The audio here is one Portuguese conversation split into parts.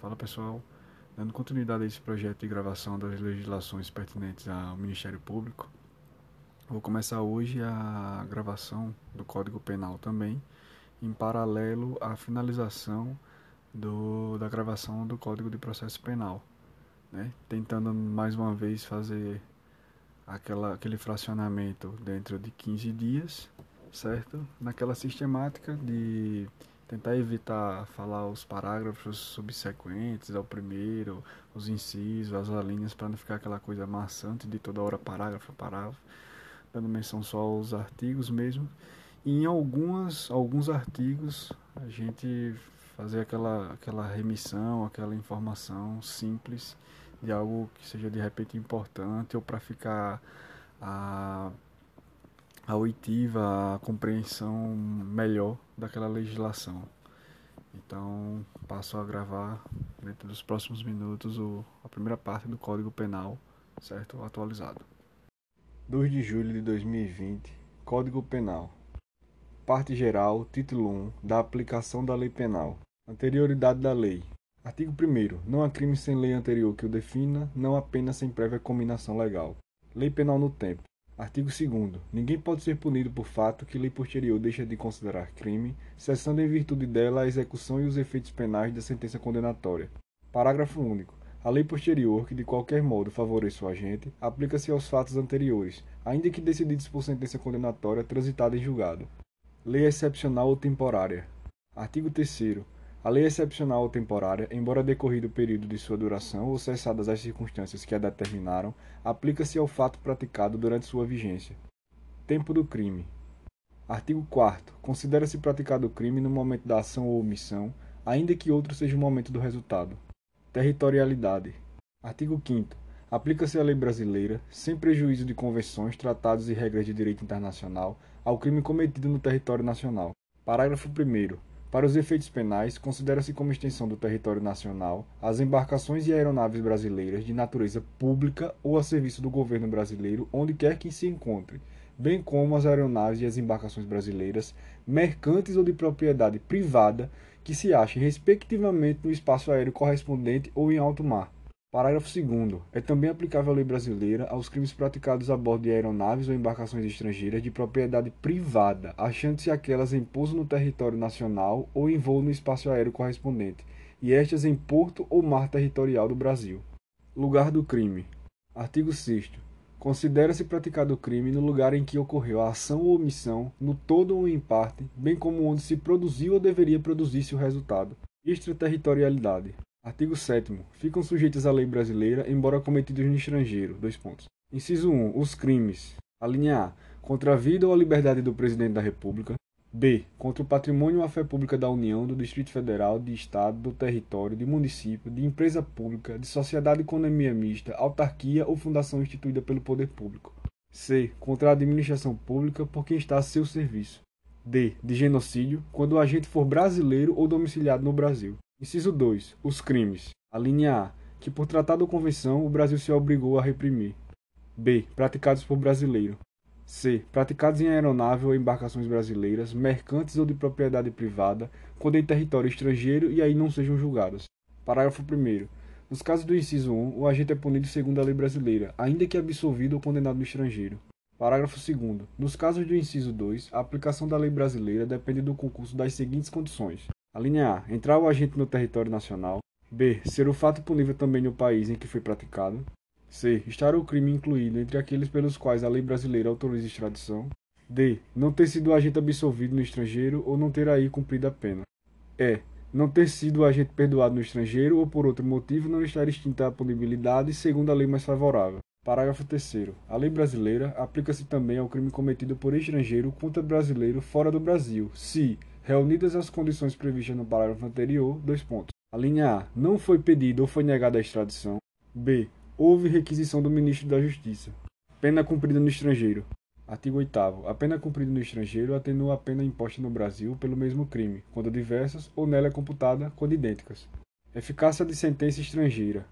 Fala pessoal, dando continuidade a esse projeto de gravação das legislações pertinentes ao Ministério Público, vou começar hoje a gravação do Código Penal também, em paralelo à finalização do, da gravação do Código de Processo Penal, né? tentando mais uma vez fazer aquela, aquele fracionamento dentro de 15 dias, certo? Naquela sistemática de tentar evitar falar os parágrafos subsequentes ao primeiro, os incisos, as alíneas, para não ficar aquela coisa maçante de toda hora parágrafo, parágrafo, dando menção só aos artigos mesmo. E em algumas, alguns artigos a gente fazer aquela, aquela remissão, aquela informação simples de algo que seja de repente importante ou para ficar a a oitiva, a compreensão melhor daquela legislação. Então, passo a gravar dentro dos próximos minutos o, a primeira parte do Código Penal, certo? Atualizado. 2 de julho de 2020, Código Penal. Parte geral, título 1, da aplicação da lei penal. Anterioridade da lei. Artigo 1 Não há crime sem lei anterior que o defina, não há pena sem prévia combinação legal. Lei penal no tempo. Artigo 2 Ninguém pode ser punido por fato que lei posterior deixa de considerar crime, cessando em virtude dela a execução e os efeitos penais da sentença condenatória. Parágrafo único. A lei posterior, que de qualquer modo favoreça o agente, aplica-se aos fatos anteriores, ainda que decididos por sentença condenatória transitada em julgado. Lei excepcional ou temporária. Artigo 3 a lei excepcional ou temporária, embora decorrido o período de sua duração ou cessadas as circunstâncias que a determinaram, aplica-se ao fato praticado durante sua vigência. Tempo do crime. Artigo 4 Considera-se praticado o crime no momento da ação ou omissão, ainda que outro seja o momento do resultado. Territorialidade. Artigo 5 Aplica-se a lei brasileira, sem prejuízo de convenções, tratados e regras de direito internacional, ao crime cometido no território nacional. Parágrafo 1 para os efeitos penais, considera-se como extensão do território nacional as embarcações e aeronaves brasileiras de natureza pública ou a serviço do governo brasileiro, onde quer que se encontre, bem como as aeronaves e as embarcações brasileiras, mercantes ou de propriedade privada, que se achem respectivamente no espaço aéreo correspondente ou em alto mar Parágrafo 2 É também aplicável a lei brasileira aos crimes praticados a bordo de aeronaves ou embarcações estrangeiras de propriedade privada, achando-se aquelas em pouso no território nacional ou em voo no espaço aéreo correspondente, e estas em porto ou mar territorial do Brasil. Lugar do crime. Artigo 6 Considera-se praticado o crime no lugar em que ocorreu a ação ou omissão, no todo ou em parte, bem como onde se produziu ou deveria produzir-se o resultado. Extraterritorialidade. Artigo 7 Ficam sujeitos à lei brasileira, embora cometidos no estrangeiro. Dois pontos. Inciso 1. Os crimes. A linha A. Contra a vida ou a liberdade do Presidente da República. B. Contra o patrimônio ou a fé pública da União, do Distrito Federal, de Estado, do território, de município, de empresa pública, de sociedade economia mista, autarquia ou fundação instituída pelo poder público. C. Contra a administração pública por quem está a seu serviço. D. De genocídio, quando o agente for brasileiro ou domiciliado no Brasil. Inciso 2. Os crimes. A linha A. Que por tratado ou convenção o Brasil se obrigou a reprimir. B. Praticados por brasileiro. C. Praticados em aeronave ou embarcações brasileiras, mercantes ou de propriedade privada, quando em território estrangeiro e aí não sejam julgados. Parágrafo 1. Nos casos do inciso 1, o agente é punido segundo a lei brasileira, ainda que absolvido ou condenado no estrangeiro. Parágrafo 2. Nos casos do inciso 2, a aplicação da lei brasileira depende do concurso das seguintes condições: a linha A. Entrar o agente no território nacional. B. Ser o fato punível também no país em que foi praticado. C. Estar o crime incluído entre aqueles pelos quais a lei brasileira autoriza extradição. D. Não ter sido o agente absolvido no estrangeiro ou não ter aí cumprido a pena. E. Não ter sido o agente perdoado no estrangeiro ou por outro motivo não estar extinta a punibilidade segundo a lei mais favorável. Parágrafo 3. A lei brasileira aplica-se também ao crime cometido por estrangeiro contra brasileiro fora do Brasil, se reunidas as condições previstas no parágrafo anterior, dois pontos. A linha A. Não foi pedida ou foi negada a extradição. B. Houve requisição do ministro da Justiça. Pena cumprida no estrangeiro. Artigo 8 A pena cumprida no estrangeiro atenua a pena imposta no Brasil pelo mesmo crime, quando diversas, ou nela é computada quando idênticas. Eficácia de sentença estrangeira.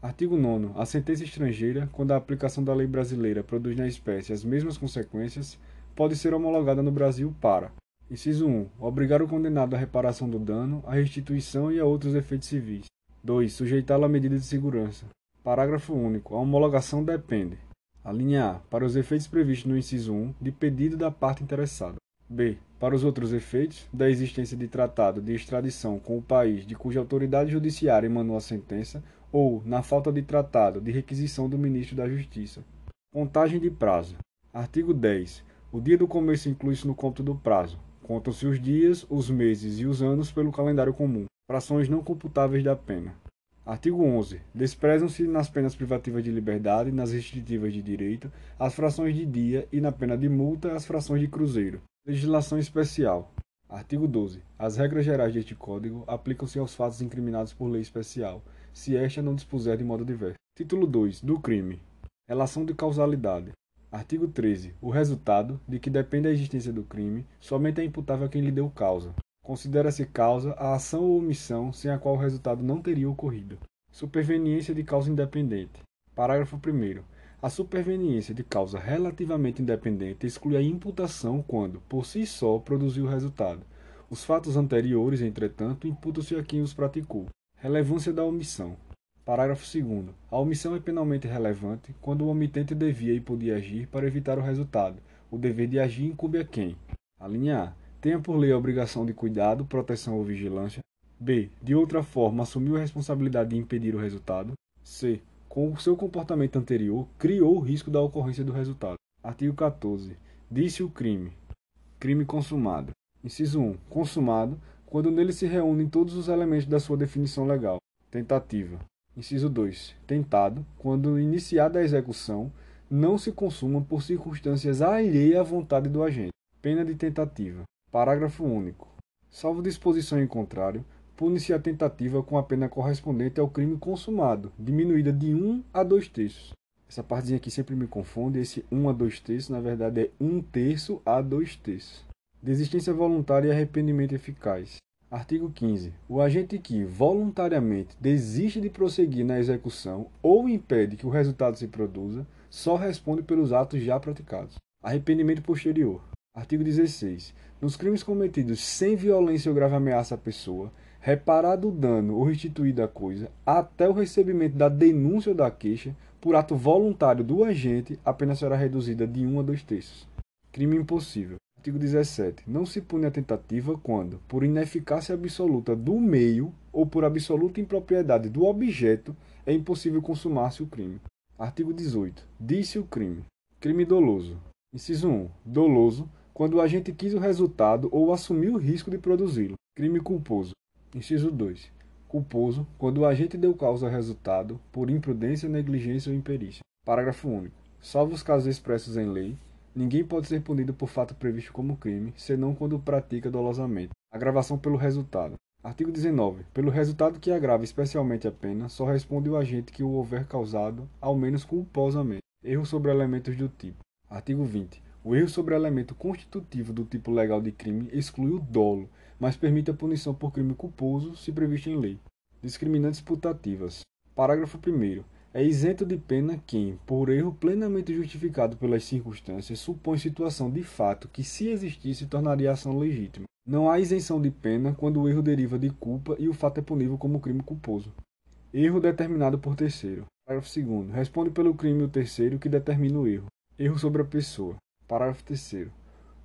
Artigo 9 A sentença estrangeira, quando a aplicação da lei brasileira produz na espécie as mesmas consequências, pode ser homologada no Brasil para Inciso 1. Obrigar o condenado à reparação do dano, à restituição e a outros efeitos civis. 2. Sujeitá-lo à medida de segurança. Parágrafo único. A homologação depende. A linha A. Para os efeitos previstos no inciso 1, de pedido da parte interessada. B. Para os outros efeitos, da existência de tratado de extradição com o país de cuja autoridade judiciária emanou a sentença, ou, na falta de tratado, de requisição do Ministro da Justiça. Contagem de prazo. Artigo 10. O dia do começo inclui-se no cômputo do prazo. Contam-se os dias, os meses e os anos pelo calendário comum. Frações não computáveis da pena. Artigo 11. Desprezam-se nas penas privativas de liberdade, nas restritivas de direito, as frações de dia e na pena de multa as frações de cruzeiro. Legislação especial. Artigo 12. As regras gerais deste Código aplicam-se aos fatos incriminados por lei especial, se esta não dispuser de modo diverso. Título 2. Do crime. Relação de causalidade. Artigo 13. O resultado, de que depende a existência do crime, somente é imputável a quem lhe deu causa. Considera-se causa a ação ou omissão sem a qual o resultado não teria ocorrido. Superveniência de causa independente. Parágrafo 1. A superveniência de causa relativamente independente exclui a imputação quando, por si só, produziu o resultado. Os fatos anteriores, entretanto, imputam-se a quem os praticou. Relevância da omissão. Parágrafo 2. A omissão é penalmente relevante quando o omitente devia e podia agir para evitar o resultado. O dever de agir incumbe a quem? A linha A tenha por lei a obrigação de cuidado, proteção ou vigilância. B. De outra forma, assumiu a responsabilidade de impedir o resultado. C. Com o seu comportamento anterior, criou o risco da ocorrência do resultado. Artigo 14. Disse o crime. Crime consumado. Inciso 1. Consumado, quando nele se reúnem todos os elementos da sua definição legal. Tentativa. Inciso 2. Tentado, quando iniciada a execução, não se consuma por circunstâncias alheias à vontade do agente. Pena de tentativa. Parágrafo único. Salvo disposição em contrário, pune-se a tentativa com a pena correspondente ao crime consumado, diminuída de 1 a 2 terços. Essa partezinha aqui sempre me confunde, esse 1 a 2 terços, na verdade é 1 terço a 2 terços. Desistência voluntária e arrependimento eficaz. Artigo 15. O agente que voluntariamente desiste de prosseguir na execução ou impede que o resultado se produza, só responde pelos atos já praticados. Arrependimento posterior. Artigo 16. Nos crimes cometidos sem violência ou grave ameaça à pessoa, reparado o dano ou restituída a coisa, até o recebimento da denúncia ou da queixa, por ato voluntário do agente, a pena será reduzida de 1 a 2 terços. Crime impossível. Artigo 17. Não se pune a tentativa quando, por ineficácia absoluta do meio ou por absoluta impropriedade do objeto, é impossível consumar-se o crime. Artigo 18. Disse o crime. Crime doloso. Inciso 1. Doloso quando o agente quis o resultado ou assumiu o risco de produzi-lo. Crime culposo. Inciso 2. Culposo, quando o agente deu causa ao resultado por imprudência, negligência ou imperícia. Parágrafo único. Salvo os casos expressos em lei, ninguém pode ser punido por fato previsto como crime, senão quando pratica dolosamente. Agravação pelo resultado. Artigo 19. Pelo resultado que agrava especialmente a pena, só responde o agente que o houver causado, ao menos culposamente. Erro sobre elementos do tipo. Artigo 20. O erro sobre elemento constitutivo do tipo legal de crime exclui o dolo, mas permite a punição por crime culposo se previsto em lei. Discriminantes putativas. Parágrafo 1. É isento de pena quem, por erro plenamente justificado pelas circunstâncias, supõe situação de fato que, se existisse, tornaria a ação legítima. Não há isenção de pena quando o erro deriva de culpa e o fato é punível como crime culposo. Erro determinado por terceiro. Parágrafo 2. Responde pelo crime o terceiro que determina o erro. Erro sobre a pessoa. Parágrafo 3.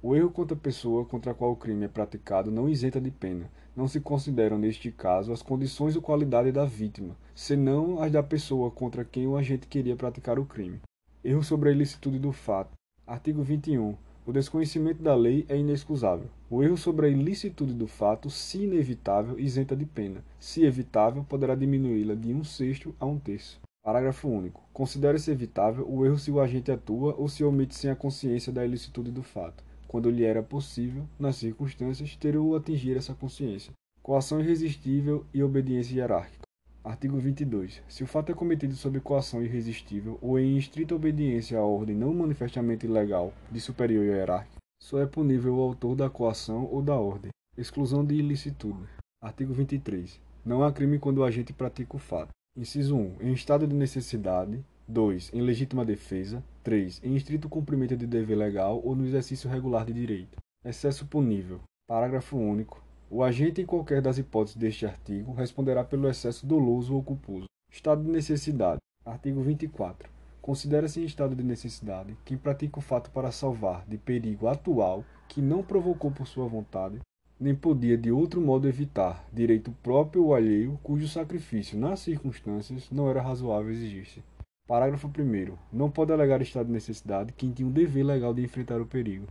O erro contra a pessoa contra a qual o crime é praticado não isenta de pena. Não se consideram, neste caso, as condições ou qualidade da vítima, senão as da pessoa contra quem o agente queria praticar o crime. Erro sobre a ilicitude do fato. Artigo 21. O desconhecimento da lei é inexcusável. O erro sobre a ilicitude do fato, se inevitável, isenta de pena. Se evitável, poderá diminuí-la de um sexto a um terço. Parágrafo único. Considera-se evitável o erro se o agente atua ou se omite sem a consciência da ilicitude do fato, quando lhe era possível, nas circunstâncias, ter ou atingir essa consciência. Coação irresistível e obediência hierárquica. Artigo 22. Se o fato é cometido sob coação irresistível ou em estrita obediência à ordem não manifestamente ilegal de superior hierárquico, só é punível o autor da coação ou da ordem. Exclusão de ilicitude. Artigo 23. Não há crime quando o agente pratica o fato. Inciso 1. Em estado de necessidade. 2. Em legítima defesa. 3. Em estrito cumprimento de dever legal ou no exercício regular de direito. Excesso punível. Parágrafo único. O agente, em qualquer das hipóteses deste artigo, responderá pelo excesso doloso ou culposo. Estado de necessidade. Artigo 24. Considera-se em estado de necessidade quem pratica o fato para salvar de perigo atual que não provocou por sua vontade, nem podia de outro modo evitar, direito próprio ou alheio, cujo sacrifício, nas circunstâncias, não era razoável exigir-se. Parágrafo 1. Não pode alegar estado de necessidade quem tinha o dever legal de enfrentar o perigo.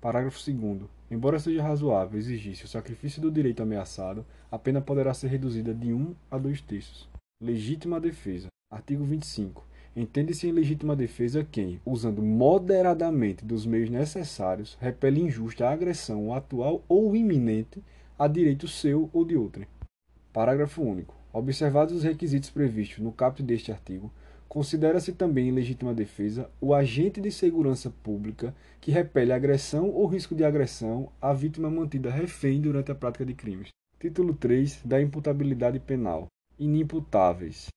Parágrafo 2. Embora seja razoável exigir-se o sacrifício do direito ameaçado, a pena poderá ser reduzida de 1 a 2 terços. Legítima defesa. Artigo 25. Entende-se em legítima defesa quem, usando moderadamente dos meios necessários, repele injusta agressão atual ou iminente a direito seu ou de outrem. Parágrafo único. Observados os requisitos previstos no caput deste artigo, considera-se também em legítima defesa o agente de segurança pública que repele agressão ou risco de agressão à vítima mantida refém durante a prática de crimes. Título 3 da imputabilidade penal. Inimputáveis.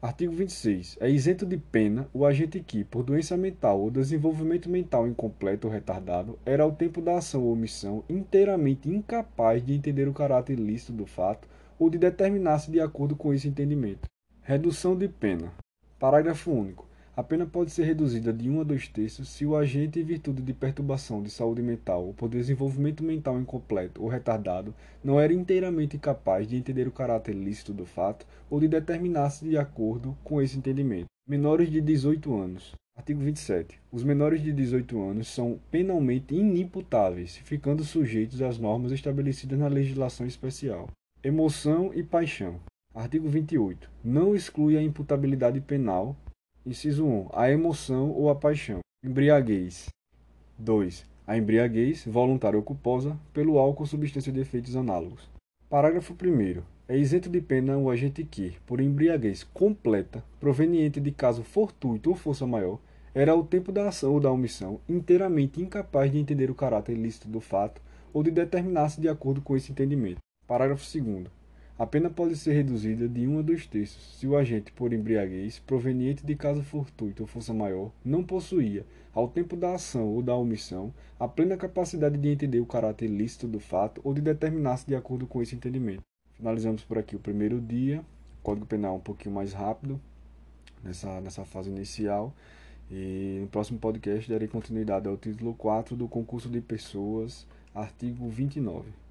Artigo 26. É isento de pena o agente que, por doença mental ou desenvolvimento mental incompleto ou retardado, era ao tempo da ação ou omissão inteiramente incapaz de entender o caráter ilícito do fato ou de determinar-se de acordo com esse entendimento. Redução de pena. Parágrafo único. A pena pode ser reduzida de 1 a 2 terços se o agente, em virtude de perturbação de saúde mental ou por desenvolvimento mental incompleto ou retardado, não era inteiramente capaz de entender o caráter lícito do fato ou de determinar-se de acordo com esse entendimento. Menores de 18 anos. Artigo 27. Os menores de 18 anos são penalmente inimputáveis, ficando sujeitos às normas estabelecidas na legislação especial. Emoção e paixão. Artigo 28. Não exclui a imputabilidade penal Inciso 1. A emoção ou a paixão. Embriaguez. 2. A embriaguez, voluntária ou culposa, pelo álcool ou substância de efeitos análogos. Parágrafo 1. É isento de pena o agente que, por embriaguez completa, proveniente de caso fortuito ou força maior, era ao tempo da ação ou da omissão inteiramente incapaz de entender o caráter ilícito do fato ou de determinar-se de acordo com esse entendimento. Parágrafo 2. A pena pode ser reduzida de 1 a 2 terços se o agente por embriaguez, proveniente de caso fortuito ou força maior, não possuía, ao tempo da ação ou da omissão, a plena capacidade de entender o caráter ilícito do fato ou de determinar-se de acordo com esse entendimento. Finalizamos por aqui o primeiro dia, Código Penal um pouquinho mais rápido nessa, nessa fase inicial. E no próximo podcast darei continuidade ao título 4 do concurso de pessoas, artigo 29.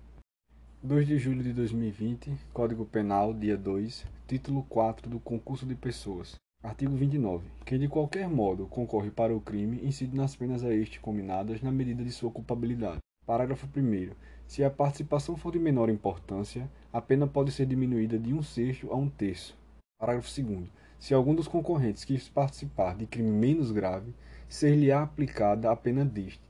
2 de julho de 2020, Código Penal, dia 2, título 4 do concurso de pessoas. Artigo 29. Quem de qualquer modo concorre para o crime incide nas penas a este combinadas na medida de sua culpabilidade. Parágrafo 1. Se a participação for de menor importância, a pena pode ser diminuída de um sexto a um terço. Parágrafo 2. Se algum dos concorrentes quis participar de crime menos grave, ser-lhe-á aplicada a pena deste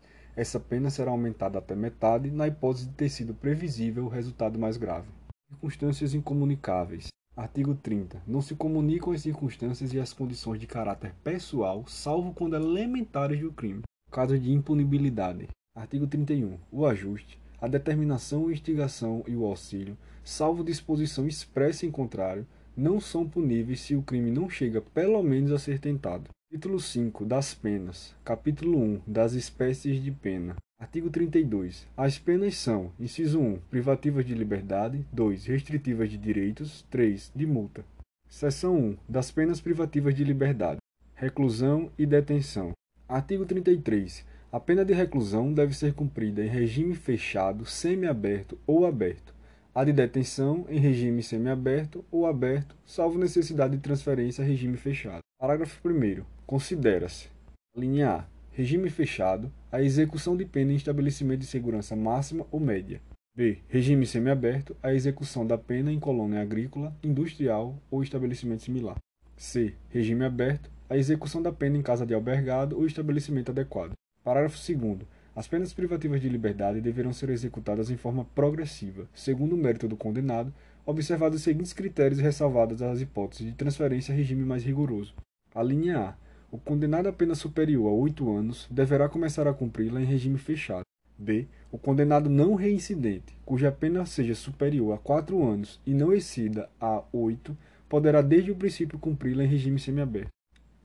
essa pena será aumentada até metade na hipótese de ter sido previsível o resultado mais grave. Circunstâncias incomunicáveis. Artigo 30. Não se comunicam as circunstâncias e as condições de caráter pessoal, salvo quando elementares do crime. Caso de impunibilidade. Artigo 31. O ajuste, a determinação, a instigação e o auxílio, salvo disposição expressa em contrário, não são puníveis se o crime não chega pelo menos a ser tentado. Título 5 das penas. Capítulo 1 das espécies de pena. Artigo 32. As penas são: inciso 1, privativas de liberdade, 2, restritivas de direitos, 3, de multa. Seção 1 das penas privativas de liberdade. Reclusão e detenção. Artigo 33. A pena de reclusão deve ser cumprida em regime fechado, semiaberto ou aberto. A de detenção em regime semiaberto ou aberto, salvo necessidade de transferência a regime fechado. Parágrafo 1 Considera-se: linha A. Regime fechado, a execução de pena em estabelecimento de segurança máxima ou média. B. Regime semiaberto, a execução da pena em colônia agrícola, industrial ou estabelecimento similar. C. Regime aberto, a execução da pena em casa de albergado ou estabelecimento adequado. Parágrafo 2 as penas privativas de liberdade deverão ser executadas em forma progressiva, segundo o mérito do condenado, observados os seguintes critérios e ressalvadas as hipóteses de transferência a regime mais rigoroso. A linha A. O condenado a pena superior a oito anos deverá começar a cumpri-la em regime fechado. B. O condenado não reincidente, cuja pena seja superior a quatro anos e não exceda a oito, poderá desde o princípio cumpri-la em regime semiaberto.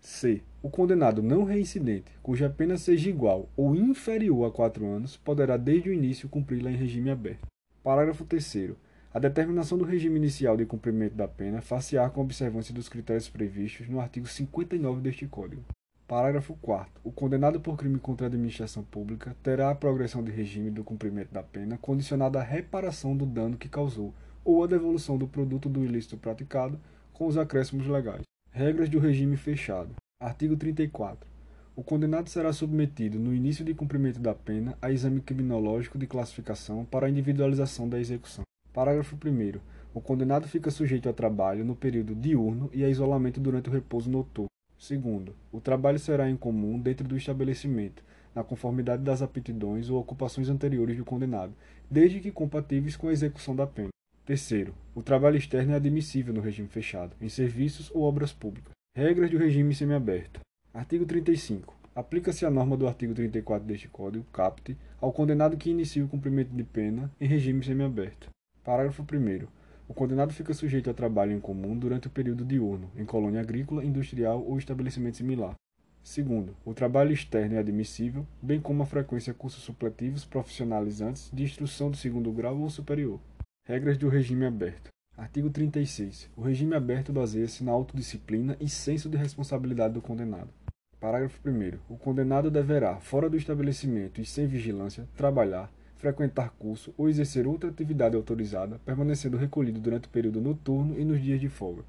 C. O condenado não reincidente, cuja pena seja igual ou inferior a quatro anos, poderá desde o início cumpri-la em regime aberto. Parágrafo 3 a determinação do regime inicial de cumprimento da pena far-se-á com observância dos critérios previstos no artigo 59 deste Código. Parágrafo 4 O condenado por crime contra a administração pública terá a progressão de regime do cumprimento da pena condicionada à reparação do dano que causou ou à devolução do produto do ilícito praticado com os acréscimos legais. Regras do regime fechado. Artigo 34. O condenado será submetido, no início de cumprimento da pena, a exame criminológico de classificação para a individualização da execução. Parágrafo 1. O condenado fica sujeito a trabalho no período diurno e a isolamento durante o repouso noturno. Segundo, o trabalho será em comum dentro do estabelecimento, na conformidade das aptidões ou ocupações anteriores do condenado, desde que compatíveis com a execução da pena. Terceiro, o trabalho externo é admissível no regime fechado, em serviços ou obras públicas. Regras do regime semiaberto. Artigo 35. Aplica-se a norma do artigo 34 deste Código, caput, ao condenado que inicie o cumprimento de pena em regime semiaberto. Parágrafo 1. O condenado fica sujeito a trabalho em comum durante o período diurno, em colônia agrícola, industrial ou estabelecimento similar. Segundo, o trabalho externo é admissível, bem como a frequência cursos supletivos profissionalizantes de instrução do segundo grau ou superior. Regras do regime aberto. Artigo 36. O regime aberto baseia-se na autodisciplina e senso de responsabilidade do condenado. Parágrafo 1. O condenado deverá, fora do estabelecimento e sem vigilância, trabalhar, frequentar curso ou exercer outra atividade autorizada, permanecendo recolhido durante o período noturno e nos dias de folga.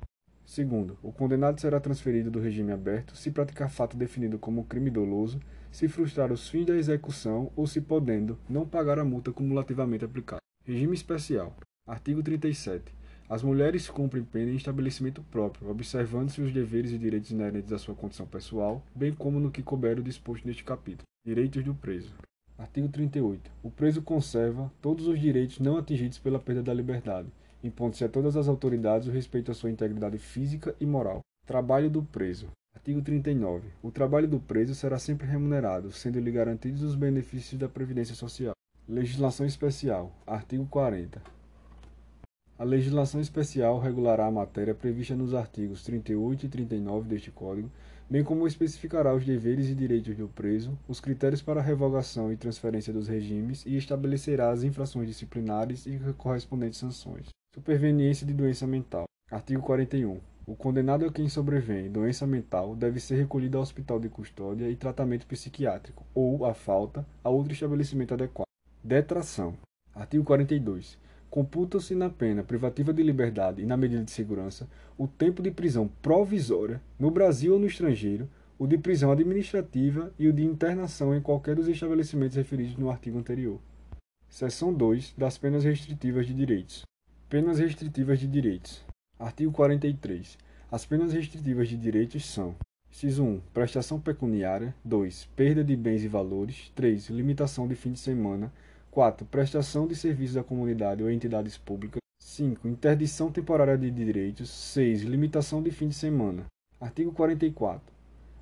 Segundo, o condenado será transferido do regime aberto se praticar fato definido como crime doloso, se frustrar os fins da execução ou se podendo não pagar a multa cumulativamente aplicada. Regime especial. Artigo 37. As mulheres cumprem pena em estabelecimento próprio, observando-se os deveres e direitos inerentes à sua condição pessoal, bem como no que couber o disposto neste capítulo. Direitos do preso. Artigo 38. O preso conserva todos os direitos não atingidos pela perda da liberdade, impondo-se a todas as autoridades o respeito à sua integridade física e moral. Trabalho do preso. Artigo 39. O trabalho do preso será sempre remunerado, sendo-lhe garantidos os benefícios da Previdência Social. Legislação Especial. Artigo 40. A legislação especial regulará a matéria prevista nos artigos 38 e 39 deste Código, bem como especificará os deveres e direitos do preso, os critérios para revogação e transferência dos regimes e estabelecerá as infrações disciplinares e correspondentes sanções. Superveniência de doença mental. Artigo 41. O condenado a quem sobrevém doença mental deve ser recolhido ao hospital de custódia e tratamento psiquiátrico, ou, a falta, a outro estabelecimento adequado. Detração. Artigo 42. Computa-se na pena privativa de liberdade e na medida de segurança o tempo de prisão provisória no Brasil ou no estrangeiro, o de prisão administrativa e o de internação em qualquer dos estabelecimentos referidos no artigo anterior. Seção 2 das penas restritivas de direitos. Penas restritivas de direitos. Artigo 43. As penas restritivas de direitos são: Inciso 1. Prestação pecuniária. 2. Perda de bens e valores. 3. Limitação de fim de semana. 4. Prestação de serviços à comunidade ou entidades públicas. 5. Interdição temporária de direitos. 6. Limitação de fim de semana. Artigo 44.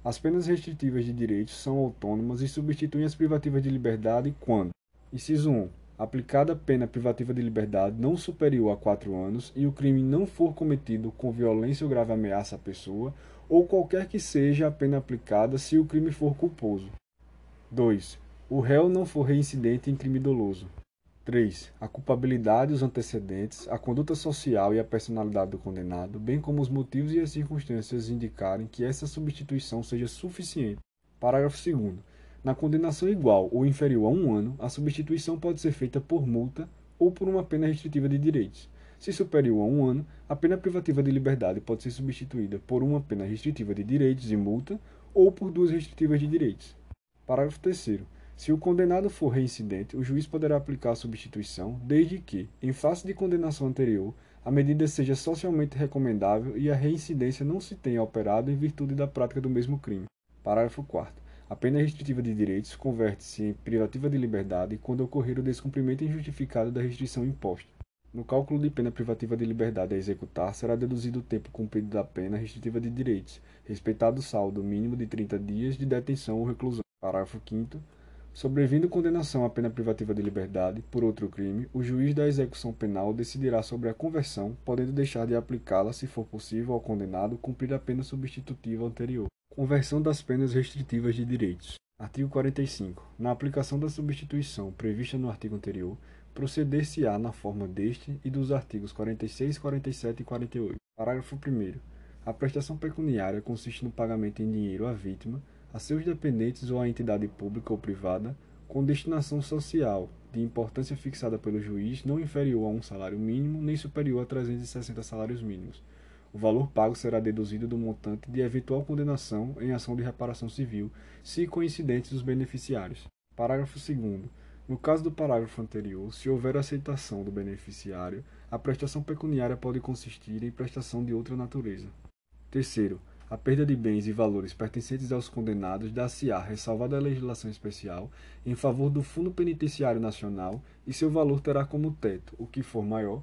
As penas restritivas de direitos são autônomas e substituem as privativas de liberdade quando: Inciso 1. Aplicada pena privativa de liberdade não superior a 4 anos e o crime não for cometido com violência ou grave ameaça à pessoa, ou qualquer que seja a pena aplicada se o crime for culposo. 2 o réu não for reincidente em crime doloso. 3. A culpabilidade, os antecedentes, a conduta social e a personalidade do condenado, bem como os motivos e as circunstâncias indicarem que essa substituição seja suficiente. Parágrafo 2. Na condenação igual ou inferior a um ano, a substituição pode ser feita por multa ou por uma pena restritiva de direitos. Se superior a um ano, a pena privativa de liberdade pode ser substituída por uma pena restritiva de direitos e multa ou por duas restritivas de direitos. Parágrafo 3. Se o condenado for reincidente, o juiz poderá aplicar a substituição, desde que, em face de condenação anterior, a medida seja socialmente recomendável e a reincidência não se tenha operado em virtude da prática do mesmo crime. Parágrafo 4. A pena restritiva de direitos converte-se em privativa de liberdade quando ocorrer o descumprimento injustificado da restrição imposta. No cálculo de pena privativa de liberdade a executar, será deduzido o tempo cumprido da pena restritiva de direitos, respeitado o saldo mínimo de 30 dias de detenção ou reclusão. Parágrafo 5 Sobrevindo condenação à pena privativa de liberdade por outro crime, o juiz da execução penal decidirá sobre a conversão, podendo deixar de aplicá-la, se for possível, ao condenado cumprir a pena substitutiva anterior. Conversão das penas restritivas de direitos. Artigo 45. Na aplicação da substituição prevista no artigo anterior, proceder-se-á na forma deste e dos artigos 46, 47 e 48. Parágrafo 1. A prestação pecuniária consiste no pagamento em dinheiro à vítima, a seus dependentes ou à entidade pública ou privada, com destinação social, de importância fixada pelo juiz, não inferior a um salário mínimo, nem superior a 360 salários mínimos. O valor pago será deduzido do montante de eventual condenação em ação de reparação civil, se coincidentes os beneficiários. Parágrafo 2. No caso do parágrafo anterior, se houver aceitação do beneficiário, a prestação pecuniária pode consistir em prestação de outra natureza. Terceiro, a perda de bens e valores pertencentes aos condenados dá-se-á, ressalvada a legislação especial, em favor do Fundo Penitenciário Nacional e seu valor terá como teto, o que for maior,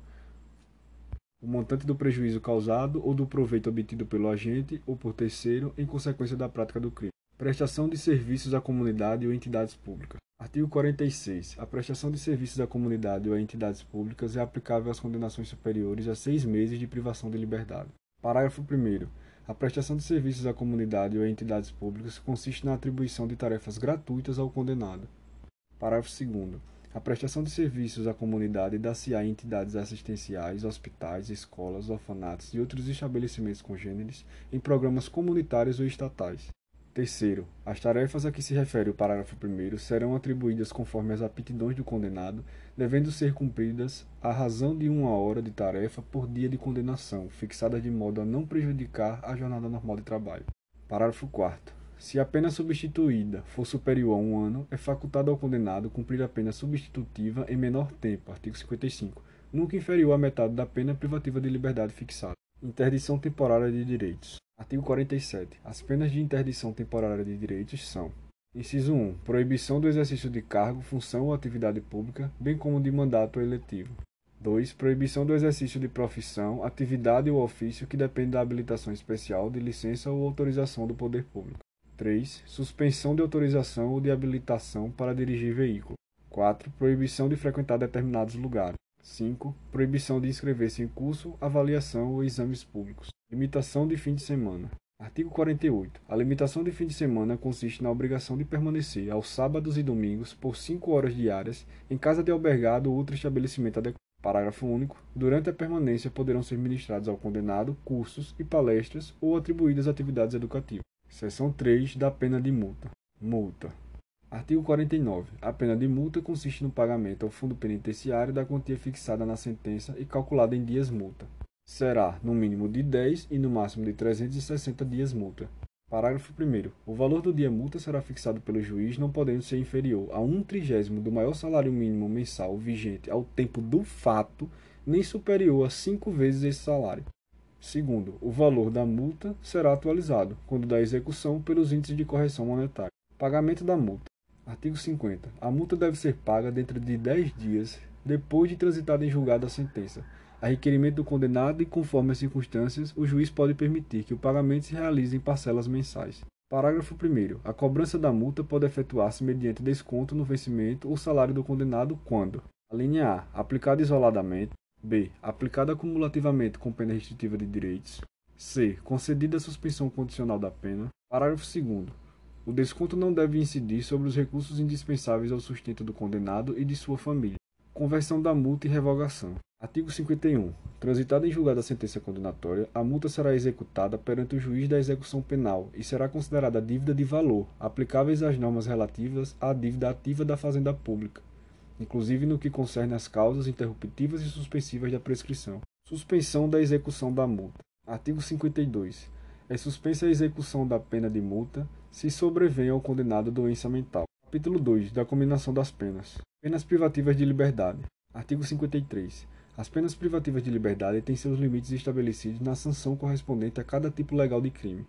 o montante do prejuízo causado ou do proveito obtido pelo agente ou por terceiro em consequência da prática do crime. Prestação de serviços à comunidade ou entidades públicas. Artigo 46. A prestação de serviços à comunidade ou a entidades públicas é aplicável às condenações superiores a seis meses de privação de liberdade. Parágrafo 1. A prestação de serviços à comunidade ou a entidades públicas consiste na atribuição de tarefas gratuitas ao condenado. Parágrafo 2. A prestação de serviços à comunidade dá-se em entidades assistenciais, hospitais, escolas, orfanatos e outros estabelecimentos congêneres em programas comunitários ou estatais. Terceiro, as tarefas a que se refere o parágrafo 1 serão atribuídas conforme as aptidões do condenado, devendo ser cumpridas à razão de uma hora de tarefa por dia de condenação, fixada de modo a não prejudicar a jornada normal de trabalho. Parágrafo 4. Se a pena substituída for superior a um ano, é facultado ao condenado cumprir a pena substitutiva em menor tempo, artigo 55, nunca inferior à metade da pena privativa de liberdade fixada. Interdição temporária de direitos. Artigo 47. As penas de interdição temporária de direitos são: Inciso 1. Proibição do exercício de cargo, função ou atividade pública, bem como de mandato eletivo. 2. Proibição do exercício de profissão, atividade ou ofício que depende da habilitação especial, de licença ou autorização do poder público. 3. Suspensão de autorização ou de habilitação para dirigir veículo. 4. Proibição de frequentar determinados lugares. 5. Proibição de inscrever-se em curso, avaliação ou exames públicos. Limitação de fim de semana. Artigo 48. A limitação de fim de semana consiste na obrigação de permanecer aos sábados e domingos por 5 horas diárias em casa de albergado ou outro estabelecimento adequado. Parágrafo único. Durante a permanência poderão ser ministrados ao condenado cursos e palestras ou atribuídas atividades educativas. Seção 3 da pena de multa. Multa. Artigo 49. A pena de multa consiste no pagamento ao fundo penitenciário da quantia fixada na sentença e calculada em dias multa. Será no mínimo de 10 e no máximo de 360 dias multa. Parágrafo 1. O valor do dia multa será fixado pelo juiz, não podendo ser inferior a um trigésimo do maior salário mínimo mensal vigente ao tempo do fato, nem superior a cinco vezes esse salário. Segundo, o valor da multa será atualizado, quando da execução, pelos índices de correção monetária. Pagamento da multa. Artigo 50. A multa deve ser paga dentro de 10 dias depois de transitada em julgado a sentença. A requerimento do condenado e conforme as circunstâncias, o juiz pode permitir que o pagamento se realize em parcelas mensais. Parágrafo 1. A cobrança da multa pode efetuar-se mediante desconto no vencimento ou salário do condenado quando: a linha A, aplicada isoladamente, b, aplicada acumulativamente com pena restritiva de direitos, c, concedida a suspensão condicional da pena. Parágrafo 2. O desconto não deve incidir sobre os recursos indispensáveis ao sustento do condenado e de sua família. Conversão da multa e revogação. Artigo 51. Transitada em julgado a sentença condenatória, a multa será executada perante o juiz da execução penal e será considerada dívida de valor, aplicáveis às normas relativas à dívida ativa da Fazenda Pública, inclusive no que concerne às causas interruptivas e suspensivas da prescrição. Suspensão da execução da multa. Artigo 52 é suspensa a execução da pena de multa se sobrevém ao condenado doença mental. Capítulo 2 da combinação das penas. Penas privativas de liberdade. Artigo 53. As penas privativas de liberdade têm seus limites estabelecidos na sanção correspondente a cada tipo legal de crime.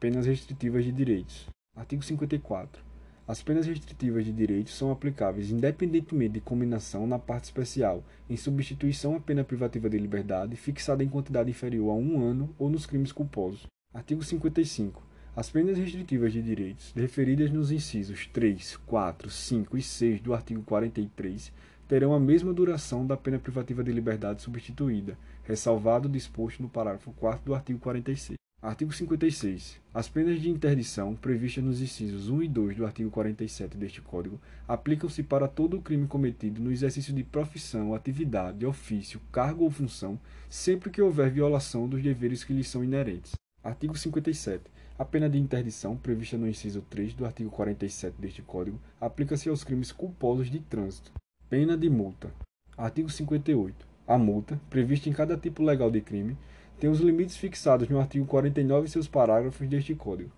Penas restritivas de direitos. Artigo 54. As penas restritivas de direitos são aplicáveis independentemente de combinação na parte especial, em substituição à pena privativa de liberdade fixada em quantidade inferior a um ano ou nos crimes culposos. Artigo 55. As penas restritivas de direitos, referidas nos incisos 3, 4, 5 e 6 do artigo 43, terão a mesma duração da pena privativa de liberdade substituída, ressalvado o disposto no parágrafo 4 do artigo 46. Artigo 56. As penas de interdição previstas nos incisos 1 e 2 do artigo 47 deste Código aplicam-se para todo o crime cometido no exercício de profissão, atividade, ofício, cargo ou função, sempre que houver violação dos deveres que lhes são inerentes. Artigo 57. A pena de interdição, prevista no inciso 3 do artigo 47 deste Código, aplica-se aos crimes culposos de trânsito. Pena de multa. Artigo 58. A multa, prevista em cada tipo legal de crime, tem os limites fixados no artigo 49 e seus parágrafos deste Código.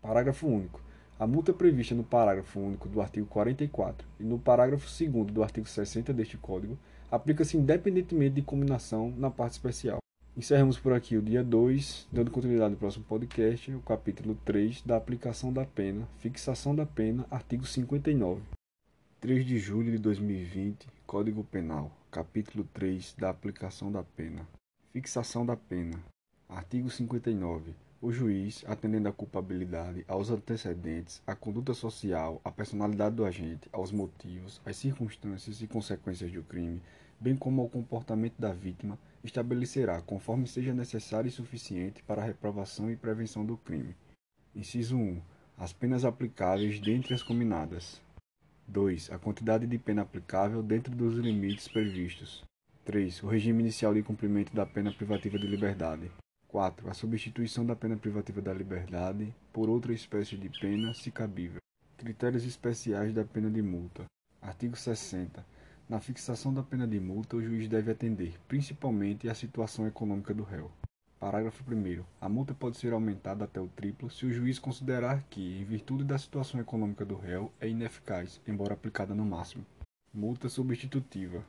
Parágrafo único. A multa prevista no parágrafo único do artigo 44 e no parágrafo 2 do artigo 60 deste Código aplica-se independentemente de combinação na parte especial. Encerramos por aqui o dia 2, dando continuidade ao próximo podcast, o capítulo 3 da aplicação da pena, fixação da pena, artigo 59. 3 de julho de 2020, Código Penal, capítulo 3 da aplicação da pena. Fixação da pena. Artigo 59. O juiz, atendendo à culpabilidade, aos antecedentes, à conduta social, à personalidade do agente, aos motivos, às circunstâncias e consequências do crime, bem como ao comportamento da vítima, estabelecerá, conforme seja necessário e suficiente para a reprovação e prevenção do crime. Inciso 1. As penas aplicáveis dentre as combinadas. 2. A quantidade de pena aplicável dentro dos limites previstos. 3. O regime inicial de cumprimento da pena privativa de liberdade. 4. A substituição da pena privativa da liberdade por outra espécie de pena, se cabível. Critérios especiais da pena de multa. Artigo 60. Na fixação da pena de multa, o juiz deve atender, principalmente, à situação econômica do réu. Parágrafo 1. A multa pode ser aumentada até o triplo se o juiz considerar que, em virtude da situação econômica do réu, é ineficaz, embora aplicada no máximo. Multa substitutiva.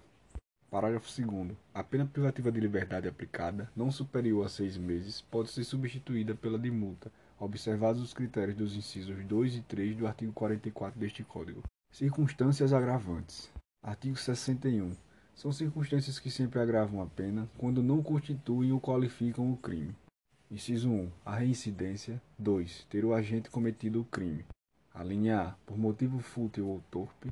Parágrafo 2. A pena privativa de liberdade aplicada, não superior a seis meses, pode ser substituída pela de multa, observados os critérios dos incisos 2 e 3 do artigo 44 deste Código. Circunstâncias agravantes. Artigo 61. São circunstâncias que sempre agravam a pena quando não constituem ou qualificam o crime. Inciso 1. A reincidência. 2. Ter o agente cometido o crime. A linha A. Por motivo fútil ou torpe.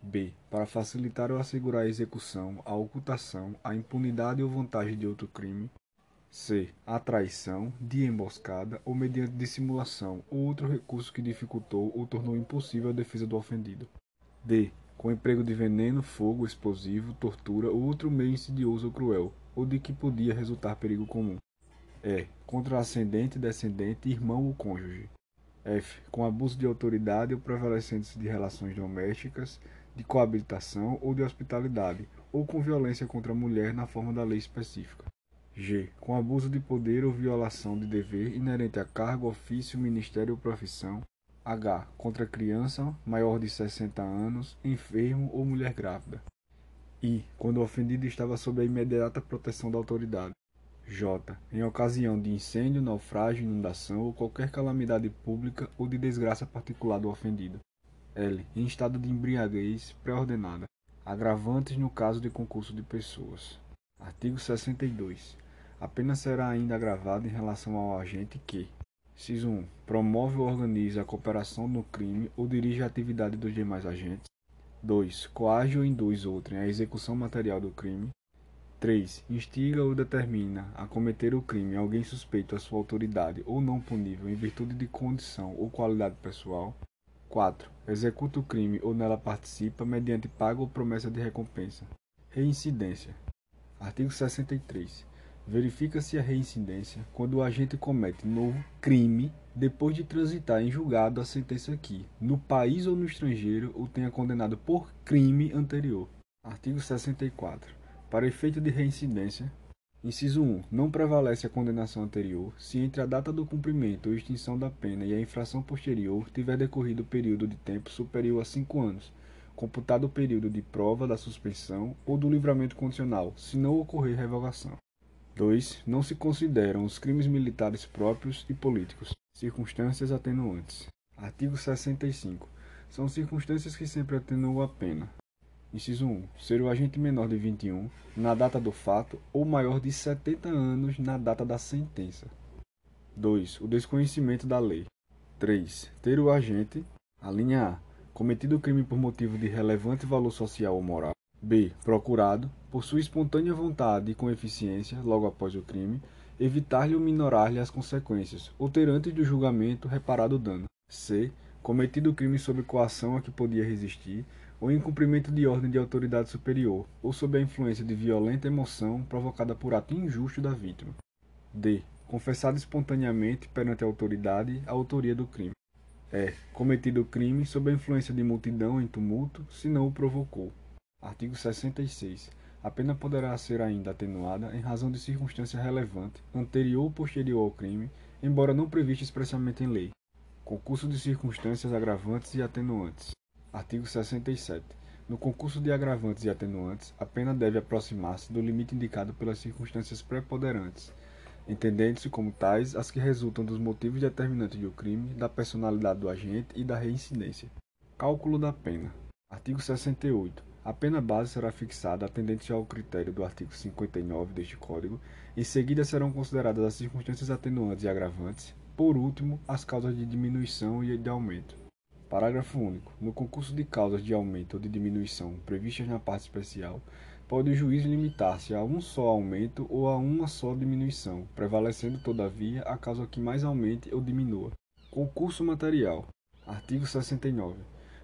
B. Para facilitar ou assegurar a execução, a ocultação, a impunidade ou vantagem de outro crime. C. A traição, de emboscada ou mediante dissimulação ou outro recurso que dificultou ou tornou impossível a defesa do ofendido. D. Com emprego de veneno, fogo, explosivo, tortura ou outro meio insidioso ou cruel, ou de que podia resultar perigo comum. E. Contra ascendente, descendente, irmão ou cônjuge. F. Com abuso de autoridade ou prevalecência de relações domésticas, de coabitação ou de hospitalidade, ou com violência contra a mulher na forma da lei específica. G. Com abuso de poder ou violação de dever inerente a cargo, ofício, ministério ou profissão. H. Contra criança maior de 60 anos, enfermo ou mulher grávida. I. Quando o ofendido estava sob a imediata proteção da autoridade. J. Em ocasião de incêndio, naufrágio, inundação ou qualquer calamidade pública ou de desgraça particular do ofendido. L. Em estado de embriaguez pré-ordenada. Agravantes no caso de concurso de pessoas. Artigo 62. A pena será ainda agravada em relação ao agente que, Ciso 1. Promove ou organiza a cooperação no crime ou dirige a atividade dos demais agentes. 2. Coage ou induz outrem à execução material do crime. 3. Instiga ou determina a cometer o crime alguém suspeito à sua autoridade ou não punível em virtude de condição ou qualidade pessoal. 4. Executa o crime ou nela participa mediante pago ou promessa de recompensa. Reincidência. Artigo 63. Verifica-se a reincidência quando o agente comete novo crime depois de transitar em julgado a sentença que, no país ou no estrangeiro, o tenha condenado por crime anterior. Artigo 64. Para efeito de reincidência, Inciso 1. Não prevalece a condenação anterior se entre a data do cumprimento ou extinção da pena e a infração posterior tiver decorrido período de tempo superior a cinco anos, computado o período de prova da suspensão ou do livramento condicional, se não ocorrer revogação. 2. Não se consideram os crimes militares próprios e políticos. Circunstâncias atenuantes. Artigo 65. São circunstâncias que sempre atenuam a pena, Inciso 1. Ser o agente menor de 21 na data do fato ou maior de 70 anos na data da sentença. 2. O desconhecimento da lei. 3. Ter o agente, a linha A, cometido o crime por motivo de relevante valor social ou moral. B. Procurado, por sua espontânea vontade e com eficiência, logo após o crime, evitar-lhe ou minorar-lhe as consequências, ou ter antes do julgamento reparado o dano. C. Cometido o crime sob coação a que podia resistir, ou em cumprimento de ordem de autoridade superior, ou sob a influência de violenta emoção provocada por ato injusto da vítima. D. Confessado espontaneamente perante a autoridade a autoria do crime. E. Cometido o crime sob a influência de multidão em tumulto, se não o provocou. Artigo 66. A pena poderá ser ainda atenuada em razão de circunstância relevante, anterior ou posterior ao crime, embora não prevista expressamente em lei. Concurso de circunstâncias agravantes e atenuantes. Artigo 67. No concurso de agravantes e atenuantes, a pena deve aproximar-se do limite indicado pelas circunstâncias preponderantes, entendendo-se como tais as que resultam dos motivos determinantes do crime, da personalidade do agente e da reincidência. Cálculo da pena. Artigo 68. A pena base será fixada atendente ao critério do artigo 59 deste Código. Em seguida serão consideradas as circunstâncias atenuantes e agravantes. Por último, as causas de diminuição e de aumento. Parágrafo único. No concurso de causas de aumento ou de diminuição previstas na parte especial, pode o juiz limitar-se a um só aumento ou a uma só diminuição, prevalecendo, todavia, a causa que mais aumente ou diminua. Concurso material. Artigo 69.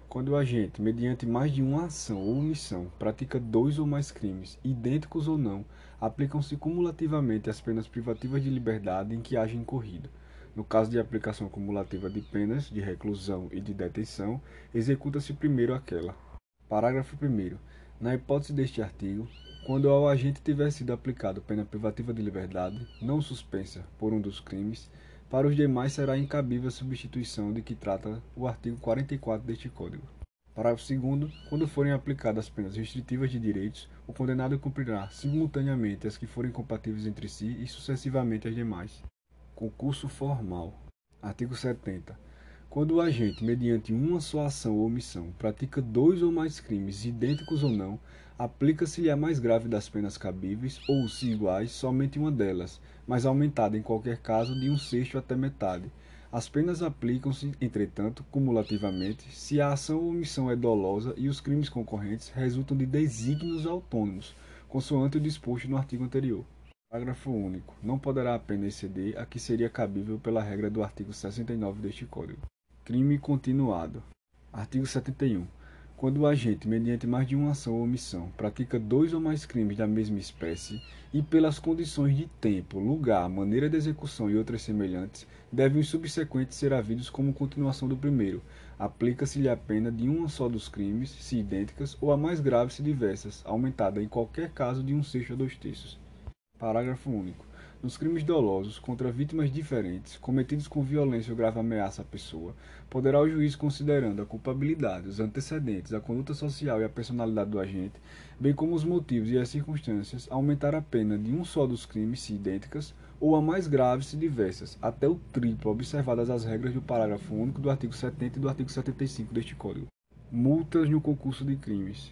Quando o agente, mediante mais de uma ação ou omissão, pratica dois ou mais crimes, idênticos ou não, aplicam-se cumulativamente as penas privativas de liberdade em que haja incorrido no caso de aplicação cumulativa de penas de reclusão e de detenção, executa-se primeiro aquela. Parágrafo 1. Na hipótese deste artigo, quando ao agente tiver sido aplicado pena privativa de liberdade, não suspensa, por um dos crimes, para os demais será incabível a substituição de que trata o artigo 44 deste Código. Parágrafo 2. Quando forem aplicadas penas restritivas de direitos, o condenado cumprirá simultaneamente as que forem compatíveis entre si e sucessivamente as demais. Concurso formal. Artigo 70. Quando o agente, mediante uma só ação ou omissão, pratica dois ou mais crimes, idênticos ou não, aplica-se-lhe a mais grave das penas cabíveis, ou, se iguais, somente uma delas, mas aumentada em qualquer caso de um sexto até metade. As penas aplicam-se, entretanto, cumulativamente, se a ação ou omissão é dolosa e os crimes concorrentes resultam de desígnios autônomos, consoante o disposto no artigo anterior. Parágrafo único. Não poderá a pena exceder a que seria cabível pela regra do artigo 69 deste Código. Crime continuado. Artigo 71. Quando o agente, mediante mais de uma ação ou omissão, pratica dois ou mais crimes da mesma espécie e pelas condições de tempo, lugar, maneira de execução e outras semelhantes, devem os subsequentes ser havidos como continuação do primeiro. Aplica-se-lhe a pena de uma só dos crimes, se idênticas, ou a mais grave se diversas, aumentada em qualquer caso de um sexto a dois terços. Parágrafo único. Nos crimes dolosos contra vítimas diferentes, cometidos com violência ou grave ameaça à pessoa, poderá o juiz, considerando a culpabilidade, os antecedentes, a conduta social e a personalidade do agente, bem como os motivos e as circunstâncias, aumentar a pena de um só dos crimes, se idênticas, ou a mais graves, se diversas, até o triplo, observadas as regras do parágrafo único do artigo 70 e do artigo 75 deste Código. Multas no concurso de crimes.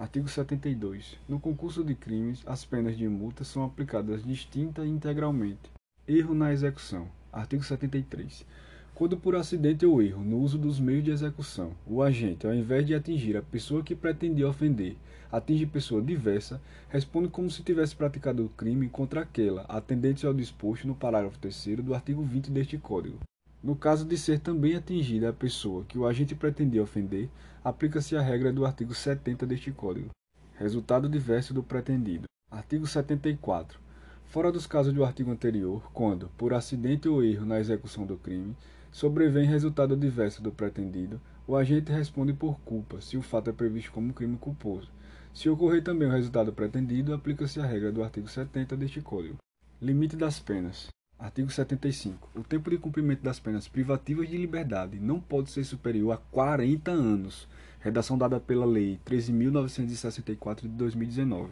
Artigo 72. No concurso de crimes, as penas de multa são aplicadas distinta e integralmente. Erro na execução. Artigo 73. Quando por acidente ou erro no uso dos meios de execução, o agente, ao invés de atingir a pessoa que pretendia ofender, atinge pessoa diversa, responde como se tivesse praticado o crime contra aquela, atendente ao disposto no parágrafo 3 do artigo 20 deste Código. No caso de ser também atingida a pessoa que o agente pretendia ofender, aplica-se a regra do artigo 70 deste Código. Resultado diverso do pretendido. Artigo 74. Fora dos casos do artigo anterior, quando, por acidente ou erro na execução do crime, sobrevém resultado diverso do pretendido, o agente responde por culpa, se o fato é previsto como crime culposo. Se ocorrer também o resultado pretendido, aplica-se a regra do artigo 70 deste Código. Limite das penas. Artigo 75. O tempo de cumprimento das penas privativas de liberdade não pode ser superior a 40 anos. Redação dada pela Lei 13.964 de 2019.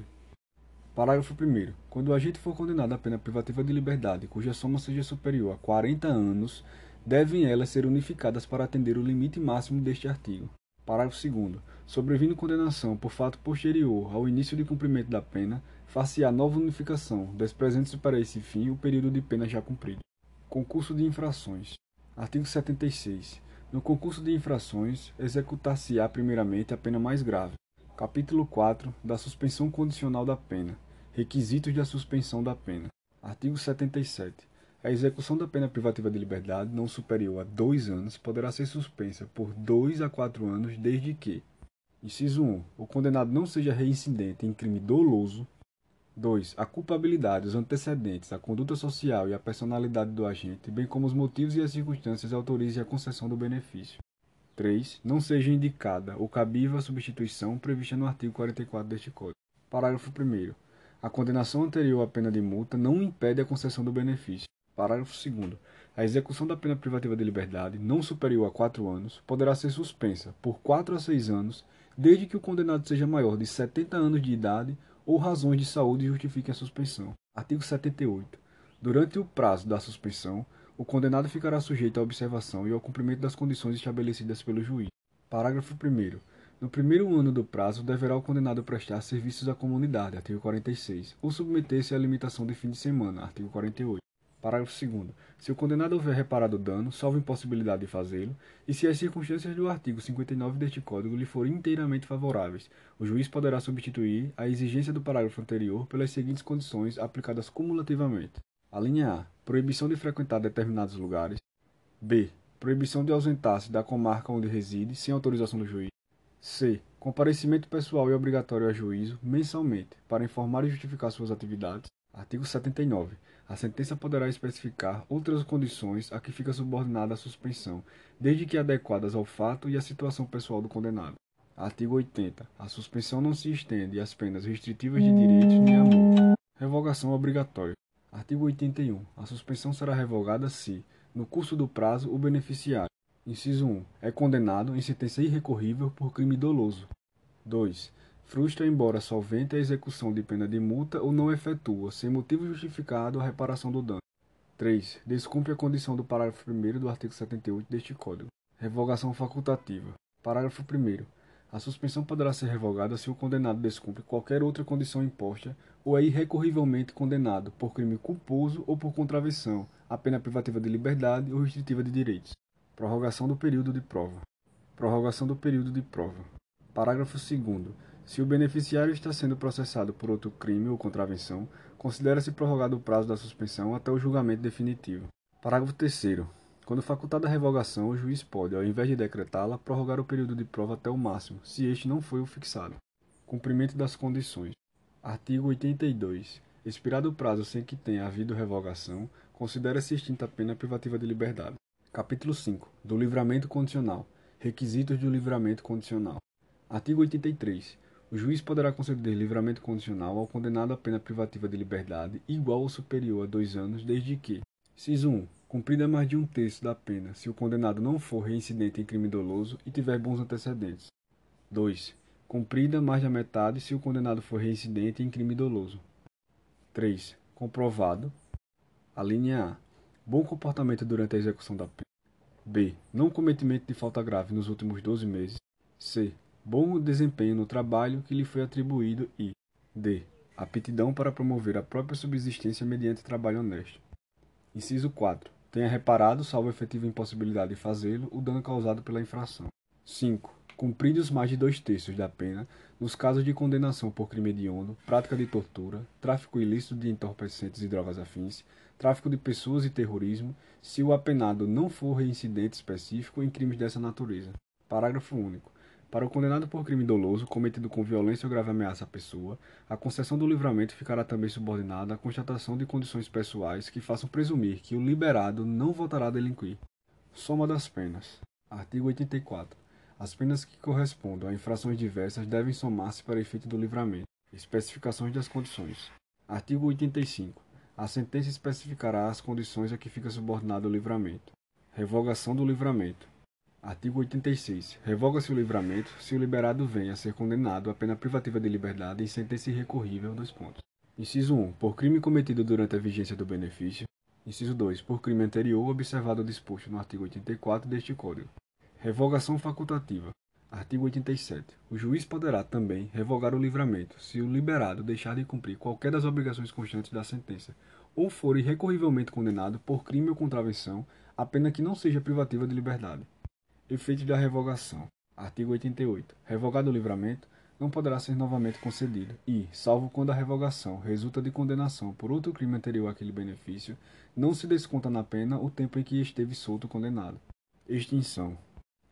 Parágrafo 1. Quando o agente for condenado à pena privativa de liberdade, cuja soma seja superior a 40 anos, devem elas ser unificadas para atender o limite máximo deste artigo. Parágrafo 2. Sobrevindo condenação por fato posterior ao início de cumprimento da pena, far-se a nova unificação, desprezando-se para esse fim o período de pena já cumprido. Concurso de infrações. Artigo 76. No concurso de infrações, executar-se-á primeiramente a pena mais grave. Capítulo 4 da suspensão condicional da pena. Requisitos da suspensão da pena. Artigo 77. A execução da pena privativa de liberdade não superior a dois anos poderá ser suspensa por dois a quatro anos desde que Inciso 1. O condenado não seja reincidente em crime doloso. 2. A culpabilidade, os antecedentes, a conduta social e a personalidade do agente, bem como os motivos e as circunstâncias autorizem a concessão do benefício. 3. Não seja indicada ou cabível a substituição prevista no artigo 44 deste Código. Parágrafo 1. A condenação anterior à pena de multa não impede a concessão do benefício. Parágrafo 2. A execução da pena privativa de liberdade, não superior a 4 anos, poderá ser suspensa por 4 a 6 anos, desde que o condenado seja maior de 70 anos de idade ou razões de saúde justifiquem a suspensão. Artigo 78. Durante o prazo da suspensão, o condenado ficará sujeito à observação e ao cumprimento das condições estabelecidas pelo juiz. Parágrafo 1. No primeiro ano do prazo, deverá o condenado prestar serviços à comunidade, artigo 46, ou submeter-se à limitação de fim de semana, artigo 48. Parágrafo 2. Se o condenado houver reparado o dano, salvo impossibilidade de fazê-lo, e se as circunstâncias do artigo 59 deste Código lhe forem inteiramente favoráveis, o juiz poderá substituir a exigência do parágrafo anterior pelas seguintes condições aplicadas cumulativamente. A linha A. Proibição de frequentar determinados lugares. B. Proibição de ausentar-se da comarca onde reside, sem autorização do juiz. C. Comparecimento pessoal e obrigatório a juízo, mensalmente, para informar e justificar suas atividades. Artigo 79. A sentença poderá especificar outras condições a que fica subordinada a suspensão, desde que adequadas ao fato e à situação pessoal do condenado. Artigo 80. A suspensão não se estende às penas restritivas de direitos nem à multa. Revogação obrigatória. Artigo 81. A suspensão será revogada se, no curso do prazo, o beneficiário, inciso 1, é condenado em sentença irrecorrível por crime doloso. 2 frustra embora solvente a execução de pena de multa ou não efetua, sem motivo justificado, a reparação do dano. 3. Descumpre a condição do parágrafo 1 do artigo 78 deste Código. Revogação facultativa. Parágrafo 1. A suspensão poderá ser revogada se o condenado descumpre qualquer outra condição imposta ou é irrecorrivelmente condenado por crime culposo ou por contravenção, a pena privativa de liberdade ou restritiva de direitos. Prorrogação do período de prova. Prorrogação do período de prova. Parágrafo 2 se o beneficiário está sendo processado por outro crime ou contravenção, considera-se prorrogado o prazo da suspensão até o julgamento definitivo. Parágrafo 3. Quando facultada a revogação, o juiz pode, ao invés de decretá-la, prorrogar o período de prova até o máximo, se este não foi o fixado. Cumprimento das condições. Artigo 82. Expirado o prazo sem que tenha havido revogação, considera-se extinta a pena privativa de liberdade. Capítulo 5. Do livramento condicional. Requisitos do livramento condicional. Artigo 83. O juiz poderá conceder livramento condicional ao condenado à pena privativa de liberdade igual ou superior a dois anos, desde que, inciso 1, cumprida mais de um terço da pena se o condenado não for reincidente em crime doloso e tiver bons antecedentes. 2. Cumprida mais da metade se o condenado for reincidente em crime doloso. 3. Comprovado. A linha A. Bom comportamento durante a execução da pena. B. Não cometimento de falta grave nos últimos 12 meses. C bom desempenho no trabalho que lhe foi atribuído e d. aptidão para promover a própria subsistência mediante trabalho honesto. Inciso 4. Tenha reparado, salvo efetiva impossibilidade de fazê-lo, o dano causado pela infração. 5. Cumpridos mais de dois terços da pena, nos casos de condenação por crime hediondo, prática de tortura, tráfico ilícito de entorpecentes e drogas afins, tráfico de pessoas e terrorismo, se o apenado não for reincidente específico em crimes dessa natureza. Parágrafo único. Para o condenado por crime doloso cometido com violência ou grave ameaça à pessoa, a concessão do livramento ficará também subordinada à constatação de condições pessoais que façam presumir que o liberado não voltará a delinquir. Soma das penas. Artigo 84. As penas que correspondam a infrações diversas devem somar-se para efeito do livramento. Especificações das condições. Artigo 85. A sentença especificará as condições a que fica subordinado o livramento. Revogação do livramento. Artigo 86. Revoga-se o livramento se o liberado venha a ser condenado à pena privativa de liberdade em sentença irrecorrível. Dois pontos. Inciso 1. Por crime cometido durante a vigência do benefício. Inciso 2. Por crime anterior observado o disposto no artigo 84 deste Código. Revogação facultativa. Artigo 87. O juiz poderá também revogar o livramento se o liberado deixar de cumprir qualquer das obrigações constantes da sentença ou for irrecorrivelmente condenado por crime ou contravenção, a pena que não seja privativa de liberdade. Efeitos da revogação. Artigo 88. Revogado o livramento, não poderá ser novamente concedido e, salvo quando a revogação resulta de condenação por outro crime anterior àquele benefício, não se desconta na pena o tempo em que esteve solto condenado. Extinção.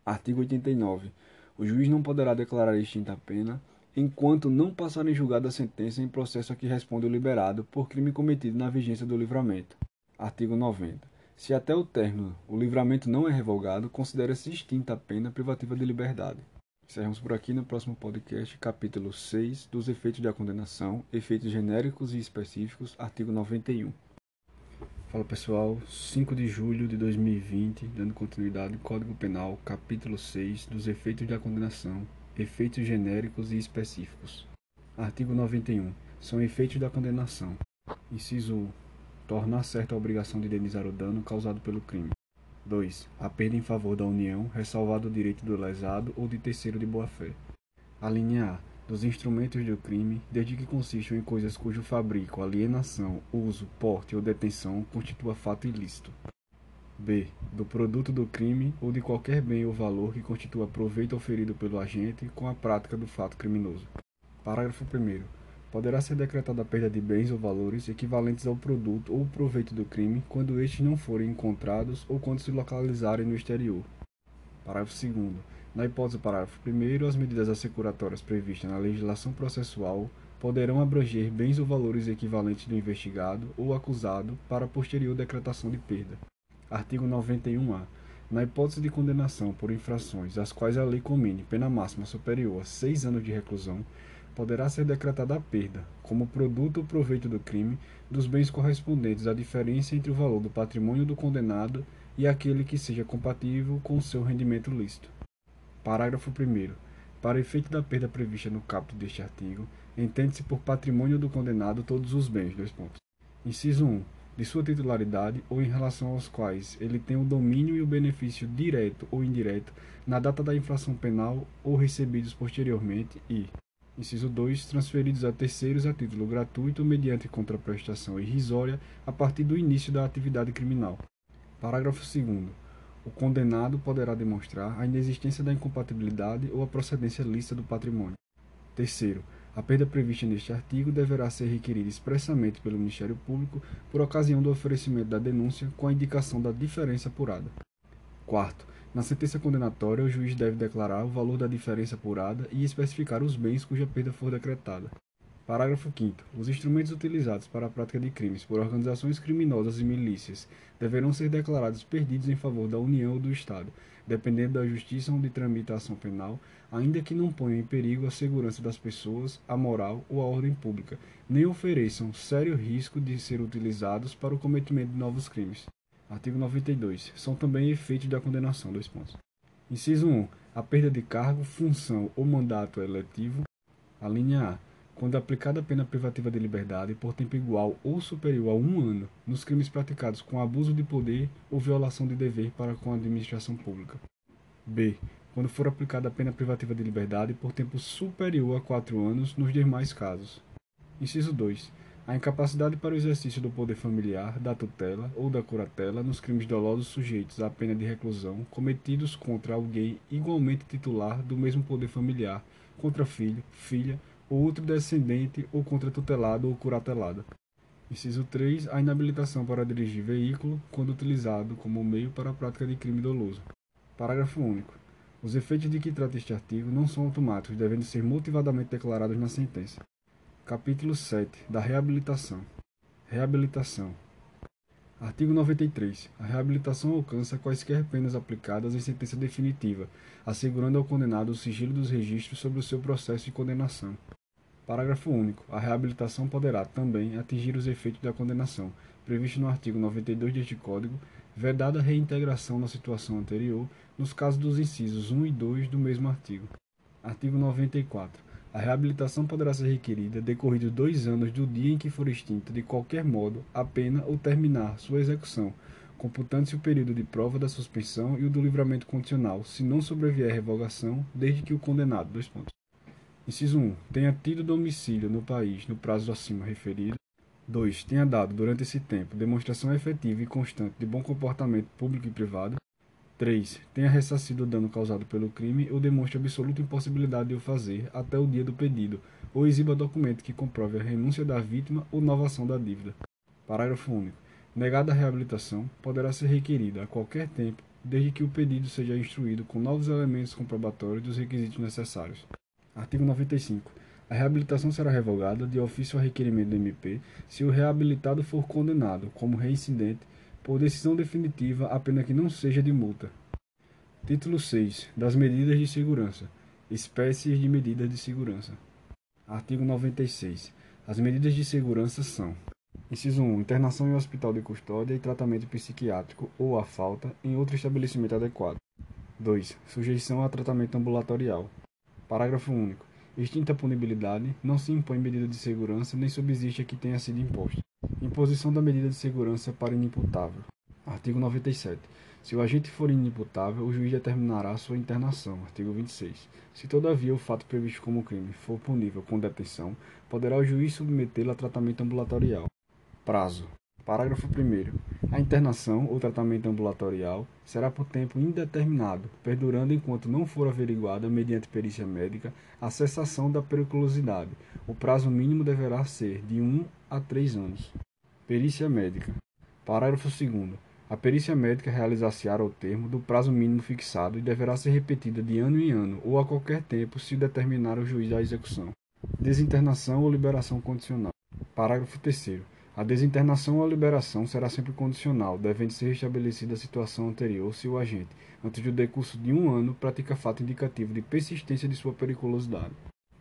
Artigo 89. O juiz não poderá declarar extinta a pena enquanto não passar em julgado a sentença em processo a que responde o liberado por crime cometido na vigência do livramento. Artigo 90. Se até o término o livramento não é revogado, considera-se extinta a pena privativa de liberdade. Encerramos por aqui no próximo podcast, capítulo 6 dos efeitos da condenação, efeitos genéricos e específicos, artigo 91. Fala pessoal, 5 de julho de 2020, dando continuidade Código Penal, capítulo 6 dos efeitos da condenação, efeitos genéricos e específicos. Artigo 91. São efeitos da condenação. Inciso 1 tornar certa a obrigação de indenizar o dano causado pelo crime. 2. A perda em favor da União, ressalvado o direito do lesado ou de terceiro de boa-fé. A linha A. Dos instrumentos do crime, desde que consistam em coisas cujo fabrico, alienação, uso, porte ou detenção constitua fato ilícito. B. Do produto do crime ou de qualquer bem ou valor que constitua proveito oferido pelo agente com a prática do fato criminoso. Parágrafo 1 poderá ser decretada a perda de bens ou valores equivalentes ao produto ou proveito do crime quando estes não forem encontrados ou quando se localizarem no exterior. Parágrafo 2 Na hipótese do parágrafo 1 as medidas assecuratórias previstas na legislação processual poderão abranger bens ou valores equivalentes do investigado ou acusado para posterior decretação de perda. Artigo 91-A. Na hipótese de condenação por infrações às quais a lei comine pena máxima superior a seis anos de reclusão, poderá ser decretada a perda, como produto ou proveito do crime, dos bens correspondentes à diferença entre o valor do patrimônio do condenado e aquele que seja compatível com o seu rendimento lícito. Parágrafo 1. Para efeito da perda prevista no caput deste artigo, entende-se por patrimônio do condenado todos os bens. Dois pontos. Inciso 1. De sua titularidade ou em relação aos quais ele tem o domínio e o benefício direto ou indireto na data da infração penal ou recebidos posteriormente e, Inciso 2. Transferidos a terceiros a título gratuito mediante contraprestação irrisória a partir do início da atividade criminal. Parágrafo 2. O condenado poderá demonstrar a inexistência da incompatibilidade ou a procedência lícita do patrimônio. Terceiro, a perda prevista neste artigo deverá ser requerida expressamente pelo Ministério Público por ocasião do oferecimento da denúncia com a indicação da diferença apurada. Quarto, na sentença condenatória, o juiz deve declarar o valor da diferença apurada e especificar os bens cuja perda for decretada. Parágrafo 5. Os instrumentos utilizados para a prática de crimes por organizações criminosas e milícias deverão ser declarados perdidos em favor da União ou do Estado, dependendo da justiça onde tramita a ação penal, ainda que não ponham em perigo a segurança das pessoas, a moral ou a ordem pública, nem ofereçam sério risco de ser utilizados para o cometimento de novos crimes. Artigo 92. São também efeitos da condenação. Dois pontos. Inciso 1. A perda de cargo, função ou mandato eletivo. A linha A. Quando aplicada a pena privativa de liberdade por tempo igual ou superior a um ano nos crimes praticados com abuso de poder ou violação de dever para com a administração pública. B. Quando for aplicada a pena privativa de liberdade por tempo superior a quatro anos nos demais casos. Inciso 2 a incapacidade para o exercício do poder familiar, da tutela ou da curatela nos crimes dolosos sujeitos à pena de reclusão cometidos contra alguém igualmente titular do mesmo poder familiar, contra filho, filha ou outro descendente ou contra tutelado ou curatelada. Inciso 3. A inabilitação para dirigir veículo quando utilizado como meio para a prática de crime doloso. Parágrafo único. Os efeitos de que trata este artigo não são automáticos, devendo ser motivadamente declarados na sentença. Capítulo 7 da Reabilitação. Reabilitação. Artigo 93. A reabilitação alcança quaisquer penas aplicadas em sentença definitiva, assegurando ao condenado o sigilo dos registros sobre o seu processo de condenação. Parágrafo único. A reabilitação poderá também atingir os efeitos da condenação, previsto no artigo 92 deste Código, vedada a reintegração na situação anterior, nos casos dos incisos 1 e 2 do mesmo artigo. Artigo 94. A reabilitação poderá ser requerida decorridos dois anos do dia em que for extinta, de qualquer modo, a pena ou terminar sua execução, computando-se o período de prova da suspensão e o do livramento condicional, se não sobrevier revogação, desde que o condenado. Dois pontos. Inciso 1. Tenha tido domicílio no país no prazo acima referido. 2. Tenha dado, durante esse tempo, demonstração efetiva e constante de bom comportamento público e privado. 3. Tenha ressarcido o dano causado pelo crime ou demonstre absoluta impossibilidade de o fazer até o dia do pedido, ou exiba documento que comprove a renúncia da vítima ou novação da dívida. Parágrafo único. Negada a reabilitação, poderá ser requerida a qualquer tempo, desde que o pedido seja instruído com novos elementos comprobatórios dos requisitos necessários. Artigo 95. A reabilitação será revogada de ofício a requerimento do MP se o reabilitado for condenado como reincidente por decisão definitiva a pena que não seja de multa. Título 6. Das medidas de segurança. Espécies de medidas de segurança. Artigo 96. As medidas de segurança são: Inciso 1. Internação em hospital de custódia e tratamento psiquiátrico ou, a falta, em outro estabelecimento adequado. 2. Sujeição a tratamento ambulatorial. Parágrafo único. Extinta a punibilidade, não se impõe medida de segurança nem subsiste a que tenha sido imposta. Imposição da medida de segurança para inimputável. Artigo 97. Se o agente for inimputável, o juiz determinará sua internação. Artigo 26. Se todavia o fato previsto como crime for punível com detenção, poderá o juiz submetê-lo a tratamento ambulatorial. Prazo. Parágrafo 1. A internação ou tratamento ambulatorial será por tempo indeterminado, perdurando enquanto não for averiguada, mediante perícia médica, a cessação da periculosidade. O prazo mínimo deverá ser de 1 a 3 anos. Perícia médica. Parágrafo 2. A perícia médica realizar-se-á ao termo do prazo mínimo fixado e deverá ser repetida de ano em ano ou a qualquer tempo se determinar o juiz da execução. Desinternação ou liberação condicional. Parágrafo 3. A desinternação ou liberação será sempre condicional, devendo ser restabelecida a situação anterior se o agente, antes do decurso de um ano, pratica fato indicativo de persistência de sua periculosidade.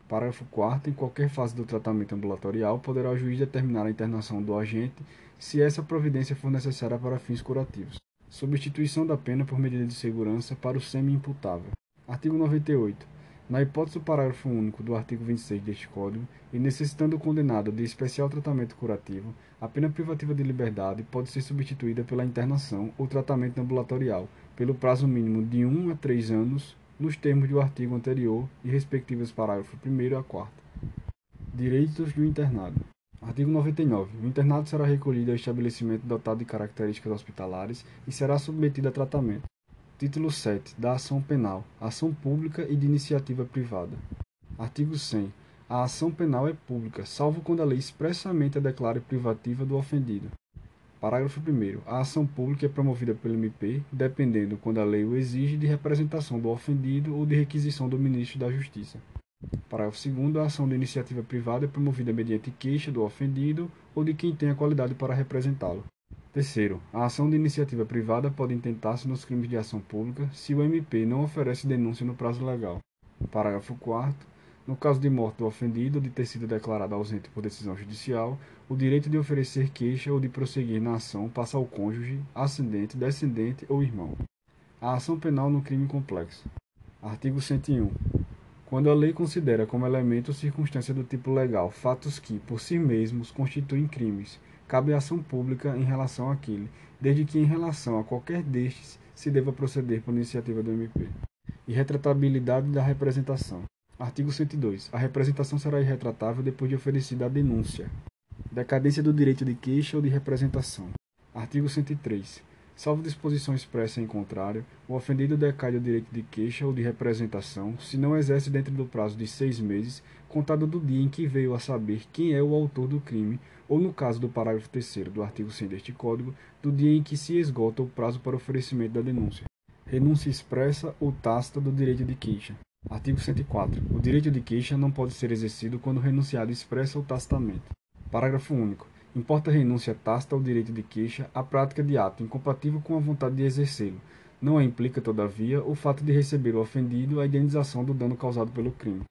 Parágrafo 4 Em qualquer fase do tratamento ambulatorial, poderá o juiz determinar a internação do agente se essa providência for necessária para fins curativos. Substituição da pena por medida de segurança para o semi-imputável. Artigo 98. Na hipótese do parágrafo único do artigo 26 deste Código, e necessitando o condenado de especial tratamento curativo, a pena privativa de liberdade pode ser substituída pela internação ou tratamento ambulatorial, pelo prazo mínimo de 1 a 3 anos, nos termos do artigo anterior e respectivos parágrafo 1 a 4. Direitos do internado. Artigo 99. O internado será recolhido ao estabelecimento dotado de características hospitalares e será submetido a tratamento. Título 7. Da ação penal. Ação pública e de iniciativa privada. Artigo 100. A ação penal é pública, salvo quando a lei expressamente a declare privativa do ofendido. Parágrafo 1. A ação pública é promovida pelo MP, dependendo, quando a lei o exige, de representação do ofendido ou de requisição do ministro da Justiça. Parágrafo 2. A ação de iniciativa privada é promovida mediante queixa do ofendido ou de quem tem a qualidade para representá-lo. Terceiro, a ação de iniciativa privada pode intentar-se nos crimes de ação pública se o MP não oferece denúncia no prazo legal. Parágrafo 4 No caso de morte do ofendido ou de ter sido declarado ausente por decisão judicial, o direito de oferecer queixa ou de prosseguir na ação passa ao cônjuge, ascendente, descendente ou irmão. A ação penal no crime complexo. Artigo 101. Quando a lei considera como elemento ou circunstância do tipo legal fatos que, por si mesmos, constituem crimes, cabe ação pública em relação àquele, desde que em relação a qualquer destes se deva proceder por iniciativa do MP. Irretratabilidade da representação. Artigo 102. A representação será irretratável depois de oferecida a denúncia. Decadência do direito de queixa ou de representação. Artigo 103. Salvo disposição expressa em contrário, o ofendido decai do direito de queixa ou de representação se não exerce dentro do prazo de seis meses, contado do dia em que veio a saber quem é o autor do crime, ou no caso do parágrafo 3 do artigo 100 deste Código, do dia em que se esgota o prazo para oferecimento da denúncia. Renúncia expressa ou tácita do direito de queixa. Artigo 104. O direito de queixa não pode ser exercido quando renunciado expressa ou tacitamente. Parágrafo único. Importa renúncia tácita ao direito de queixa a prática de ato incompatível com a vontade de exercê-lo. Não a implica, todavia, o fato de receber o ofendido a indenização do dano causado pelo crime.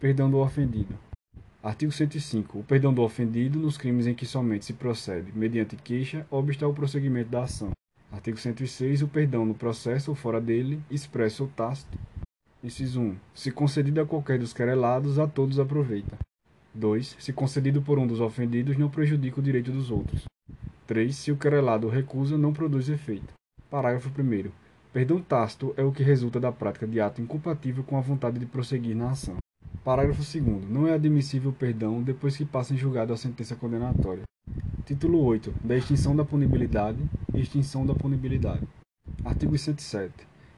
Perdão do ofendido. Artigo 105. O perdão do ofendido nos crimes em que somente se procede, mediante queixa, obsta ao prosseguimento da ação. Artigo 106. O perdão no processo ou fora dele, expresso ou tácito. Inciso 1. Se concedido a qualquer dos querelados, a todos aproveita. 2. Se concedido por um dos ofendidos, não prejudica o direito dos outros. 3. Se o querelado recusa, não produz efeito. Parágrafo 1. Perdão tácito é o que resulta da prática de ato incompatível com a vontade de prosseguir na ação. Parágrafo 2. Não é admissível o perdão depois que passa em julgado a sentença condenatória. Título 8. Da extinção da punibilidade extinção da punibilidade. Artigo 107.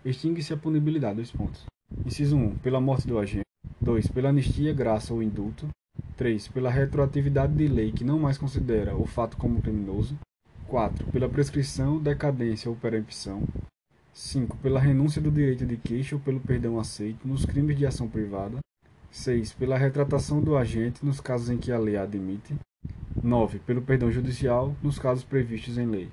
extingue-se a punibilidade. Dois pontos. Inciso 1. Pela morte do agente. 2. Pela anistia, graça ou indulto. 3. Pela retroatividade de lei que não mais considera o fato como criminoso. 4. Pela prescrição, decadência ou perempção. 5. Pela renúncia do direito de queixa ou pelo perdão aceito nos crimes de ação privada. 6. Pela retratação do agente nos casos em que a lei a admite. 9. Pelo perdão judicial nos casos previstos em lei.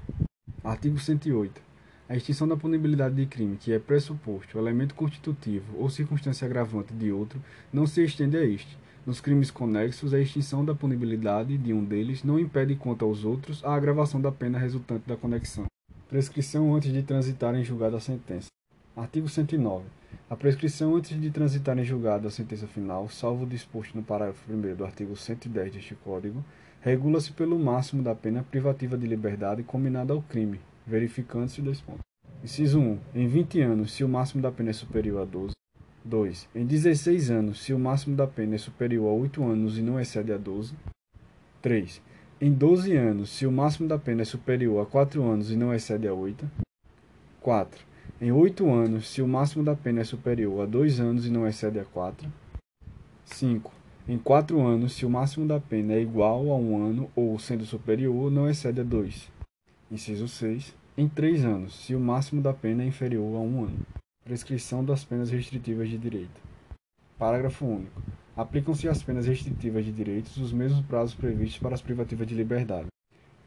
Artigo 108. A extinção da punibilidade de crime que é pressuposto, elemento constitutivo ou circunstância agravante de outro não se estende a este. Nos crimes conexos, a extinção da punibilidade de um deles não impede quanto aos outros a agravação da pena resultante da conexão. Prescrição antes de transitar em julgado a sentença. Artigo 109. A prescrição antes de transitar em julgado a sentença final, salvo o disposto no parágrafo 1 do artigo 110 deste Código, regula-se pelo máximo da pena privativa de liberdade combinada ao crime, verificando-se dois pontos. Inciso 1. Em 20 anos, se o máximo da pena é superior a 12. 2. Em 16 anos, se o máximo da pena é superior a 8 anos e não excede a 12. 3. Em 12 anos, se o máximo da pena é superior a 4 anos e não excede a 8. 4. Em 8 anos, se o máximo da pena é superior a 2 anos e não excede a 4. 5. Em 4 anos, se o máximo da pena é igual a 1 ano ou, sendo superior, não excede a 2. Inciso 6. Em 3 anos, se o máximo da pena é inferior a 1 ano. Prescrição das penas restritivas de direito. Parágrafo único. Aplicam-se às penas restritivas de direitos os mesmos prazos previstos para as privativas de liberdade.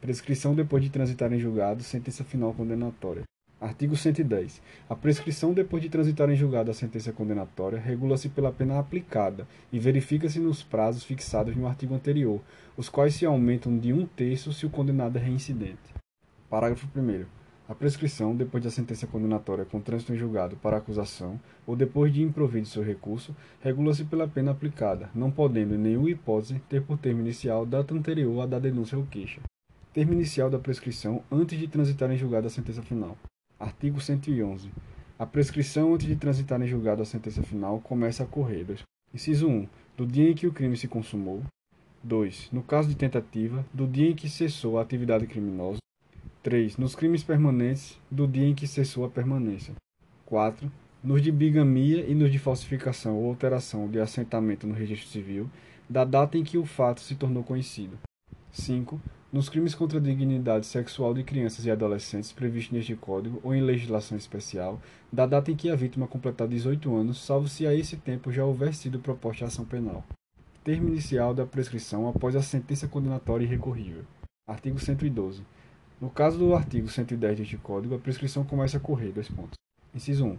Prescrição depois de transitar em julgado, sentença final condenatória. Artigo 110. A prescrição depois de transitar em julgado a sentença condenatória regula-se pela pena aplicada e verifica-se nos prazos fixados no artigo anterior, os quais se aumentam de um terço se o condenado é reincidente. Parágrafo 1. A prescrição, depois da sentença condenatória com trânsito em julgado para acusação, ou depois de improvido seu recurso, regula-se pela pena aplicada, não podendo, em nenhuma hipótese, ter por termo inicial data anterior à da denúncia ou queixa. Termo inicial da prescrição antes de transitar em julgado a sentença final. Artigo 111. A prescrição antes de transitar em julgado a sentença final começa a correr. Inciso 1. Do dia em que o crime se consumou. 2. No caso de tentativa, do dia em que cessou a atividade criminosa. 3. Nos crimes permanentes, do dia em que cessou a permanência. 4. Nos de bigamia e nos de falsificação ou alteração de assentamento no registro civil, da data em que o fato se tornou conhecido. 5. Nos crimes contra a dignidade sexual de crianças e adolescentes previstos neste Código ou em legislação especial, da data em que a vítima completar 18 anos, salvo se a esse tempo já houver sido proposta a ação penal. Termo inicial da prescrição após a sentença condenatória irrecorrível. Artigo 112. No caso do artigo 110 deste Código, a prescrição começa a correr. Dois pontos. Inciso 1.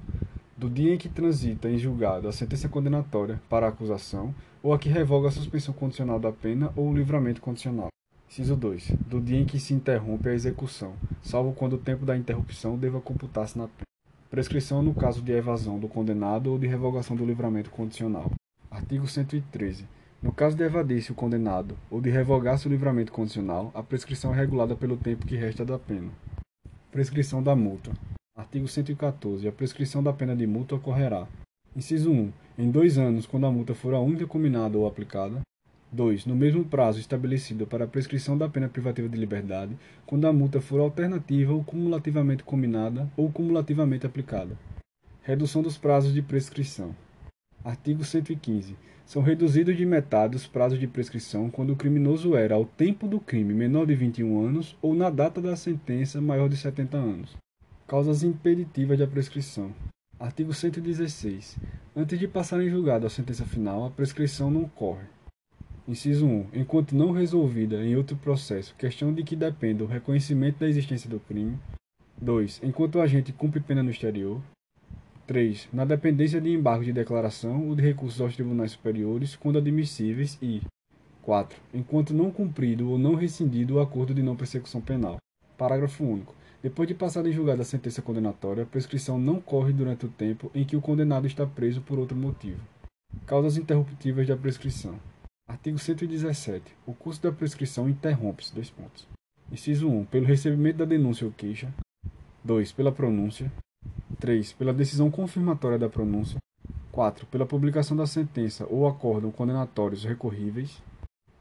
Do dia em que transita em julgado a sentença condenatória para a acusação ou a que revoga a suspensão condicional da pena ou o livramento condicional. Inciso 2. Do dia em que se interrompe a execução, salvo quando o tempo da interrupção deva computar-se na pena. Prescrição no caso de evasão do condenado ou de revogação do livramento condicional. Artigo 113. No caso de evadir-se o condenado ou de revogar-se o livramento condicional, a prescrição é regulada pelo tempo que resta da pena. Prescrição da multa. Artigo 114. A prescrição da pena de multa ocorrerá. Inciso 1. Em dois anos, quando a multa for a única combinada ou aplicada. 2. No mesmo prazo estabelecido para a prescrição da pena privativa de liberdade, quando a multa for alternativa ou cumulativamente combinada ou cumulativamente aplicada. Redução dos prazos de prescrição. Artigo 115. São reduzidos de metade os prazos de prescrição quando o criminoso era, ao tempo do crime, menor de 21 anos ou na data da sentença, maior de 70 anos. Causas impeditivas da prescrição. Artigo 116. Antes de passar em julgado a sentença final, a prescrição não ocorre. Inciso 1. Enquanto não resolvida em outro processo, questão de que dependa o reconhecimento da existência do crime. 2. Enquanto o agente cumpre pena no exterior. 3. Na dependência de embargo de declaração ou de recursos aos tribunais superiores, quando admissíveis. E 4. Enquanto não cumprido ou não rescindido o acordo de não persecução penal. Parágrafo único. Depois de passada em julgado a sentença condenatória, a prescrição não corre durante o tempo em que o condenado está preso por outro motivo. Causas interruptivas da prescrição. Artigo 117. O curso da prescrição interrompe-se. Dois pontos. Inciso 1. Pelo recebimento da denúncia ou queixa. 2. Pela pronúncia. 3. Pela decisão confirmatória da pronúncia. 4. Pela publicação da sentença ou acórdão condenatórios recorríveis.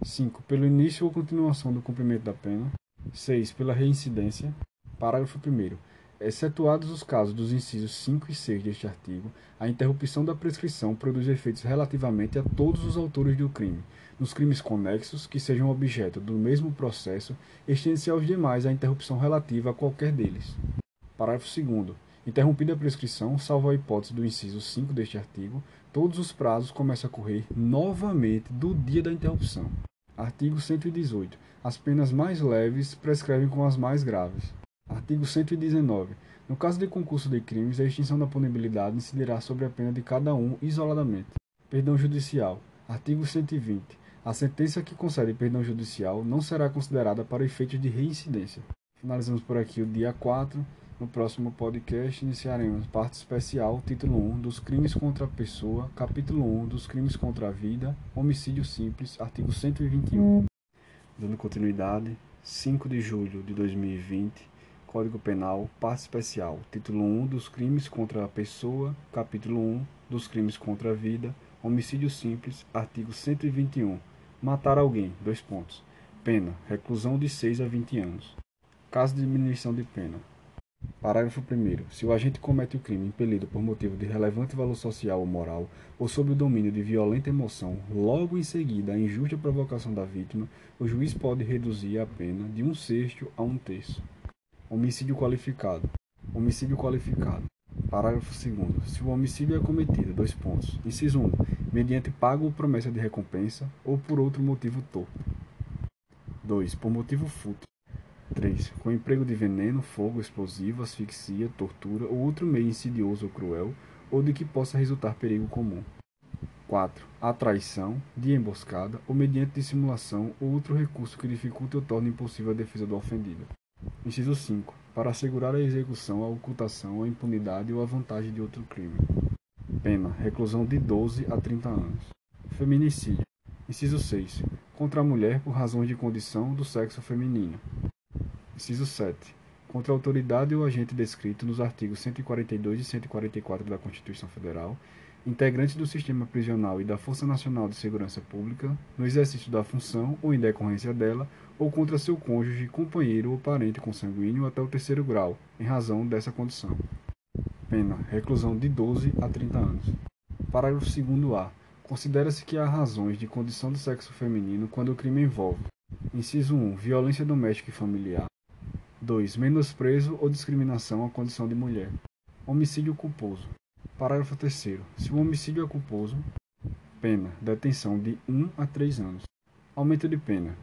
5. Pelo início ou continuação do cumprimento da pena. 6. Pela reincidência. Parágrafo 1. Excetuados os casos dos incisos 5 e 6 deste artigo, a interrupção da prescrição produz efeitos relativamente a todos os autores do crime. Nos crimes conexos, que sejam objeto do mesmo processo, estende-se aos demais a interrupção relativa a qualquer deles. Parágrafo 2. Interrompida a prescrição, salvo a hipótese do inciso 5 deste artigo, todos os prazos começam a correr novamente do dia da interrupção. Artigo 118. As penas mais leves prescrevem com as mais graves. Artigo 119. No caso de concurso de crimes, a extinção da punibilidade incidirá sobre a pena de cada um isoladamente. Perdão judicial. Artigo 120. A sentença que concede perdão judicial não será considerada para efeitos de reincidência. Finalizamos por aqui o dia 4. No próximo podcast iniciaremos parte especial, título 1 dos crimes contra a pessoa, capítulo 1 dos crimes contra a vida, homicídio simples, artigo 121. Dando continuidade, 5 de julho de 2020, Código Penal, parte especial, título 1 dos crimes contra a pessoa, capítulo 1 dos crimes contra a vida, homicídio simples, artigo 121. Matar alguém, dois pontos. Pena, reclusão de 6 a 20 anos. Caso de diminuição de pena, Parágrafo 1. Se o agente comete o crime impelido por motivo de relevante valor social ou moral, ou sob o domínio de violenta emoção, logo em seguida à injusta provocação da vítima, o juiz pode reduzir a pena de um sexto a um terço. Homicídio qualificado. Homicídio qualificado. Parágrafo 2. Se o homicídio é cometido, dois pontos. Inciso 1. Mediante pago ou promessa de recompensa, ou por outro motivo torpe. 2. Por motivo fútil 3. Com emprego de veneno, fogo, explosivo, asfixia, tortura ou outro meio insidioso ou cruel, ou de que possa resultar perigo comum. 4. A traição, de emboscada, ou mediante dissimulação ou outro recurso que dificulte ou torne impossível a defesa do ofendido. Inciso 5. Para assegurar a execução, a ocultação, a impunidade ou a vantagem de outro crime. Pena: reclusão de 12 a 30 anos. Feminicídio. Inciso 6. Contra a mulher por razões de condição do sexo feminino. Inciso 7. Contra a autoridade ou agente descrito nos artigos 142 e 144 da Constituição Federal, integrante do sistema prisional e da Força Nacional de Segurança Pública, no exercício da função ou em decorrência dela, ou contra seu cônjuge, companheiro ou parente consanguíneo até o terceiro grau, em razão dessa condição. Pena: reclusão de 12 a 30 anos. Parágrafo 2a. Considera-se que há razões de condição do sexo feminino quando o crime envolve: inciso 1. Violência doméstica e familiar. 2. Menosprezo ou discriminação à condição de mulher. Homicídio culposo. Parágrafo 3. Se o homicídio é culposo, pena, detenção de 1 a 3 anos. Aumento de pena.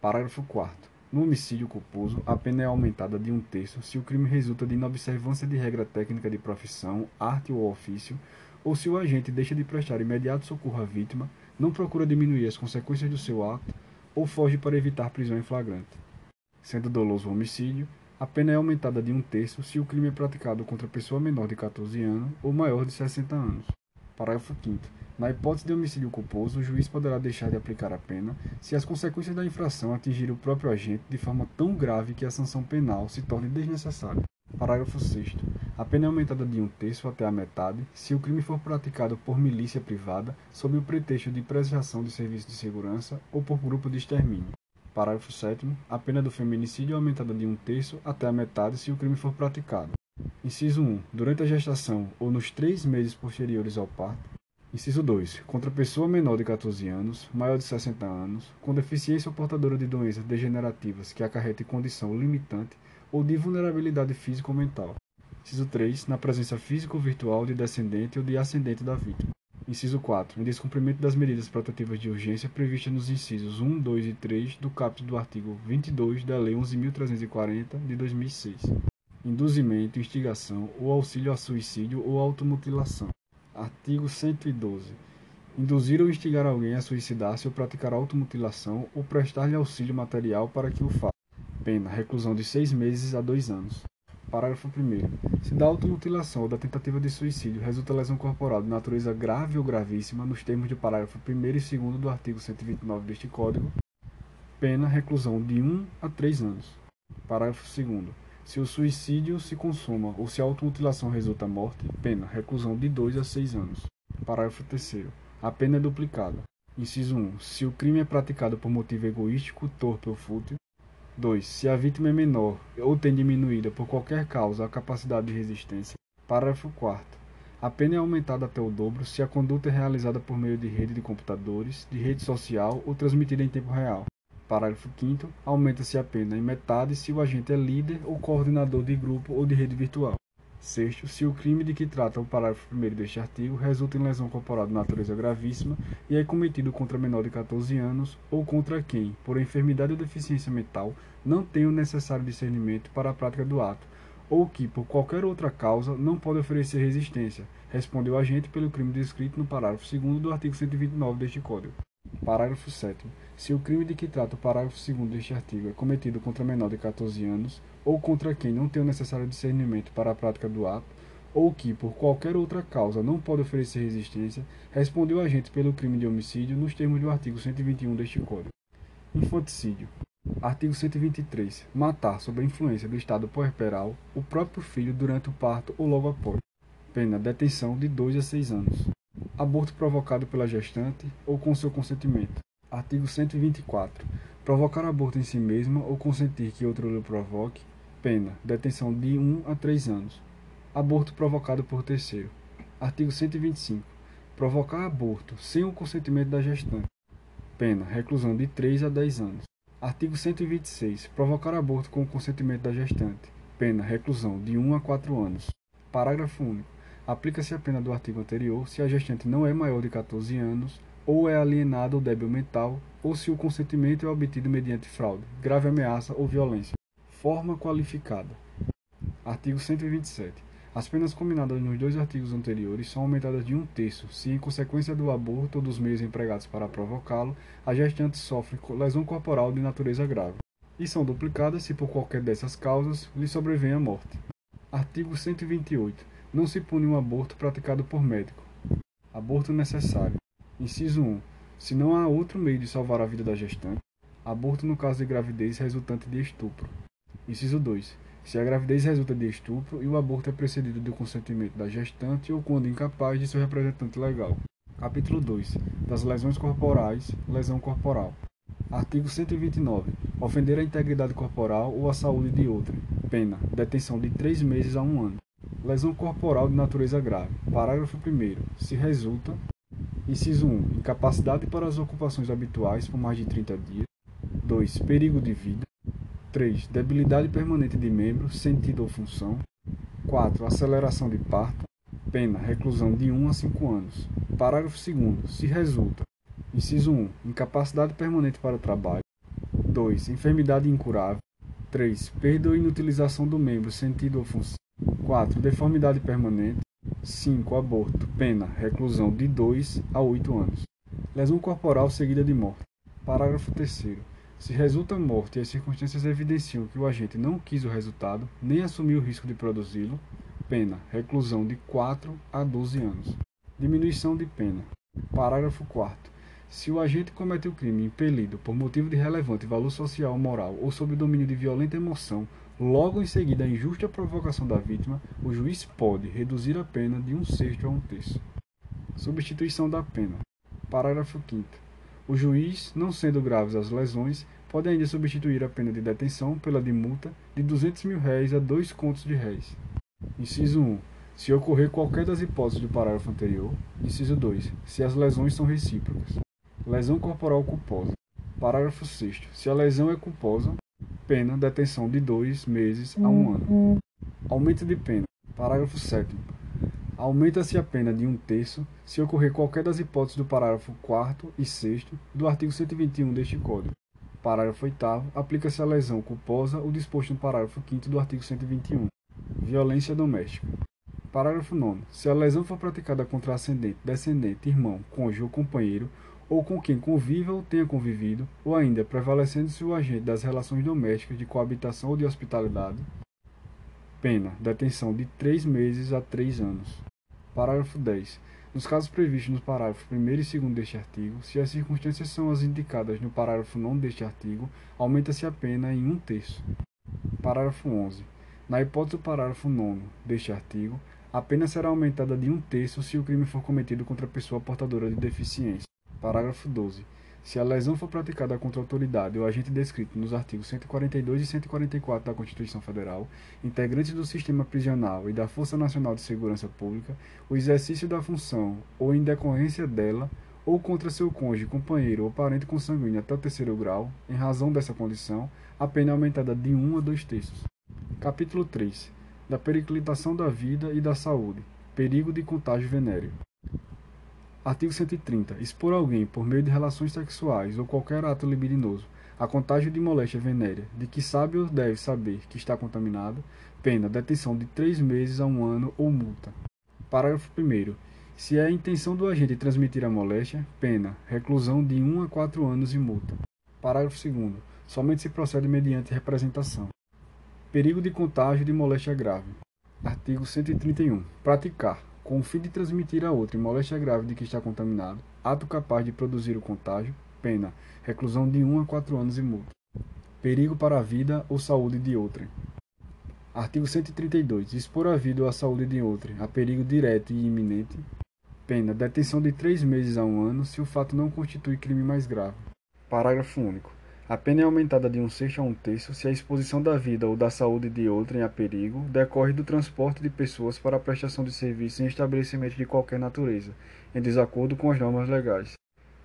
Parágrafo 4. No homicídio culposo, a pena é aumentada de um terço se o crime resulta de inobservância de regra técnica de profissão, arte ou ofício, ou se o agente deixa de prestar imediato socorro à vítima, não procura diminuir as consequências do seu ato ou foge para evitar prisão em flagrante. Sendo doloso o homicídio, a pena é aumentada de um terço se o crime é praticado contra pessoa menor de 14 anos ou maior de 60 anos. Parágrafo 5. Na hipótese de homicídio culposo, o juiz poderá deixar de aplicar a pena se as consequências da infração atingirem o próprio agente de forma tão grave que a sanção penal se torne desnecessária. Parágrafo 6. A pena é aumentada de um terço até a metade se o crime for praticado por milícia privada sob o pretexto de preservação de serviços de segurança ou por grupo de extermínio. Parágrafo 7. A pena do feminicídio é aumentada de um terço até a metade se o crime for praticado. Inciso 1. Durante a gestação ou nos três meses posteriores ao parto. Inciso 2. Contra pessoa menor de 14 anos, maior de 60 anos, com deficiência ou portadora de doenças degenerativas que acarretem condição limitante ou de vulnerabilidade física ou mental. Inciso 3. Na presença física ou virtual de descendente ou de ascendente da vítima. Inciso 4. Em descumprimento das medidas protetivas de urgência previstas nos incisos 1, 2 e 3 do caput do artigo 22 da Lei 11.340 de 2006. Induzimento, instigação ou auxílio a suicídio ou automutilação. Artigo 112. Induzir ou instigar alguém a suicidar-se ou praticar automutilação ou prestar-lhe auxílio material para que o faça. Pena: reclusão de seis meses a dois anos. Parágrafo 1. Se da automutilação ou da tentativa de suicídio resulta lesão corporal de natureza grave ou gravíssima, nos termos do parágrafo 1 e 2 do artigo 129 deste Código, pena reclusão de 1 a 3 anos. Parágrafo 2. Se o suicídio se consuma ou se a automutilação resulta morte, pena reclusão de 2 a 6 anos. Parágrafo 3. A pena é duplicada. Inciso 1. Se o crime é praticado por motivo egoístico, torpe ou fútil. 2. Se a vítima é menor ou tem diminuída por qualquer causa a capacidade de resistência. Parágrafo 4. A pena é aumentada até o dobro se a conduta é realizada por meio de rede de computadores, de rede social ou transmitida em tempo real. Parágrafo 5. Aumenta-se a pena em metade se o agente é líder ou coordenador de grupo ou de rede virtual. Sexto, se o crime de que trata o parágrafo 1 deste artigo resulta em lesão corporal de natureza gravíssima e é cometido contra menor de 14 anos ou contra quem, por enfermidade ou deficiência mental, não tem o necessário discernimento para a prática do ato, ou que, por qualquer outra causa, não pode oferecer resistência, respondeu o agente pelo crime descrito no parágrafo 2 do artigo 129 deste Código. Parágrafo 7. Se o crime de que trata o parágrafo 2 deste artigo é cometido contra menor de 14 anos, ou contra quem não tem o necessário discernimento para a prática do ato, ou que, por qualquer outra causa, não pode oferecer resistência, respondeu o agente pelo crime de homicídio nos termos do artigo 121 deste Código. Infanticídio. Artigo 123. Matar sob a influência do estado puerperal o próprio filho durante o parto ou logo após. Pena detenção de 2 a 6 anos. Aborto provocado pela gestante ou com seu consentimento. Artigo 124. Provocar aborto em si mesma ou consentir que outro lhe provoque. Pena. Detenção de 1 a 3 anos. Aborto provocado por terceiro. Artigo 125. Provocar aborto sem o consentimento da gestante. Pena. Reclusão de 3 a 10 anos. Artigo 126. Provocar aborto com o consentimento da gestante. Pena. Reclusão de 1 a 4 anos. Parágrafo único. Aplica-se a pena do artigo anterior se a gestante não é maior de 14 anos ou é alienada ou débil mental, ou se o consentimento é obtido mediante fraude, grave ameaça ou violência. Forma qualificada. Artigo 127. As penas combinadas nos dois artigos anteriores são aumentadas de um terço se, em consequência do aborto ou dos meios empregados para provocá-lo, a gestante sofre lesão corporal de natureza grave, e são duplicadas se, por qualquer dessas causas, lhe sobrevém a morte. Artigo 128. Não se pune um aborto praticado por médico. Aborto necessário. Inciso 1. Se não há outro meio de salvar a vida da gestante, aborto no caso de gravidez resultante de estupro. Inciso 2. Se a gravidez resulta de estupro e o aborto é precedido do consentimento da gestante ou quando incapaz de seu representante legal. Capítulo 2. Das lesões corporais, lesão corporal. Artigo 129. Ofender a integridade corporal ou a saúde de outrem. Pena. Detenção de três meses a um ano. Lesão corporal de natureza grave. Parágrafo 1. Se resulta Inciso 1. Incapacidade para as ocupações habituais por mais de 30 dias. 2. Perigo de vida. 3. Debilidade permanente de membro, sentido ou função. 4. Aceleração de parto. Pena. Reclusão de 1 a 5 anos. Parágrafo 2. Se resulta. Inciso 1. Incapacidade permanente para o trabalho. 2. Enfermidade incurável. 3. Perda ou inutilização do membro, sentido ou função. 4. Deformidade permanente. 5. Aborto. Pena. Reclusão de 2 a 8 anos. Lesão corporal seguida de morte. Parágrafo 3 Se resulta morte e as circunstâncias evidenciam que o agente não quis o resultado, nem assumiu o risco de produzi-lo, pena. Reclusão de 4 a 12 anos. Diminuição de pena. Parágrafo 4 Se o agente comete o crime impelido por motivo de relevante valor social ou moral ou sob domínio de violenta emoção Logo em seguida à injusta provocação da vítima, o juiz pode reduzir a pena de um sexto a um terço. Substituição da pena. Parágrafo 5 O juiz, não sendo graves as lesões, pode ainda substituir a pena de detenção pela de multa de 200 mil réis a dois contos de réis. Inciso 1. Se ocorrer qualquer das hipóteses do parágrafo anterior. Inciso 2. Se as lesões são recíprocas. Lesão corporal culposa. Parágrafo 6 Se a lesão é culposa, Pena, detenção de dois meses a um ano. Aumento de pena. Parágrafo 7 Aumenta-se a pena de um terço se ocorrer qualquer das hipóteses do parágrafo 4 e 6 do artigo 121 deste Código. Parágrafo 8 Aplica-se a lesão culposa o disposto no parágrafo 5 do artigo 121. Violência doméstica. Parágrafo 9 Se a lesão for praticada contra ascendente, descendente, irmão, cônjuge ou companheiro, ou com quem conviva ou tenha convivido, ou ainda prevalecendo-se o agente das relações domésticas de coabitação ou de hospitalidade. Pena: detenção de três meses a três anos. Parágrafo 10. Nos casos previstos nos parágrafos 1 e 2 deste artigo, se as circunstâncias são as indicadas no parágrafo 9 deste artigo, aumenta-se a pena em um terço. Parágrafo 11. Na hipótese do parágrafo 9 deste artigo, a pena será aumentada de um terço se o crime for cometido contra pessoa portadora de deficiência. Parágrafo 12. se a lesão for praticada contra a autoridade ou agente descrito nos artigos 142 e 144 da Constituição Federal, integrantes do sistema prisional e da Força Nacional de Segurança Pública, o exercício da função ou em decorrência dela, ou contra seu cônjuge, companheiro ou parente consanguíneo até o terceiro grau, em razão dessa condição, a pena é aumentada de 1 a 2 terços. Capítulo 3. Da periclitação da vida e da saúde. Perigo de contágio venéreo. Artigo 130. Expor alguém, por meio de relações sexuais ou qualquer ato libidinoso, a contágio de moléstia venérea, de que sabe ou deve saber que está contaminado, pena, detenção de três meses a um ano ou multa. Parágrafo 1. Se é a intenção do agente transmitir a moléstia, pena, reclusão de 1 a 4 anos e multa. Parágrafo 2. Somente se procede mediante representação. Perigo de contágio de moléstia grave. Artigo 131. Praticar, com o fim de transmitir a outro moléstia grave de que está contaminado, ato capaz de produzir o contágio, pena, reclusão de 1 a 4 anos e multa. Perigo para a vida ou saúde de outrem. Artigo 132. Expor a vida ou a saúde de outrem a perigo direto e iminente, pena, detenção de três meses a um ano se o fato não constitui crime mais grave. Parágrafo único. A pena é aumentada de um sexto a um terço se a exposição da vida ou da saúde de outrem a perigo decorre do transporte de pessoas para a prestação de serviço em estabelecimento de qualquer natureza, em desacordo com as normas legais.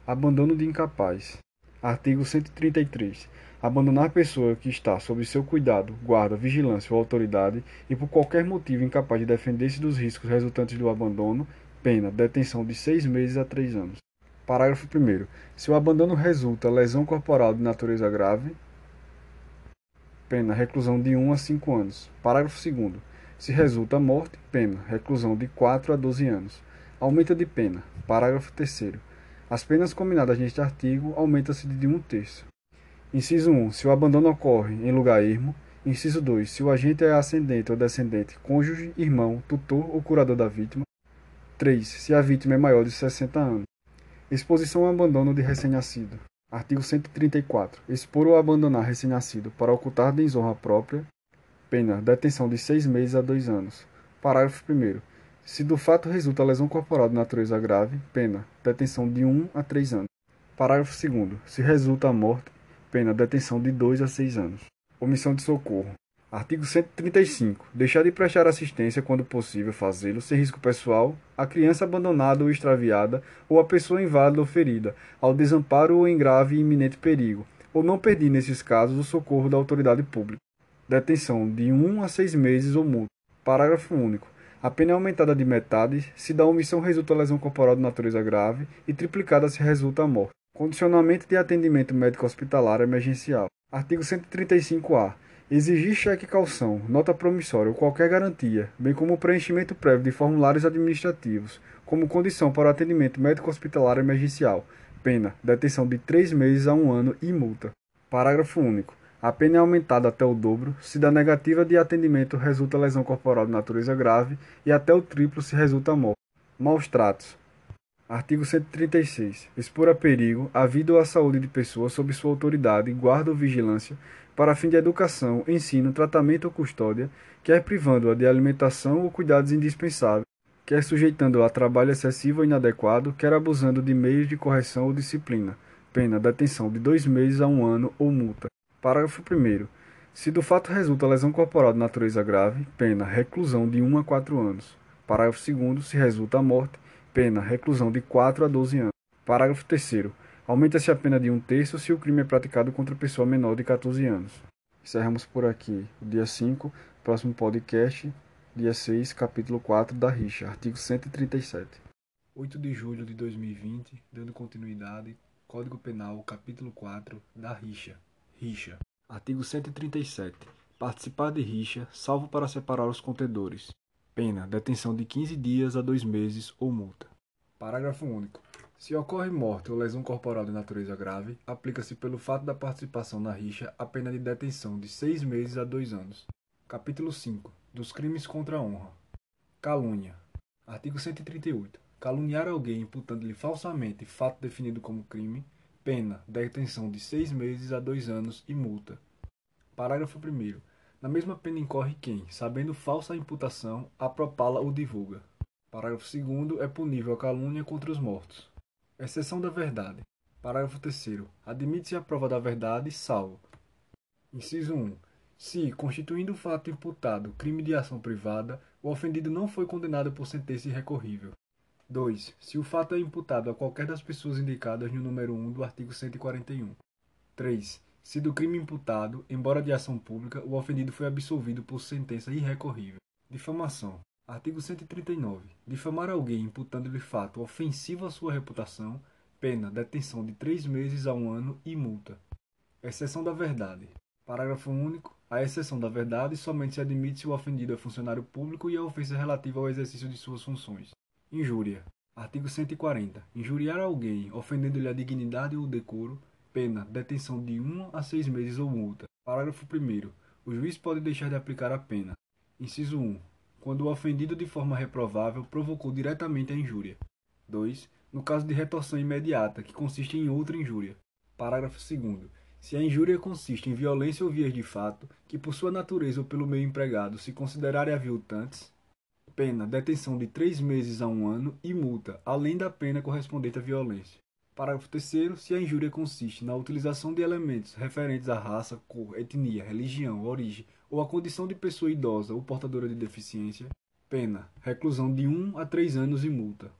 Abandono de incapaz. Artigo 133. Abandonar pessoa que está sob seu cuidado, guarda, vigilância ou autoridade e por qualquer motivo incapaz de defender-se dos riscos resultantes do abandono, pena, detenção de seis meses a três anos. Parágrafo 1. Se o abandono resulta lesão corporal de natureza grave, pena reclusão de 1 a 5 anos. Parágrafo 2. Se resulta morte, pena reclusão de 4 a 12 anos. Aumenta de pena. Parágrafo 3. As penas combinadas neste artigo aumentam-se de 1 terço. Inciso 1. Se o abandono ocorre em lugar ermo. Inciso 2. Se o agente é ascendente ou descendente, cônjuge, irmão, tutor ou curador da vítima. 3. Se a vítima é maior de 60 anos. Exposição ao abandono de recém-nascido. Artigo 134. Expor ou abandonar recém-nascido para ocultar desonra própria. Pena. Detenção de seis meses a dois anos. Parágrafo 1. Se do fato resulta lesão corporal de natureza grave, pena. Detenção de 1 a 3 anos. Parágrafo 2. Se resulta a morte, pena. Detenção de 2 a 6 anos. Omissão de socorro. Artigo 135. Deixar de prestar assistência quando possível fazê-lo sem risco pessoal à criança abandonada ou extraviada ou à pessoa inválida ou ferida, ao desamparo ou em grave e iminente perigo, ou não pedir nesses casos o socorro da autoridade pública. Detenção de 1 a 6 meses ou multa. Parágrafo único. A pena é aumentada de metade se da omissão resulta lesão corporal de natureza grave e triplicada se resulta a morte. Condicionamento de atendimento médico hospitalar emergencial. Artigo 135-A. Exigir cheque calção, nota promissória ou qualquer garantia, bem como o preenchimento prévio de formulários administrativos, como condição para o atendimento médico hospitalar emergencial. Pena: detenção de três meses a um ano e multa. Parágrafo único. A pena é aumentada até o dobro se da negativa de atendimento resulta lesão corporal de natureza grave e até o triplo se resulta morte. Maus tratos. Artigo 136. Expor a perigo a vida ou a saúde de pessoa sob sua autoridade, guarda ou vigilância para fim de educação, ensino, tratamento ou custódia, quer privando-a de alimentação ou cuidados indispensáveis, quer sujeitando-a a trabalho excessivo ou inadequado, quer abusando de meios de correção ou disciplina. Pena, detenção de dois meses a um ano ou multa. Parágrafo 1. Se do fato resulta lesão corporal de natureza grave, pena, reclusão de 1 a 4 anos. Parágrafo 2. Se resulta a morte, pena, reclusão de 4 a 12 anos. Parágrafo 3. Aumenta-se a pena de um terço se o crime é praticado contra pessoa menor de 14 anos. Encerramos por aqui o dia 5, próximo podcast, dia 6, capítulo 4 da Rixa, artigo 137. 8 de julho de 2020, dando continuidade, Código Penal, capítulo 4 da Rixa. Rixa. Artigo 137. Participar de rixa, salvo para separar os contendores. Pena: detenção de 15 dias a 2 meses ou multa. Parágrafo único. Se ocorre morte ou lesão corporal de natureza grave, aplica-se pelo fato da participação na rixa a pena de detenção de seis meses a dois anos. Capítulo 5 dos crimes contra a honra. Calúnia. Artigo 138. Caluniar alguém imputando-lhe falsamente fato definido como crime, pena, detenção de seis meses a dois anos e multa. Parágrafo 1. Na mesma pena incorre quem, sabendo falsa a imputação, a propala ou divulga. Parágrafo 2. É punível a calúnia contra os mortos. Exceção da verdade. Parágrafo 3 Admite-se a prova da verdade, salvo. Inciso 1. Se, constituindo o fato imputado crime de ação privada, o ofendido não foi condenado por sentença irrecorrível. 2. Se o fato é imputado a qualquer das pessoas indicadas no número 1 do artigo 141. 3. Se do crime imputado, embora de ação pública, o ofendido foi absolvido por sentença irrecorrível. Difamação. Artigo 139. Difamar alguém imputando-lhe fato ofensivo à sua reputação, pena detenção de três meses a um ano e multa. Exceção da verdade. Parágrafo único. A exceção da verdade somente se admite se o ofendido é funcionário público e a ofensa relativa ao exercício de suas funções. Injúria. Artigo 140. Injuriar alguém, ofendendo-lhe a dignidade ou o decoro, pena detenção de 1 a 6 meses ou multa. Parágrafo 1. O juiz pode deixar de aplicar a pena. Inciso 1 quando o ofendido de forma reprovável provocou diretamente a injúria. 2. No caso de retorção imediata, que consiste em outra injúria. Parágrafo 2. Se a injúria consiste em violência ou vias de fato, que por sua natureza ou pelo meio empregado se considerarem aviltantes, pena detenção de três meses a um ano e multa, além da pena correspondente à violência. Parágrafo 3 Se a injúria consiste na utilização de elementos referentes à raça, cor, etnia, religião, origem ou à condição de pessoa idosa ou portadora de deficiência, pena, reclusão de 1 a 3 anos e multa.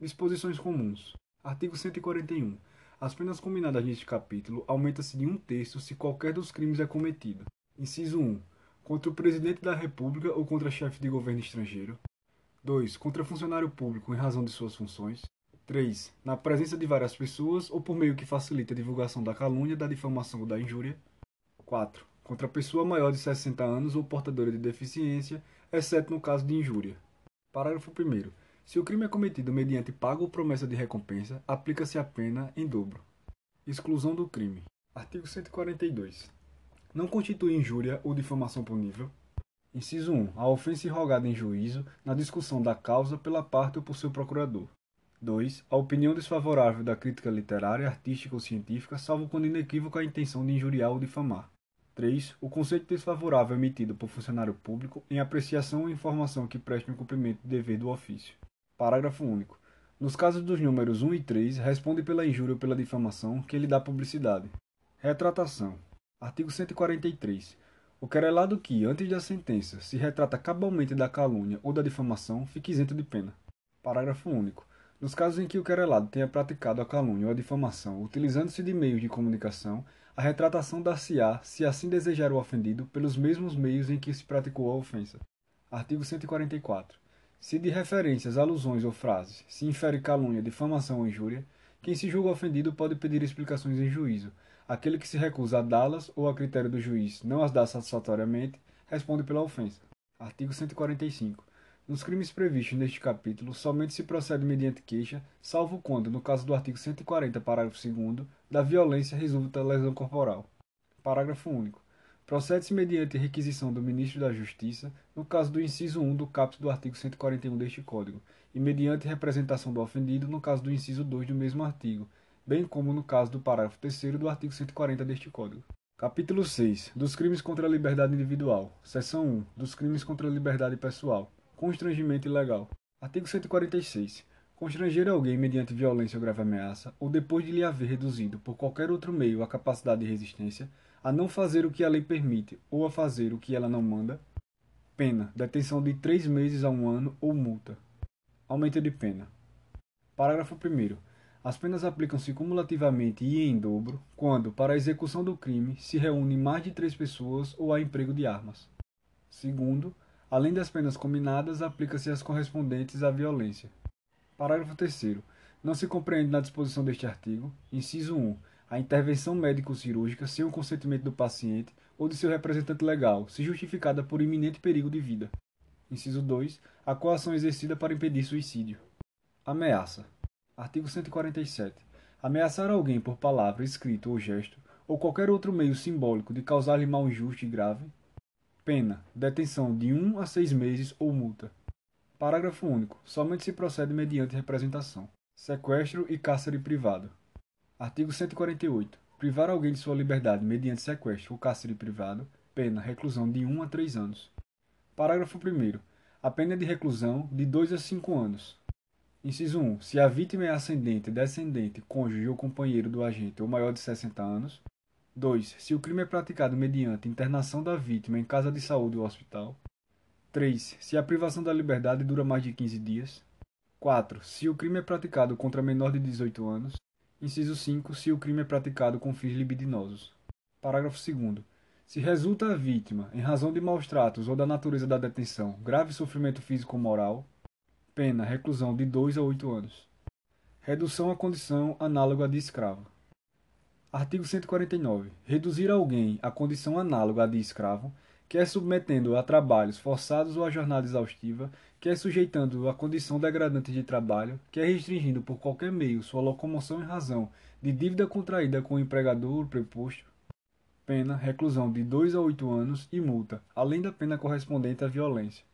Disposições comuns. Artigo 141. As penas combinadas neste capítulo aumenta-se de um terço se qualquer dos crimes é cometido. Inciso 1. Contra o presidente da República ou contra chefe de governo estrangeiro. 2. Contra funcionário público em razão de suas funções. 3. Na presença de várias pessoas ou por meio que facilite a divulgação da calúnia, da difamação ou da injúria. 4. Contra pessoa maior de 60 anos ou portadora de deficiência, exceto no caso de injúria. Parágrafo 1. Se o crime é cometido mediante pago ou promessa de recompensa, aplica-se a pena em dobro. Exclusão do crime. Artigo 142. Não constitui injúria ou difamação punível. Inciso 1. A ofensa irrogada em juízo, na discussão da causa pela parte ou por seu procurador. 2. A opinião desfavorável da crítica literária, artística ou científica, salvo quando inequívoca a intenção de injuriar ou difamar. 3. O conceito desfavorável emitido por funcionário público em apreciação ou informação que preste um cumprimento do dever do ofício. Parágrafo único. Nos casos dos números 1 e 3, responde pela injúria ou pela difamação que lhe dá publicidade. Retratação. Artigo 143. O querelado que, antes da sentença, se retrata cabalmente da calúnia ou da difamação, fica isento de pena. Parágrafo único. Nos casos em que o querelado tenha praticado a calúnia ou a difamação utilizando-se de meios de comunicação, a retratação dar-se-á, se assim desejar o ofendido, pelos mesmos meios em que se praticou a ofensa. Artigo 144. Se de referências, alusões ou frases se infere calúnia, difamação ou injúria, quem se julga ofendido pode pedir explicações em juízo. Aquele que se recusa a dá-las ou a critério do juiz não as dá satisfatoriamente, responde pela ofensa. Artigo 145. Nos crimes previstos neste capítulo, somente se procede mediante queixa, salvo quando, no caso do artigo 140, parágrafo 2, da violência resulta lesão corporal. Parágrafo único. Procede-se mediante requisição do Ministro da Justiça, no caso do inciso 1 do caput do artigo 141 deste Código, e mediante representação do ofendido, no caso do inciso 2 do mesmo artigo, bem como no caso do parágrafo 3 do artigo 140 deste Código. Capítulo 6. Dos crimes contra a liberdade individual. Seção 1. Dos crimes contra a liberdade pessoal. Constrangimento ilegal. Artigo 146. Constranger alguém mediante violência ou grave ameaça, ou depois de lhe haver reduzido por qualquer outro meio a capacidade de resistência, a não fazer o que a lei permite ou a fazer o que ela não manda, pena, detenção de três meses a um ano ou multa. Aumento de pena. Parágrafo 1. As penas aplicam-se cumulativamente e em dobro quando, para a execução do crime, se reúne mais de três pessoas ou há emprego de armas. Segundo, Além das penas combinadas, aplica-se as correspondentes à violência. Parágrafo 3 Não se compreende na disposição deste artigo, inciso 1, a intervenção médico-cirúrgica sem o consentimento do paciente ou de seu representante legal, se justificada por iminente perigo de vida. Inciso 2, a coação exercida para impedir suicídio. Ameaça. Artigo 147. Ameaçar alguém por palavra, escrito ou gesto, ou qualquer outro meio simbólico de causar-lhe mal injusto e grave, Pena: detenção de 1 a 6 meses ou multa. Parágrafo único. Somente se procede mediante representação. Sequestro e cárcere privado. Artigo 148. Privar alguém de sua liberdade mediante sequestro ou cárcere privado. Pena: reclusão de 1 a 3 anos. Parágrafo 1. A pena é de reclusão de 2 a 5 anos. Inciso 1. Se a vítima é ascendente, descendente, cônjuge ou companheiro do agente ou maior de 60 anos. 2. Se o crime é praticado mediante internação da vítima em casa de saúde ou hospital. 3. Se a privação da liberdade dura mais de 15 dias. 4. Se o crime é praticado contra menor de 18 anos. Inciso 5. Se o crime é praticado com fins libidinosos. Parágrafo 2. Se resulta a vítima, em razão de maus tratos ou da natureza da detenção, grave sofrimento físico ou moral, pena reclusão de 2 a 8 anos. Redução à condição análoga de escravo. Artigo 149. Reduzir alguém à condição análoga à de escravo, quer submetendo-o a trabalhos forçados ou a jornada exaustiva, quer sujeitando-o à condição degradante de trabalho, quer restringindo por qualquer meio sua locomoção em razão de dívida contraída com o empregador ou preposto, pena reclusão de 2 a 8 anos e multa, além da pena correspondente à violência.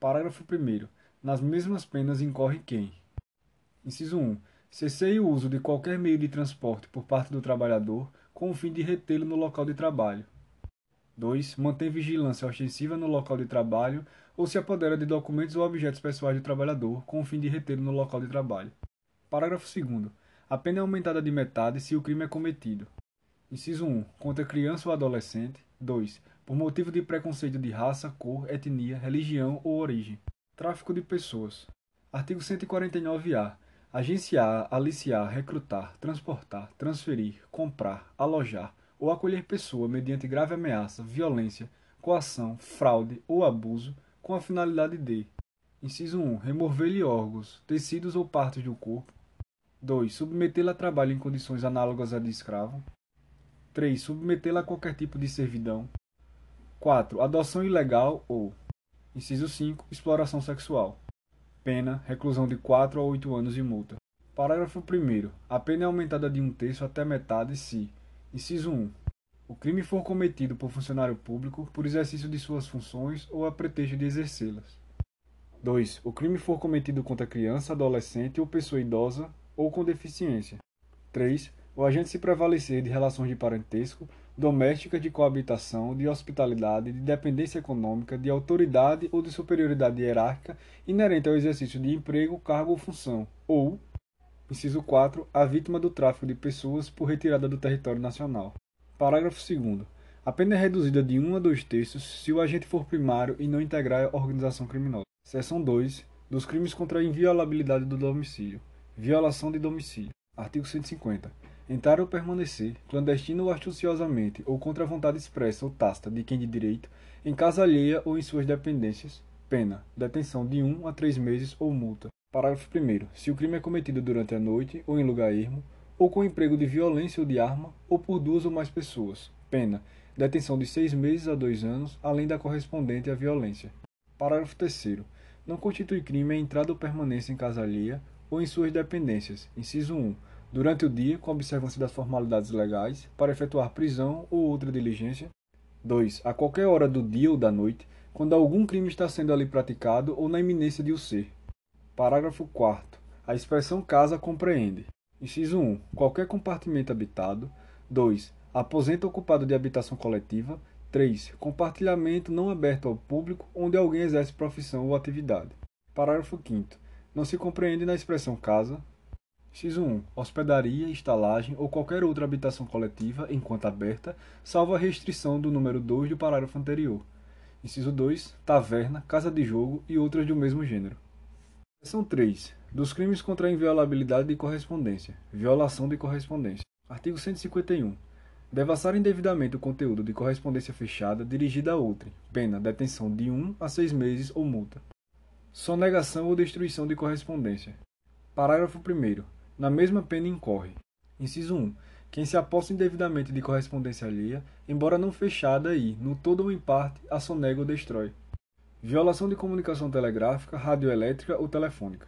Parágrafo 1 Nas mesmas penas incorre quem: Inciso 1 Cesseie o uso de qualquer meio de transporte por parte do trabalhador com o fim de retê-lo no local de trabalho. 2. Mantém vigilância ostensiva no local de trabalho ou se apodera de documentos ou objetos pessoais do trabalhador com o fim de retê-lo no local de trabalho. Parágrafo 2. A pena é aumentada de metade se o crime é cometido. Inciso 1. Contra criança ou adolescente. 2. Por motivo de preconceito de raça, cor, etnia, religião ou origem. Tráfico de pessoas. Artigo 149-A agenciar, aliciar, recrutar, transportar, transferir, comprar, alojar ou acolher pessoa mediante grave ameaça, violência, coação, fraude ou abuso com a finalidade de: inciso 1, remover-lhe órgãos, tecidos ou partes do corpo. 2. Submetê-la a trabalho em condições análogas à de escravo. 3. Submetê-la a qualquer tipo de servidão. 4. Adoção ilegal ou, inciso 5, exploração sexual. Pena, reclusão de 4 a 8 anos e multa. Parágrafo 1 A pena é aumentada de um terço até metade se, inciso 1, o crime for cometido por funcionário público por exercício de suas funções ou a pretexto de exercê-las. 2. O crime for cometido contra criança, adolescente ou pessoa idosa ou com deficiência. 3. O agente se prevalecer de relações de parentesco, doméstica de coabitação, de hospitalidade, de dependência econômica, de autoridade ou de superioridade hierárquica inerente ao exercício de emprego, cargo ou função, ou, inciso 4, a vítima do tráfico de pessoas por retirada do território nacional. Parágrafo 2 a pena é reduzida de 1 a 2 terços se o agente for primário e não integrar a organização criminosa. Seção 2. Dos crimes contra a inviolabilidade do domicílio. Violação de domicílio. Artigo 150 entrar ou permanecer, clandestino ou astuciosamente, ou contra a vontade expressa ou tácita de quem de direito, em casa alheia ou em suas dependências, pena, detenção de um a três meses ou multa. Parágrafo 1 Se o crime é cometido durante a noite ou em lugar ermo, ou com emprego de violência ou de arma, ou por duas ou mais pessoas, pena, detenção de seis meses a dois anos, além da correspondente à violência. Parágrafo 3 Não constitui crime a entrada ou permanência em casa alheia ou em suas dependências. Inciso 1 durante o dia, com observância das formalidades legais, para efetuar prisão ou outra diligência. 2. A qualquer hora do dia ou da noite, quando algum crime está sendo ali praticado ou na iminência de o ser. Parágrafo 4. A expressão casa compreende: inciso 1. Qualquer compartimento habitado. 2. Aposento ocupado de habitação coletiva. 3. Compartilhamento não aberto ao público onde alguém exerce profissão ou atividade. Parágrafo 5. Não se compreende na expressão casa X1. Hospedaria, estalagem ou qualquer outra habitação coletiva, enquanto aberta, salvo a restrição do número 2 do parágrafo anterior. Inciso 2. Taverna, casa de jogo e outras do mesmo gênero. Seção 3. Dos crimes contra a inviolabilidade de correspondência. Violação de correspondência. Artigo 151. Devassar indevidamente o conteúdo de correspondência fechada dirigida a outrem. Pena, detenção de 1 a 6 meses ou multa. Sonegação ou destruição de correspondência. Parágrafo 1 na mesma pena incorre. Inciso 1. Quem se aposta indevidamente de correspondência alheia, embora não fechada e, no todo ou em parte, a sonega ou destrói. Violação de comunicação telegráfica, radioelétrica ou telefônica.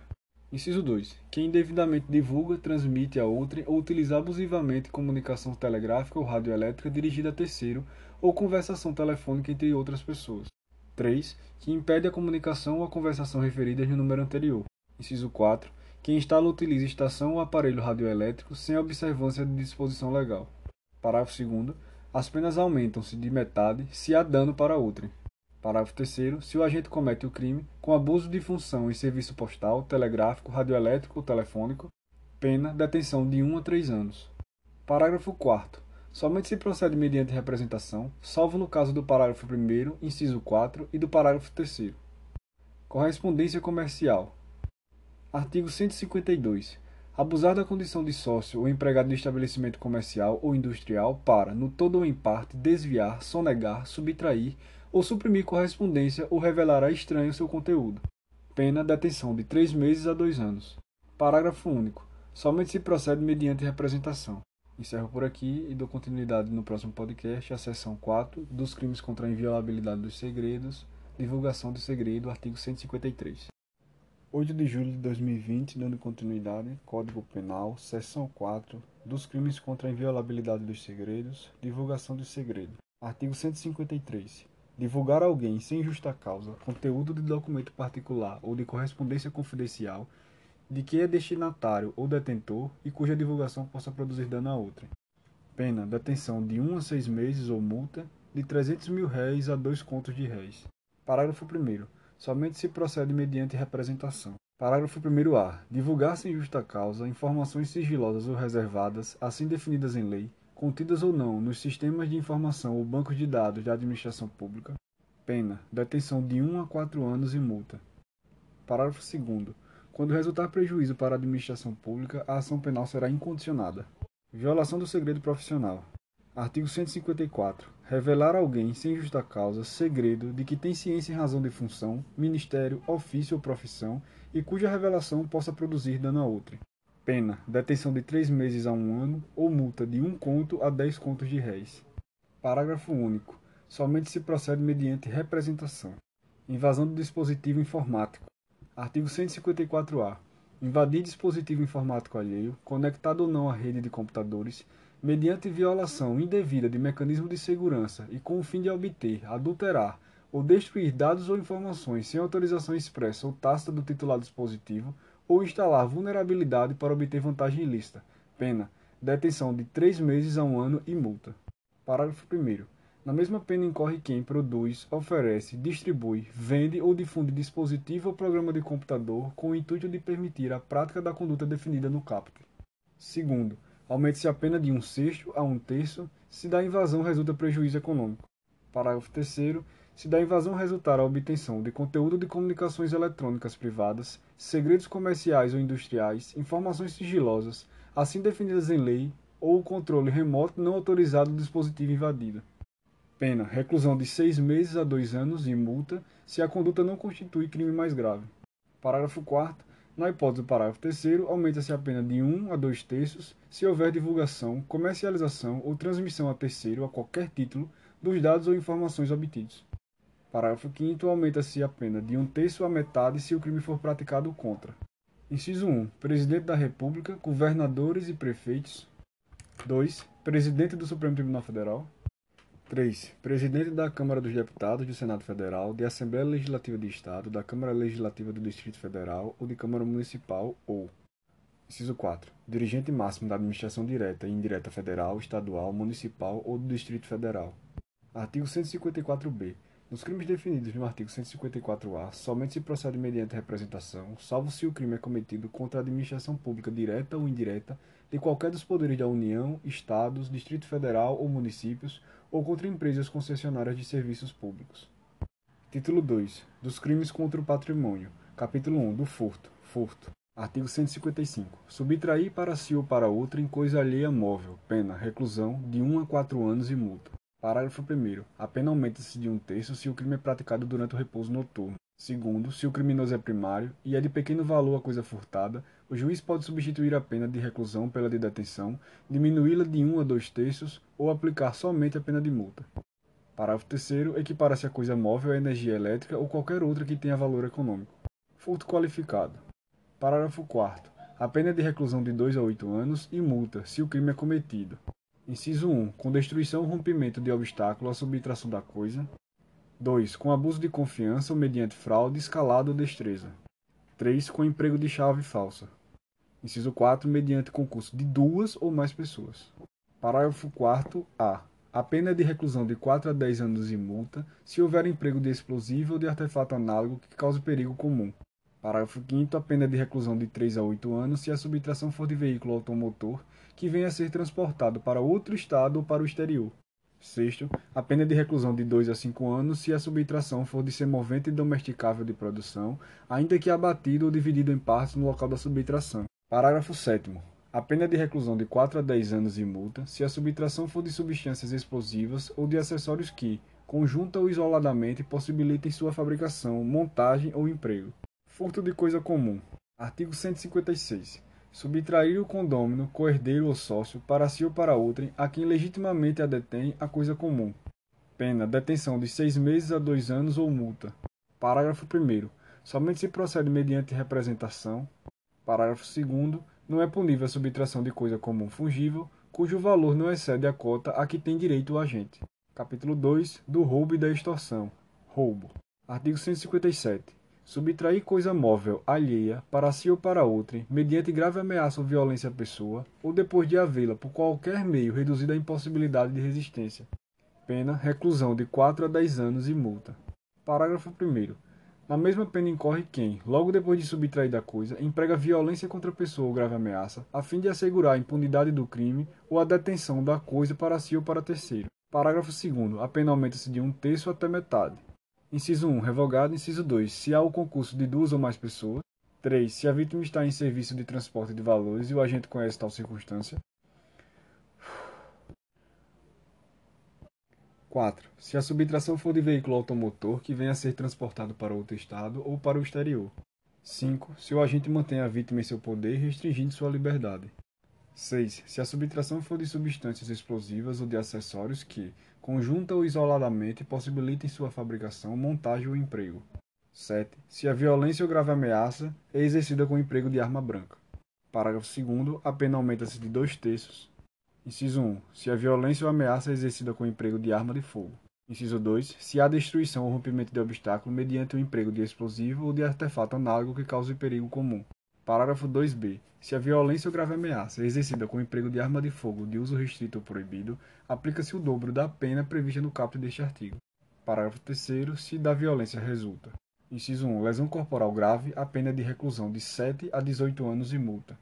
Inciso 2. Quem indevidamente divulga, transmite a outrem ou utiliza abusivamente comunicação telegráfica ou radioelétrica dirigida a terceiro ou conversação telefônica entre outras pessoas. 3. Que impede a comunicação ou a conversação referidas no número anterior. Inciso 4 quem instala utiliza estação ou aparelho radioelétrico sem observância de disposição legal. Parágrafo 2 As penas aumentam-se de metade se há dano para outrem. Parágrafo 3 Se o agente comete o crime com abuso de função em serviço postal, telegráfico, radioelétrico ou telefônico, pena detenção de 1 a 3 anos. Parágrafo 4 Somente se procede mediante representação, salvo no caso do parágrafo 1 inciso 4 e do parágrafo 3 Correspondência comercial. Artigo 152. Abusar da condição de sócio ou empregado de estabelecimento comercial ou industrial para, no todo ou em parte, desviar, sonegar, subtrair ou suprimir correspondência ou revelar a estranho seu conteúdo. Pena detenção de três meses a dois anos. Parágrafo único. Somente se procede mediante representação. Encerro por aqui e dou continuidade no próximo podcast, a seção 4 dos crimes contra a inviolabilidade dos segredos, divulgação do segredo, artigo 153. 8 de julho de 2020, dando continuidade, Código Penal, seção 4 dos crimes contra a inviolabilidade dos segredos, divulgação do segredo. Artigo 153 divulgar alguém sem justa causa conteúdo de documento particular ou de correspondência confidencial de que é destinatário ou detentor e cuja divulgação possa produzir dano a outrem. Pena, detenção de 1 a 6 meses ou multa de 300 mil réis a 2 contos de réis. Parágrafo 1 Somente se procede mediante representação. Parágrafo 1a. Divulgar sem justa causa informações sigilosas ou reservadas, assim definidas em lei, contidas ou não nos sistemas de informação ou bancos de dados da administração pública, pena, detenção de 1 a 4 anos e multa. Parágrafo 2 Quando resultar prejuízo para a administração pública, a ação penal será incondicionada. Violação do segredo profissional. Artigo 154. Revelar a alguém, sem justa causa, segredo de que tem ciência em razão de função, ministério, ofício ou profissão, e cuja revelação possa produzir dano a outrem. Pena: detenção de três meses a um ano ou multa de um conto a dez contos de réis. Parágrafo único. Somente se procede mediante representação. Invasão do dispositivo informático. Artigo 154-A. Invadir dispositivo informático alheio, conectado ou não à rede de computadores, mediante violação indevida de mecanismo de segurança e com o fim de obter, adulterar ou destruir dados ou informações sem autorização expressa ou tácita do titular do dispositivo ou instalar vulnerabilidade para obter vantagem ilícita. Pena: detenção de três meses a um ano e multa. Parágrafo 1. Na mesma pena incorre quem produz, oferece, distribui, vende ou difunde dispositivo ou programa de computador com o intuito de permitir a prática da conduta definida no caput. Segundo, aumente-se a pena de um sexto a um terço se da invasão resulta prejuízo econômico. Parágrafo 3 se da invasão resultar a obtenção de conteúdo de comunicações eletrônicas privadas, segredos comerciais ou industriais, informações sigilosas, assim definidas em lei, ou o controle remoto não autorizado do dispositivo invadido. Pena: reclusão de seis meses a dois anos e multa se a conduta não constitui crime mais grave. Parágrafo 4. Na hipótese do parágrafo 3, aumenta-se a pena de 1 a 2 terços se houver divulgação, comercialização ou transmissão a terceiro, a qualquer título, dos dados ou informações obtidos. Parágrafo 5 aumenta-se a pena de um terço a metade se o crime for praticado contra. Inciso 1. Presidente da República, governadores e prefeitos. 2. Presidente do Supremo Tribunal Federal. 3. Presidente da Câmara dos Deputados do Senado Federal, de Assembleia Legislativa de Estado, da Câmara Legislativa do Distrito Federal ou de Câmara Municipal ou. Inciso 4. Dirigente máximo da Administração Direta e Indireta Federal, Estadual, Municipal ou do Distrito Federal. Artigo 154b. Nos crimes definidos no artigo 154-A, somente se procede mediante representação, salvo se o crime é cometido contra a administração pública direta ou indireta de qualquer dos poderes da União, Estados, Distrito Federal ou municípios, ou contra empresas concessionárias de serviços públicos. Título 2. Dos crimes contra o patrimônio. Capítulo 1. Do furto. Furto. Artigo 155. Subtrair para si ou para outro em coisa alheia móvel. Pena. Reclusão de 1 a 4 anos e multa. Parágrafo 1. A pena aumenta-se de um terço se o crime é praticado durante o repouso noturno. Segundo, se o criminoso é primário e é de pequeno valor a coisa furtada, o juiz pode substituir a pena de reclusão pela de detenção, diminuí-la de um a dois terços ou aplicar somente a pena de multa. Parágrafo 3. Equipara-se a coisa móvel à energia elétrica ou qualquer outra que tenha valor econômico. Furto qualificado. Parágrafo 4. A pena de reclusão de 2 a 8 anos e multa, se o crime é cometido. Inciso 1. Com destruição ou rompimento de obstáculo à subtração da coisa. 2. Com abuso de confiança ou mediante fraude, escalado ou destreza. 3. Com emprego de chave falsa. Inciso 4. Mediante concurso de duas ou mais pessoas. Parágrafo 4 A. A pena é de reclusão de 4 a 10 anos e multa se houver emprego de explosivo ou de artefato análogo que cause perigo comum. Parágrafo 5 A pena é de reclusão de 3 a 8 anos se a subtração for de veículo automotor que venha a ser transportado para outro estado ou para o exterior. Sexto, a pena de reclusão de 2 a 5 anos se a subtração for de semovente domesticável de produção, ainda que abatido ou dividido em partes no local da subtração. Parágrafo 7 a pena de reclusão de 4 a 10 anos e multa se a subtração for de substâncias explosivas ou de acessórios que, conjunta ou isoladamente, possibilitem sua fabricação, montagem ou emprego. Furto de coisa comum. Artigo 156. Subtrair o condômino, coerdeiro ou sócio, para si ou para outrem, a quem legitimamente a detém, a coisa comum. Pena: detenção de seis meses a dois anos ou multa. Parágrafo 1. Somente se procede mediante representação. Parágrafo 2 não é punível a subtração de coisa comum fungível, cujo valor não excede a cota a que tem direito o agente. Capítulo 2 do roubo e da extorsão. Roubo. Artigo 157. Subtrair coisa móvel alheia para si ou para outrem, mediante grave ameaça ou violência à pessoa, ou depois de havê-la por qualquer meio reduzida à impossibilidade de resistência. Pena: reclusão de 4 a 10 anos e multa. Parágrafo 1 a mesma pena incorre quem, logo depois de subtrair da coisa, emprega violência contra a pessoa ou grave ameaça, a fim de assegurar a impunidade do crime ou a detenção da coisa para si ou para terceiro. Parágrafo 2 A pena aumenta-se de um terço até metade. Inciso 1. Revogado. Inciso 2. Se há o concurso de duas ou mais pessoas. 3. Se a vítima está em serviço de transporte de valores e o agente conhece tal circunstância. 4. Se a subtração for de veículo automotor que venha a ser transportado para outro estado ou para o exterior. 5. Se o agente mantém a vítima em seu poder, restringindo sua liberdade. 6. Se a subtração for de substâncias explosivas ou de acessórios que, conjunta ou isoladamente, possibilitem sua fabricação, montagem ou emprego. 7. Se a violência ou grave ameaça é exercida com emprego de arma branca. Parágrafo 2. A pena aumenta-se de dois terços Inciso 1. Se a violência ou ameaça é exercida com o emprego de arma de fogo. Inciso 2. Se há destruição ou rompimento de obstáculo mediante o emprego de explosivo ou de artefato análogo que cause perigo comum. Parágrafo 2b. Se a violência ou grave ameaça é exercida com o emprego de arma de fogo de uso restrito ou proibido, aplica-se o dobro da pena prevista no caput deste artigo. Parágrafo 3 Se da violência resulta. Inciso 1. Lesão corporal grave, a pena de reclusão de 7 a 18 anos e multa.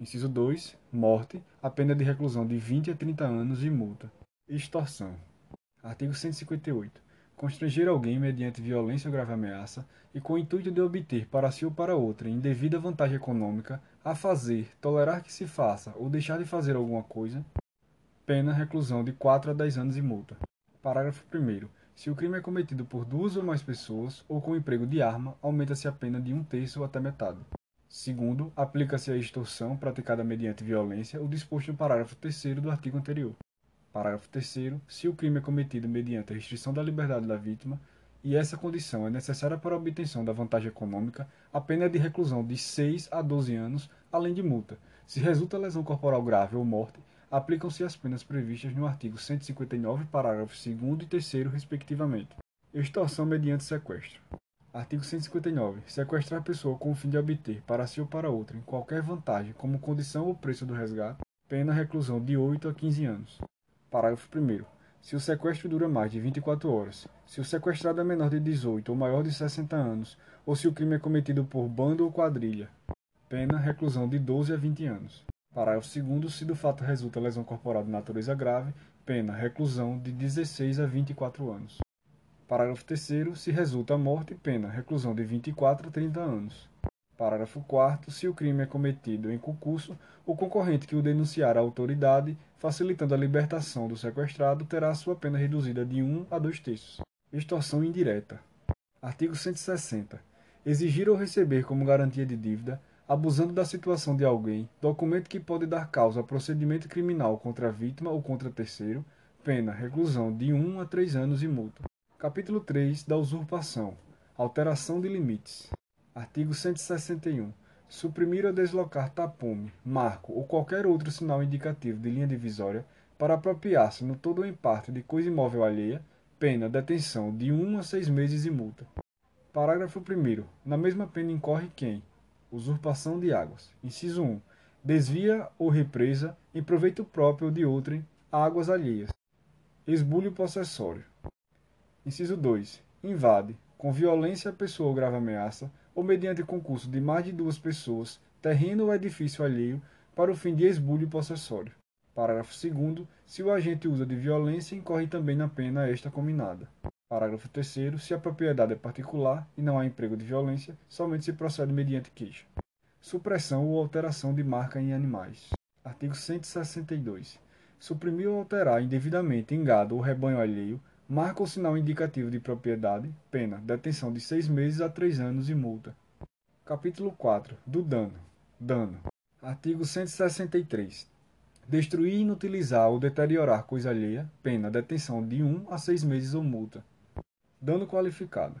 Inciso 2. Morte. A pena de reclusão de 20 a 30 anos e multa. Extorsão. Artigo 158. Constranger alguém mediante violência ou grave ameaça e com o intuito de obter para si ou para outra indevida vantagem econômica a fazer, tolerar que se faça ou deixar de fazer alguma coisa. Pena reclusão de 4 a 10 anos e multa. Parágrafo 1. Se o crime é cometido por duas ou mais pessoas ou com emprego de arma, aumenta-se a pena de um terço até metade. Segundo, aplica-se à extorsão praticada mediante violência o disposto no parágrafo 3 do artigo anterior. Parágrafo 3 Se o crime é cometido mediante a restrição da liberdade da vítima, e essa condição é necessária para a obtenção da vantagem econômica, a pena é de reclusão de 6 a 12 anos, além de multa. Se resulta lesão corporal grave ou morte, aplicam-se as penas previstas no artigo 159, parágrafos 2 e 3, respectivamente. Extorsão mediante sequestro. Artigo 159. Sequestrar pessoa com o fim de obter, para si ou para outra, em qualquer vantagem, como condição ou preço do resgate, pena reclusão de 8 a 15 anos. Parágrafo 1. Se o sequestro dura mais de 24 horas, se o sequestrado é menor de 18 ou maior de 60 anos, ou se o crime é cometido por bando ou quadrilha, pena reclusão de 12 a 20 anos. Parágrafo 2. Se do fato resulta lesão corporal de natureza grave, pena reclusão de 16 a 24 anos. Parágrafo 3 se resulta morte, pena, reclusão de 24 a 30 anos. Parágrafo 4 se o crime é cometido em concurso, o concorrente que o denunciar à autoridade, facilitando a libertação do sequestrado, terá sua pena reduzida de 1 a 2 terços. Extorsão indireta. Artigo 160. Exigir ou receber como garantia de dívida, abusando da situação de alguém, documento que pode dar causa a procedimento criminal contra a vítima ou contra terceiro, pena, reclusão de 1 a 3 anos e multa. Capítulo 3 da usurpação. Alteração de limites. Artigo 161. Suprimir ou deslocar tapume, marco ou qualquer outro sinal indicativo de linha divisória para apropriar-se no todo ou em parte de coisa imóvel alheia, pena detenção de 1 a 6 meses e multa. Parágrafo 1 Na mesma pena incorre quem? Usurpação de águas. Inciso 1. Desvia ou represa em proveito próprio de outrem águas alheias. Esbulho possessório. Inciso 2. Invade, com violência, pessoa ou grave ameaça, ou mediante concurso de mais de duas pessoas, terreno ou edifício alheio, para o fim de esbulho possessório. Parágrafo 2. Se o agente usa de violência, incorre também na pena esta combinada. Parágrafo 3. Se a propriedade é particular e não há emprego de violência, somente se procede mediante queixa. Supressão ou alteração de marca em animais. Artigo 162. Suprimir ou alterar indevidamente em gado ou rebanho alheio, marca ou sinal indicativo de propriedade, pena, detenção de seis meses a três anos e multa. Capítulo 4. Do dano. Dano. Artigo 163. Destruir, inutilizar ou deteriorar coisa alheia, pena, detenção de um a seis meses ou multa. Dano qualificado.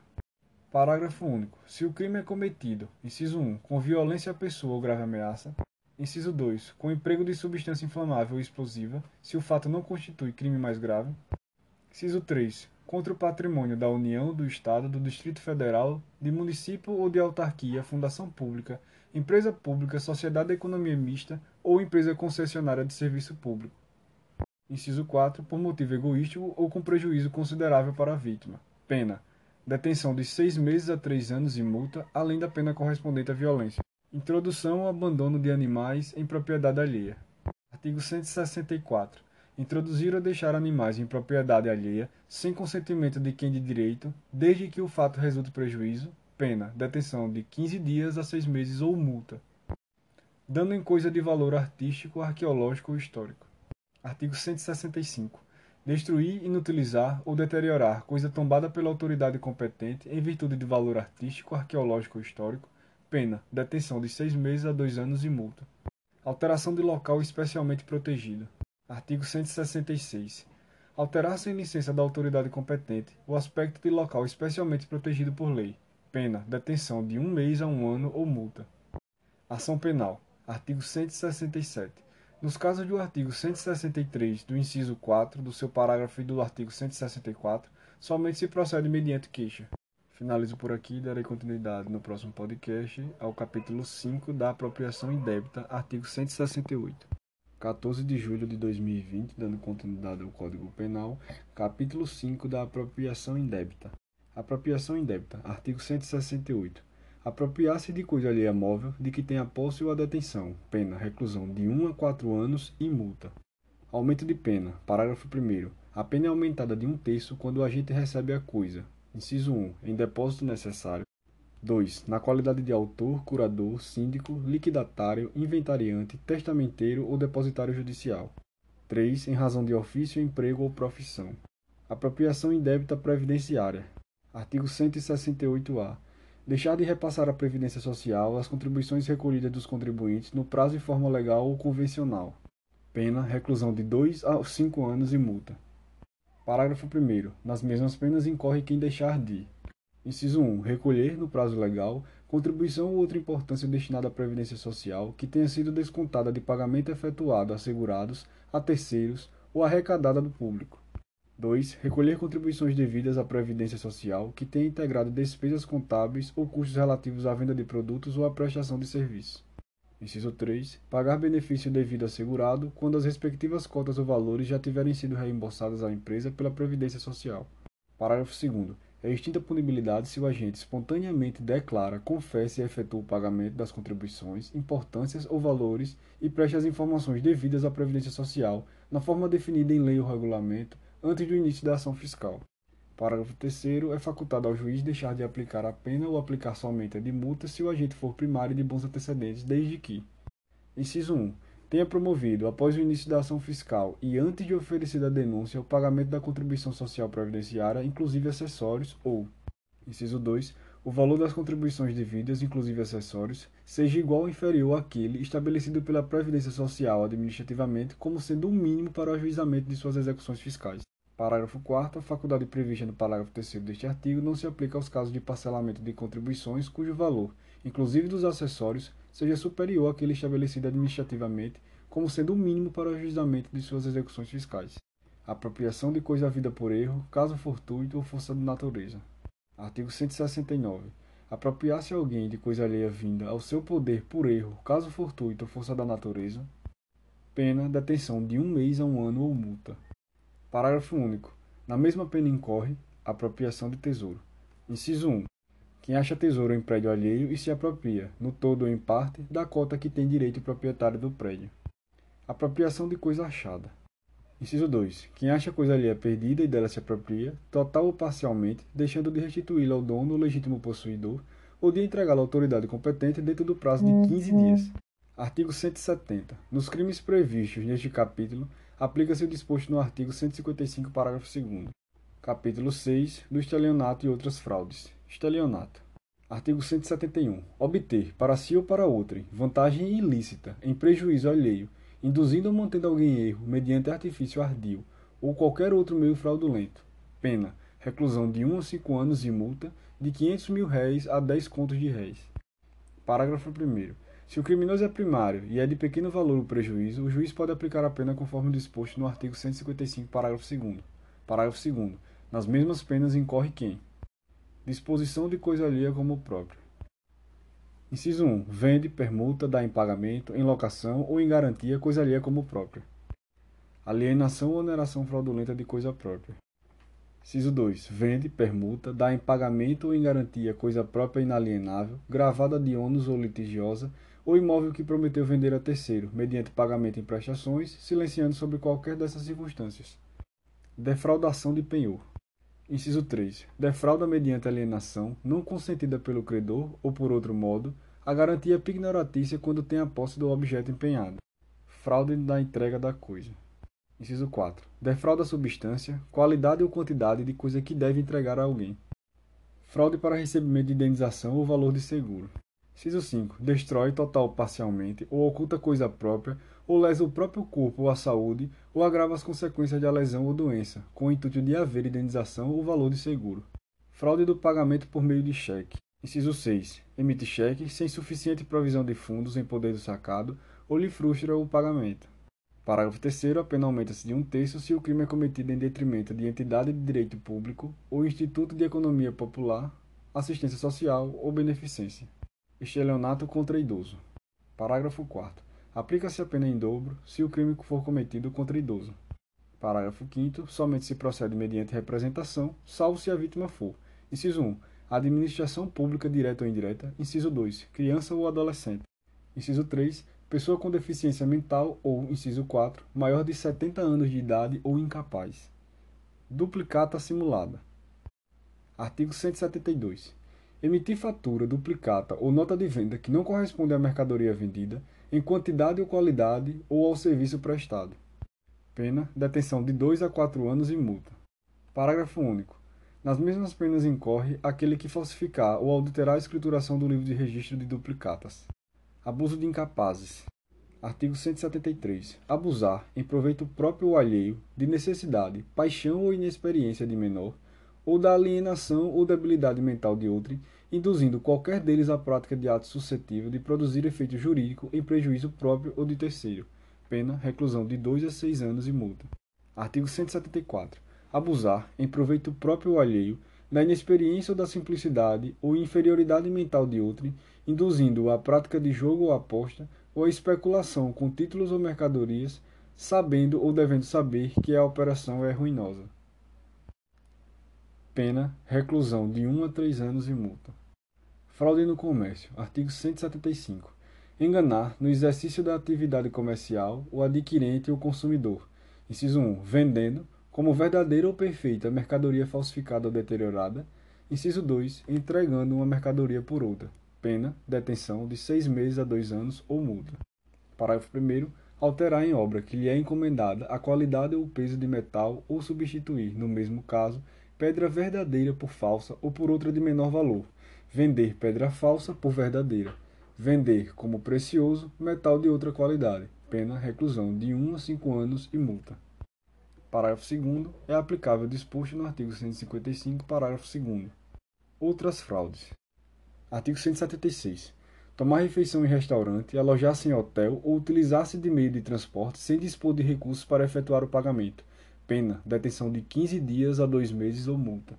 Parágrafo único. Se o crime é cometido, inciso 1, com violência à pessoa ou grave ameaça, inciso 2, com emprego de substância inflamável ou explosiva, se o fato não constitui crime mais grave, inciso 3, contra o patrimônio da União, do Estado, do Distrito Federal, de município ou de autarquia, fundação pública, empresa pública, sociedade de economia mista ou empresa concessionária de serviço público. Inciso 4, por motivo egoístico ou com prejuízo considerável para a vítima. Pena detenção de seis meses a três anos e multa, além da pena correspondente à violência. Introdução ao abandono de animais em propriedade alheia. Artigo 164. Introduzir ou deixar animais em propriedade alheia, sem consentimento de quem de direito, desde que o fato resulte prejuízo, pena, detenção de 15 dias a seis meses ou multa. Dando em coisa de valor artístico, arqueológico ou histórico. Artigo 165 destruir, inutilizar ou deteriorar coisa tombada pela autoridade competente em virtude de valor artístico, arqueológico ou histórico, pena, detenção de seis meses a dois anos e multa. Alteração de local especialmente protegido. Artigo 166. Alterar sem licença da autoridade competente o aspecto de local especialmente protegido por lei. Pena, detenção de um mês a um ano ou multa. Ação penal. Artigo 167 nos casos do artigo 163, do inciso 4, do seu parágrafo e do artigo 164, somente se procede mediante queixa. Finalizo por aqui e darei continuidade no próximo podcast ao capítulo 5 da apropriação indébita, artigo 168. 14 de julho de 2020, dando continuidade ao Código Penal, capítulo 5 da apropriação indébita. Apropriação indébita, artigo 168 apropriar-se de coisa alheia móvel de que tenha posse ou a detenção, pena, reclusão de 1 a 4 anos e multa. Aumento de pena. Parágrafo 1 A pena é aumentada de um terço quando o agente recebe a coisa. Inciso 1. Em depósito necessário. 2. Na qualidade de autor, curador, síndico, liquidatário, inventariante, testamenteiro ou depositário judicial. 3. Em razão de ofício, emprego ou profissão. Apropriação indébita previdenciária. Artigo 168-A deixar de repassar à Previdência Social as contribuições recolhidas dos contribuintes no prazo e forma legal ou convencional. Pena, reclusão de 2 a 5 anos e multa. Parágrafo 1. Nas mesmas penas incorre quem deixar de. Inciso 1. Recolher, no prazo legal, contribuição ou outra importância destinada à Previdência Social que tenha sido descontada de pagamento efetuado a segurados, a terceiros ou arrecadada do público. 2. Recolher contribuições devidas à Previdência Social que tenha integrado despesas contábeis ou custos relativos à venda de produtos ou à prestação de serviços. Inciso 3. Pagar benefício devido assegurado quando as respectivas cotas ou valores já tiverem sido reembolsadas à empresa pela Previdência Social. Parágrafo 2. É extinta a punibilidade se o agente espontaneamente declara, confessa e efetua o pagamento das contribuições, importâncias ou valores e preste as informações devidas à Previdência Social, na forma definida em lei ou regulamento, antes do início da ação fiscal. Parágrafo 3 é facultado ao juiz deixar de aplicar a pena ou aplicar somente a de multa se o agente for primário de bons antecedentes, desde que: Inciso 1. Tenha promovido, após o início da ação fiscal e antes de oferecida a denúncia, o pagamento da contribuição social previdenciária, inclusive acessórios, ou: Inciso 2 o valor das contribuições devidas, inclusive acessórios, seja igual ou inferior àquele estabelecido pela Previdência Social administrativamente como sendo o mínimo para o ajuizamento de suas execuções fiscais. Parágrafo 4 A faculdade prevista no parágrafo 3 deste artigo não se aplica aos casos de parcelamento de contribuições cujo valor, inclusive dos acessórios, seja superior àquele estabelecido administrativamente como sendo o mínimo para o ajuizamento de suas execuções fiscais. Apropriação de coisa havida por erro, caso fortuito ou força de natureza. Artigo 169. Apropriar-se alguém de coisa alheia vinda ao seu poder por erro, caso fortuito ou força da natureza, pena detenção de um mês a um ano ou multa. Parágrafo único. Na mesma pena incorre apropriação de tesouro. Inciso 1. Quem acha tesouro em prédio alheio e se apropria, no todo ou em parte, da cota que tem direito o proprietário do prédio. Apropriação de coisa achada. Inciso 2. Quem acha coisa alheia perdida e dela se apropria, total ou parcialmente, deixando de restituí-la ao dono ou legítimo possuidor, ou de entregá-la à autoridade competente dentro do prazo de 15 dias. Artigo 170. Nos crimes previstos neste capítulo, aplica-se o disposto no artigo 155, parágrafo 2 Capítulo 6 do estelionato e outras fraudes. Estelionato. Artigo 171. Obter, para si ou para outrem, vantagem ilícita, em prejuízo alheio, induzindo ou mantendo alguém em erro, mediante artifício ardil, ou qualquer outro meio fraudulento. Pena, reclusão de 1 a 5 anos e multa, de 500 mil réis a 10 contos de réis. Parágrafo 1 Se o criminoso é primário e é de pequeno valor o prejuízo, o juiz pode aplicar a pena conforme disposto no artigo 155, parágrafo 2 Parágrafo 2 Nas mesmas penas incorre quem? Disposição de coisa alheia como próprio. Inciso 1. Vende, permuta, dá em pagamento, em locação ou em garantia coisa alheia como própria. Alienação ou oneração fraudulenta de coisa própria. Inciso 2. Vende, permuta, dá em pagamento ou em garantia coisa própria inalienável, gravada de ônus ou litigiosa, ou imóvel que prometeu vender a terceiro, mediante pagamento em prestações, silenciando sobre qualquer dessas circunstâncias. Defraudação de penhor. Inciso 3. Defrauda mediante alienação, não consentida pelo credor ou por outro modo, a garantia pignoratícia quando tem a posse do objeto empenhado. Fraude da entrega da coisa. Inciso 4. Defrauda substância, qualidade ou quantidade de coisa que deve entregar a alguém. Fraude para recebimento de indenização ou valor de seguro. Inciso 5. Destrói total ou parcialmente, ou oculta coisa própria, ou lesa o próprio corpo ou a saúde, ou agrava as consequências da lesão ou doença, com o intuito de haver indenização ou valor de seguro. Fraude do pagamento por meio de cheque. Inciso 6. Emite cheque sem suficiente provisão de fundos em poder do sacado, ou lhe frustra o pagamento. Parágrafo 3 a pena aumenta-se de um terço se o crime é cometido em detrimento de entidade de direito público ou instituto de economia popular, assistência social ou beneficência. Estelionato contra idoso. Parágrafo 4 Aplica-se a pena em dobro se o crime for cometido contra idoso. Parágrafo 5 Somente se procede mediante representação, salvo se a vítima for. Inciso 1. Administração pública direta ou indireta. Inciso 2. Criança ou adolescente. Inciso 3. Pessoa com deficiência mental ou, inciso 4, maior de 70 anos de idade ou incapaz. Duplicata simulada. Artigo 172 emitir fatura, duplicata ou nota de venda que não corresponde à mercadoria vendida, em quantidade ou qualidade ou ao serviço prestado. Pena: detenção de 2 a 4 anos e multa. Parágrafo único. Nas mesmas penas incorre aquele que falsificar ou adulterar a escrituração do livro de registro de duplicatas. Abuso de incapazes. Artigo 173. Abusar, em proveito próprio ou alheio, de necessidade, paixão ou inexperiência de menor, ou da alienação ou debilidade mental de outrem, induzindo qualquer deles à prática de ato suscetível de produzir efeito jurídico em prejuízo próprio ou de terceiro. Pena, reclusão de 2 a 6 anos e multa. Artigo 174. Abusar, em proveito próprio ou alheio, da inexperiência ou da simplicidade ou inferioridade mental de outrem, induzindo-o à prática de jogo ou aposta, ou à especulação com títulos ou mercadorias, sabendo ou devendo saber que a operação é ruinosa. Pena, reclusão de 1 a 3 anos e multa. Fraude no comércio. Artigo 175. Enganar, no exercício da atividade comercial, o adquirente ou consumidor. Inciso 1. Vendendo, como verdadeira ou perfeita, mercadoria falsificada ou deteriorada. Inciso 2. Entregando uma mercadoria por outra. Pena, detenção de seis meses a dois anos ou multa. Parágrafo 1. Alterar em obra que lhe é encomendada a qualidade ou o peso de metal ou substituir, no mesmo caso, pedra verdadeira por falsa ou por outra de menor valor. Vender pedra falsa por verdadeira. Vender como precioso metal de outra qualidade. Pena reclusão de 1 a 5 anos e multa. Parágrafo 2 é aplicável disposto no artigo 155, parágrafo 2 Outras fraudes. Artigo 176. Tomar refeição em restaurante, alojar-se em hotel ou utilizar-se de meio de transporte sem dispor de recursos para efetuar o pagamento, Pena: detenção de 15 dias a 2 meses ou multa.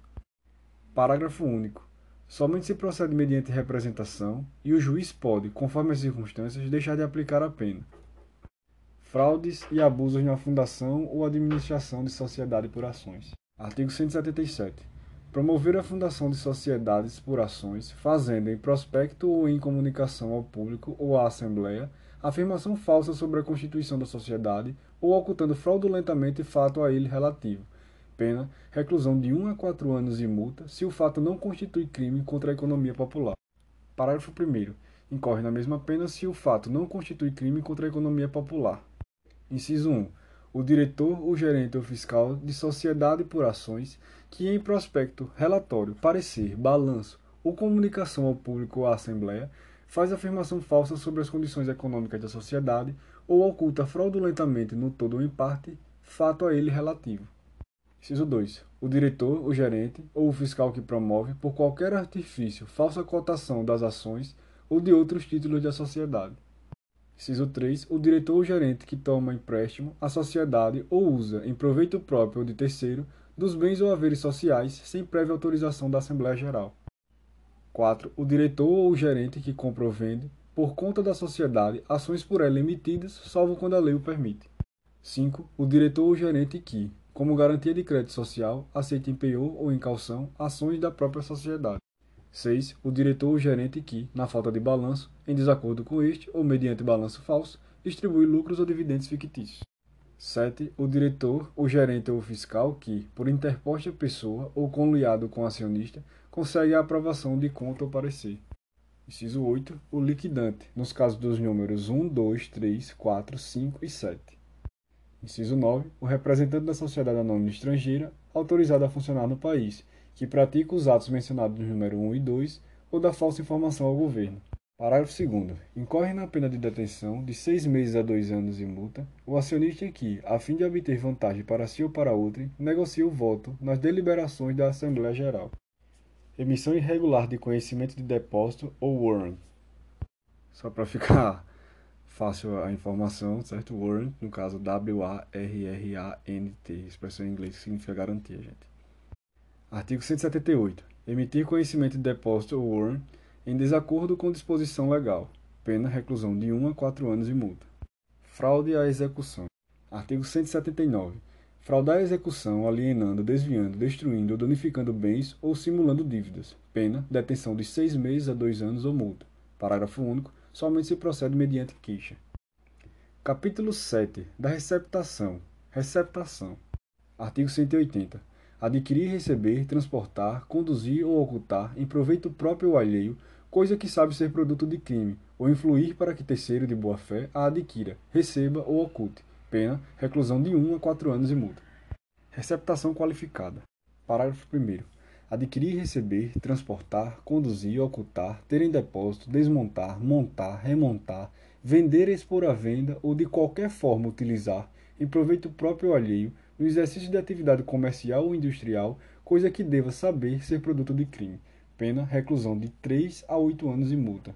Parágrafo único. Somente se procede mediante representação e o juiz pode, conforme as circunstâncias, deixar de aplicar a pena. fraudes e abusos na fundação ou administração de sociedade por ações. Artigo 177. Promover a fundação de sociedades por ações, fazendo em prospecto ou em comunicação ao público ou à Assembleia afirmação falsa sobre a constituição da sociedade ou ocultando fraudulentamente fato a ele relativo. Pena, reclusão de 1 a 4 anos e multa, se o fato não constitui crime contra a economia popular. Parágrafo 1 Incorre na mesma pena se o fato não constitui crime contra a economia popular. Inciso 1. O diretor, o gerente ou fiscal de sociedade por ações que em prospecto, relatório, parecer, balanço ou comunicação ao público ou à Assembleia faz afirmação falsa sobre as condições econômicas da sociedade ou oculta fraudulentamente no todo ou em parte fato a ele relativo. Inciso 2. O diretor, o gerente ou o fiscal que promove, por qualquer artifício, falsa cotação das ações ou de outros títulos da sociedade. Inciso 3. O diretor ou gerente que toma empréstimo à sociedade ou usa, em proveito próprio ou de terceiro, dos bens ou haveres sociais, sem prévia autorização da Assembleia Geral. 4. O diretor ou o gerente que compra ou vende, por conta da sociedade, ações por ela emitidas, salvo quando a lei o permite. 5. O diretor ou gerente que, como garantia de crédito social, aceita em penhor ou em calção ações da própria sociedade. 6. O diretor ou gerente que, na falta de balanço, em desacordo com este ou mediante balanço falso, distribui lucros ou dividendos fictícios. 7. O diretor, o gerente ou fiscal que, por interposta pessoa ou conluiado com acionista, consegue a aprovação de conta ou parecer. Inciso 8. O liquidante, nos casos dos números 1, 2, 3, 4, 5 e 7. Inciso 9. O representante da sociedade anônima estrangeira, autorizado a funcionar no país, que pratica os atos mencionados no número 1 e 2 ou da falsa informação ao governo. Parágrafo 2. Incorre na pena de detenção de seis meses a dois anos e multa o acionista que, a fim de obter vantagem para si ou para outrem, negocia o voto nas deliberações da Assembleia Geral. Emissão irregular de conhecimento de depósito ou warrant. Só para ficar fácil a informação, certo? Warrant, no caso W-A-R-R-A-N-T, expressão em inglês que significa garantia, gente. Artigo 178. Emitir conhecimento de depósito ou warrant em desacordo com disposição legal. Pena reclusão de 1 a 4 anos e multa. Fraude à execução. Artigo 179 fraudar a execução alienando, desviando, destruindo ou danificando bens ou simulando dívidas. Pena, detenção de seis meses a dois anos ou multa. Parágrafo único. Somente se procede mediante queixa. Capítulo 7. Da receptação. Receptação. Artigo 180. Adquirir, receber, transportar, conduzir ou ocultar, em proveito próprio ou alheio, coisa que sabe ser produto de crime, ou influir para que terceiro de boa fé a adquira, receba ou oculte, Pena, reclusão de 1 a 4 anos e multa. Receptação qualificada. Parágrafo 1 Adquirir, receber, transportar, conduzir, ocultar, ter em depósito, desmontar, montar, remontar, vender, expor à venda ou de qualquer forma utilizar, em proveito próprio ou alheio, no exercício de atividade comercial ou industrial, coisa que deva saber ser produto de crime. Pena, reclusão de 3 a 8 anos e multa.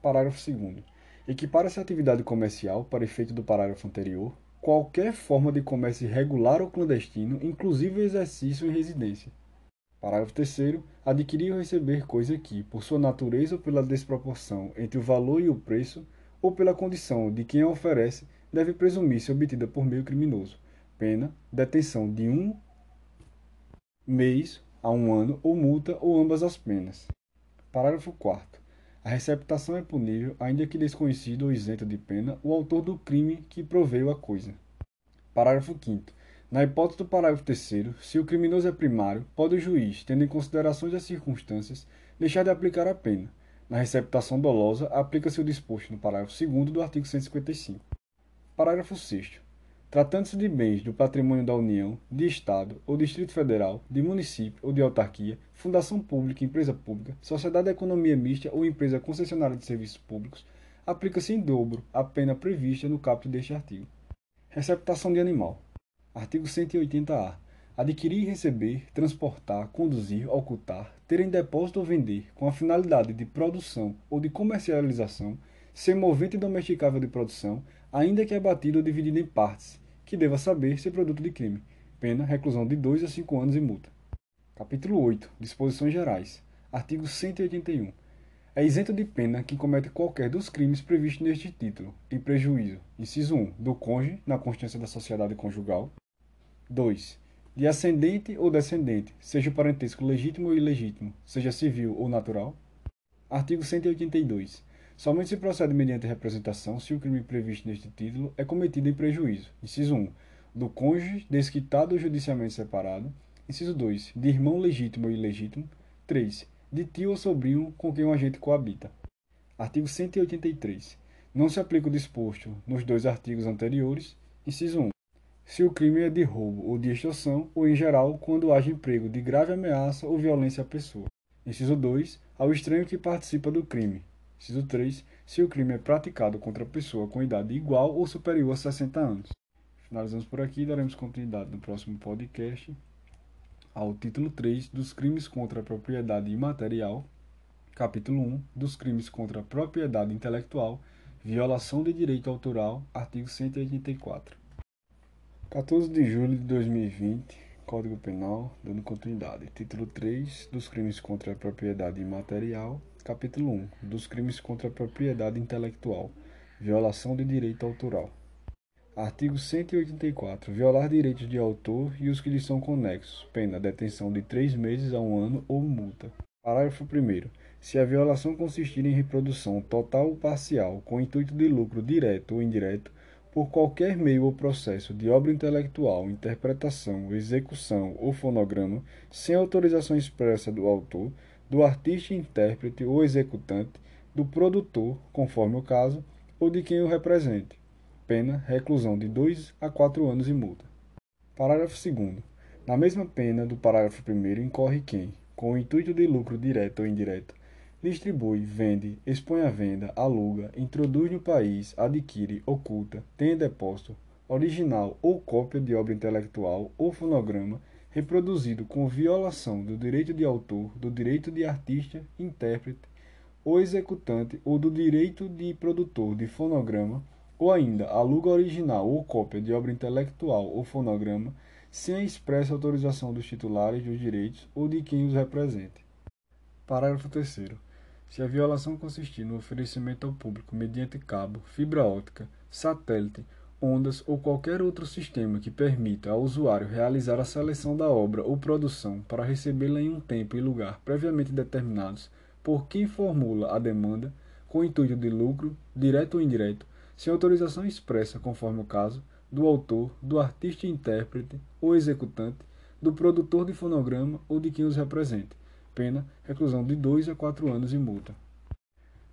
Parágrafo 2 Equipara-se a atividade comercial, para efeito do parágrafo anterior, qualquer forma de comércio irregular ou clandestino, inclusive o exercício em residência. Parágrafo 3 adquirir ou receber coisa que, por sua natureza ou pela desproporção entre o valor e o preço, ou pela condição de quem a oferece, deve presumir-se obtida por meio criminoso. Pena, detenção de um mês a um ano ou multa ou ambas as penas. Parágrafo 4 a receptação é punível, ainda que desconhecido ou isento de pena, o autor do crime que proveio a coisa. Parágrafo 5 Na hipótese do parágrafo 3 se o criminoso é primário, pode o juiz, tendo em considerações as circunstâncias, deixar de aplicar a pena. Na receptação dolosa, aplica-se o disposto no parágrafo 2 do artigo 155. Parágrafo 6 Tratando-se de bens do patrimônio da União, de Estado ou Distrito Federal, de município ou de autarquia, fundação pública, empresa pública, sociedade de economia mista ou empresa concessionária de serviços públicos, aplica-se em dobro a pena prevista no caput deste artigo. Receptação de animal. Artigo 180-A. Adquirir, receber, transportar, conduzir, ocultar, ter em depósito ou vender, com a finalidade de produção ou de comercialização, semovente domesticável de produção, ainda que abatido ou dividido em partes, que deva saber ser produto de crime. Pena, reclusão de 2 a 5 anos e multa. Capítulo 8. Disposições gerais. Artigo 181. É isento de pena quem comete qualquer dos crimes previstos neste título, em prejuízo, inciso 1, do cônjuge na constância da sociedade conjugal. 2. De ascendente ou descendente, seja o parentesco legítimo ou ilegítimo, seja civil ou natural. Artigo 182. Somente se procede mediante representação se o crime previsto neste título é cometido em prejuízo. Inciso 1. Do cônjuge desquitado ou judicialmente separado. Inciso 2. De irmão legítimo ou ilegítimo. 3 de tio ou sobrinho com quem o agente coabita. Artigo 183. Não se aplica o disposto nos dois artigos anteriores. Inciso 1. Se o crime é de roubo ou de extorsão, ou em geral, quando haja emprego de grave ameaça ou violência à pessoa. Inciso 2. Ao estranho que participa do crime. Inciso 3. Se o crime é praticado contra pessoa com idade igual ou superior a 60 anos. Finalizamos por aqui e daremos continuidade no próximo podcast ao título 3 dos crimes contra a propriedade imaterial, capítulo 1 dos crimes contra a propriedade intelectual, violação de direito autoral, artigo 184. 14 de julho de 2020, Código Penal, dando continuidade. Título 3 dos crimes contra a propriedade imaterial, capítulo 1 dos crimes contra a propriedade intelectual, violação de direito autoral. Artigo 184. Violar direitos de autor e os que lhes são conexos. Pena: detenção de três meses a um ano ou multa. Parágrafo 1. Se a violação consistir em reprodução total ou parcial, com intuito de lucro direto ou indireto, por qualquer meio ou processo de obra intelectual, interpretação, execução ou fonograma, sem autorização expressa do autor, do artista, intérprete ou executante, do produtor, conforme o caso, ou de quem o represente. Pena, reclusão de 2 a 4 anos e multa. Parágrafo 2 Na mesma pena do parágrafo 1 incorre quem, com o intuito de lucro direto ou indireto, distribui, vende, expõe à venda, aluga, introduz no país, adquire, oculta, tem em depósito, original ou cópia de obra intelectual ou fonograma reproduzido com violação do direito de autor, do direito de artista, intérprete ou executante ou do direito de produtor de fonograma ou ainda aluga original ou cópia de obra intelectual ou fonograma sem a expressa autorização dos titulares dos direitos ou de quem os represente. Parágrafo 3 se a violação consistir no oferecimento ao público mediante cabo, fibra óptica, satélite, ondas ou qualquer outro sistema que permita ao usuário realizar a seleção da obra ou produção para recebê-la em um tempo e lugar previamente determinados por quem formula a demanda, com intuito de lucro, direto ou indireto, sem autorização expressa, conforme o caso, do autor, do artista e intérprete ou executante, do produtor de fonograma ou de quem os represente. Pena, reclusão de 2 a 4 anos e multa.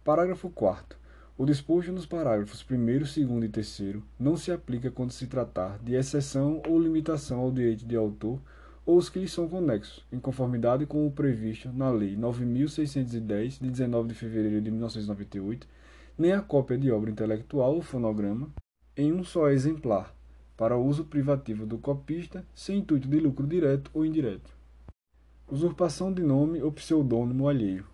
Parágrafo 4 o disposto nos parágrafos 1, 2 e 3 não se aplica quando se tratar de exceção ou limitação ao direito de autor ou os que lhes são conexos, em conformidade com o previsto na Lei 9.610, de 19 de fevereiro de 1998, nem a cópia de obra intelectual ou fonograma em um só exemplar, para uso privativo do copista, sem intuito de lucro direto ou indireto. Usurpação de nome ou pseudônimo alheio.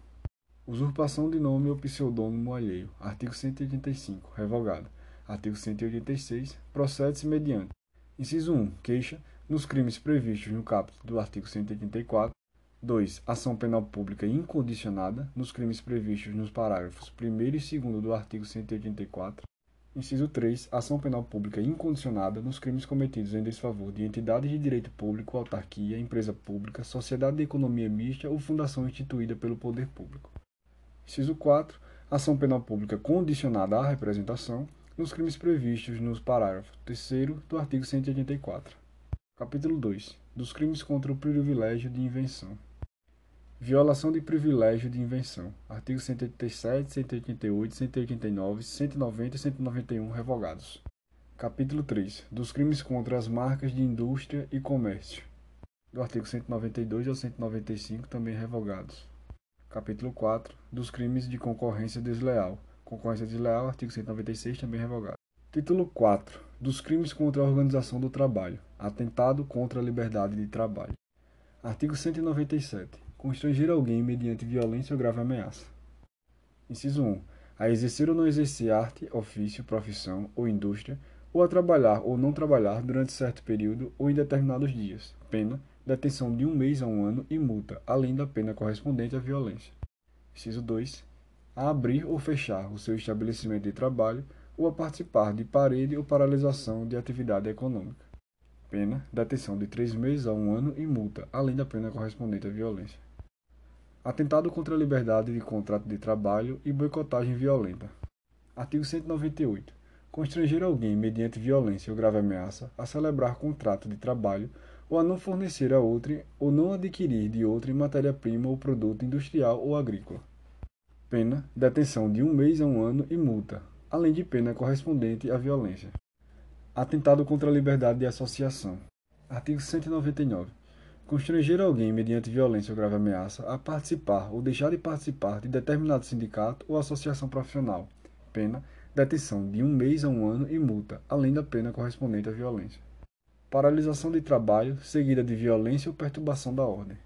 Usurpação de nome ou pseudônimo alheio. Artigo 185. Revogado. Artigo 186. Procede-se mediante. Inciso 1. Queixa, nos crimes previstos no caput do artigo 184, 2. Ação penal pública incondicionada nos crimes previstos nos parágrafos 1 e 2 do artigo 184. Inciso 3. Ação penal pública incondicionada nos crimes cometidos em desfavor de entidades de direito público, autarquia, empresa pública, sociedade de economia mista ou fundação instituída pelo poder público. Inciso 4. Ação penal pública condicionada à representação nos crimes previstos nos parágrafos 3 do artigo 184. Capítulo 2. Dos crimes contra o privilégio de invenção. Violação de privilégio de invenção. Artigos 187, 188, 189, 190 e 191 revogados. Capítulo 3. Dos crimes contra as marcas de indústria e comércio. Do artigo 192 ao 195 também revogados. Capítulo 4. Dos crimes de concorrência desleal. Concorrência desleal, artigo 196 também revogado. Título 4. Dos crimes contra a organização do trabalho. Atentado contra a liberdade de trabalho. Artigo 197 constranger alguém mediante violência ou grave ameaça. Inciso 1. A exercer ou não exercer arte, ofício, profissão ou indústria, ou a trabalhar ou não trabalhar durante certo período ou em determinados dias. Pena, detenção de um mês a um ano e multa, além da pena correspondente à violência. Inciso 2. a abrir ou fechar o seu estabelecimento de trabalho ou a participar de parede ou paralisação de atividade econômica. Pena, detenção de três meses a um ano e multa, além da pena correspondente à violência. Atentado contra a liberdade de contrato de trabalho e boicotagem violenta. Artigo 198. Constranger alguém mediante violência ou grave ameaça a celebrar contrato de trabalho ou a não fornecer a outrem ou não adquirir de outrem matéria-prima ou produto industrial ou agrícola. Pena, detenção de um mês a um ano e multa, além de pena correspondente à violência. Atentado contra a liberdade de associação. Artigo 199. Constranger alguém mediante violência ou grave ameaça a participar ou deixar de participar de determinado sindicato ou associação profissional. Pena, detenção de um mês a um ano e multa, além da pena correspondente à violência. Paralisação de trabalho seguida de violência ou perturbação da ordem.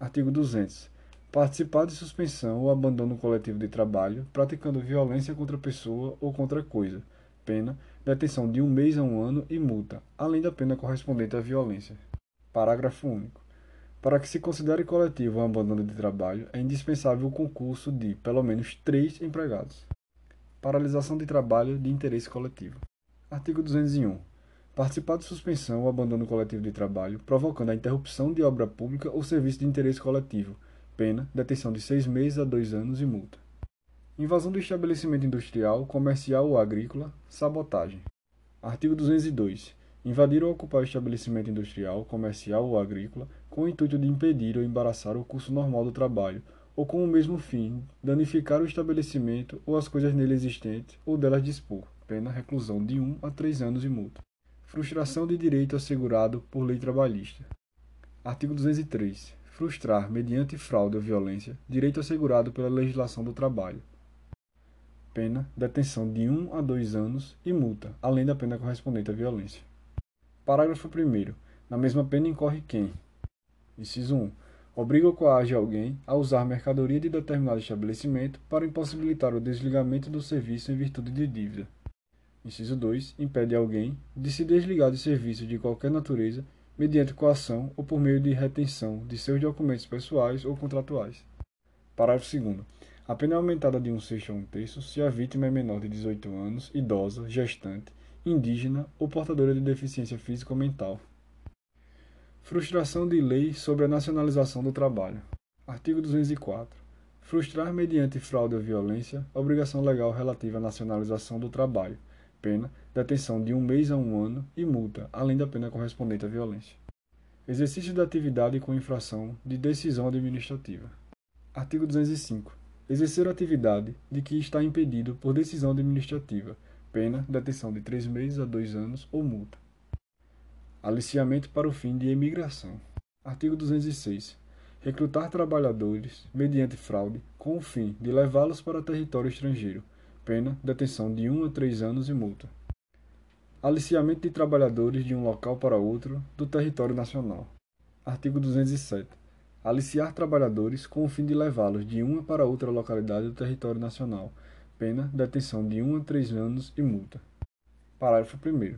Artigo 200. Participar de suspensão ou abandono coletivo de trabalho praticando violência contra pessoa ou contra coisa. Pena, detenção de um mês a um ano e multa, além da pena correspondente à violência. Parágrafo único. Para que se considere coletivo o abandono de trabalho, é indispensável o concurso de, pelo menos, três empregados. Paralisação de trabalho de interesse coletivo. Artigo 201 participar de suspensão ou abandono coletivo de trabalho, provocando a interrupção de obra pública ou serviço de interesse coletivo, pena, detenção de seis meses a dois anos e multa. Invasão do estabelecimento industrial, comercial ou agrícola, sabotagem. Artigo 202. Invadir ou ocupar o estabelecimento industrial, comercial ou agrícola com o intuito de impedir ou embaraçar o curso normal do trabalho, ou com o mesmo fim, danificar o estabelecimento ou as coisas nele existentes ou delas dispor, pena reclusão de 1 um a 3 anos e multa. Frustração de direito assegurado por lei trabalhista. Artigo 203. Frustrar, mediante fraude ou violência, direito assegurado pela legislação do trabalho. Pena: detenção de 1 a 2 anos e multa, além da pena correspondente à violência. Parágrafo 1. Na mesma pena incorre quem: Inciso 1. Obriga ou coage alguém a usar mercadoria de determinado estabelecimento para impossibilitar o desligamento do serviço em virtude de dívida. Inciso 2. Impede alguém de se desligar de serviços de qualquer natureza mediante coação ou por meio de retenção de seus documentos pessoais ou contratuais. Parágrafo 2. A pena é aumentada de um sexto a um terço se a vítima é menor de 18 anos, idosa, gestante, indígena ou portadora de deficiência física ou mental. Frustração de lei sobre a nacionalização do trabalho. Artigo 204. Frustrar mediante fraude ou violência obrigação legal relativa à nacionalização do trabalho pena, detenção de um mês a um ano e multa, além da pena correspondente à violência. Exercício da atividade com infração de decisão administrativa. Artigo 205. Exercer atividade de que está impedido por decisão administrativa, pena, detenção de três meses a dois anos ou multa. Aliciamento para o fim de emigração. Artigo 206. Recrutar trabalhadores, mediante fraude, com o fim de levá-los para território estrangeiro, pena, detenção de 1 a 3 anos e multa. Aliciamento de trabalhadores de um local para outro do território nacional. Artigo 207. Aliciar trabalhadores com o fim de levá-los de uma para outra localidade do território nacional. Pena, detenção de 1 a 3 anos e multa. Parágrafo 1.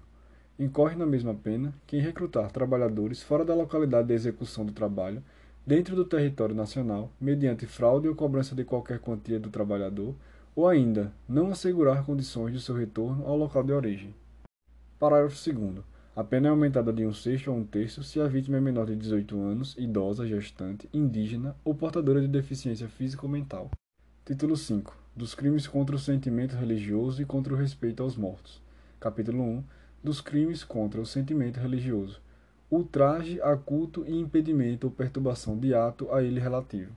Incorre na mesma pena quem recrutar trabalhadores fora da localidade de execução do trabalho, dentro do território nacional, mediante fraude ou cobrança de qualquer quantia do trabalhador ou ainda, não assegurar condições de seu retorno ao local de origem. Parágrafo 2. A pena é aumentada de um sexto a um terço se a vítima é menor de 18 anos, idosa, gestante, indígena ou portadora de deficiência física ou mental. Título 5. Dos crimes contra o sentimento religioso e contra o respeito aos mortos. Capítulo 1. Dos crimes contra o sentimento religioso. Ultraje a culto e impedimento ou perturbação de ato a ele relativo.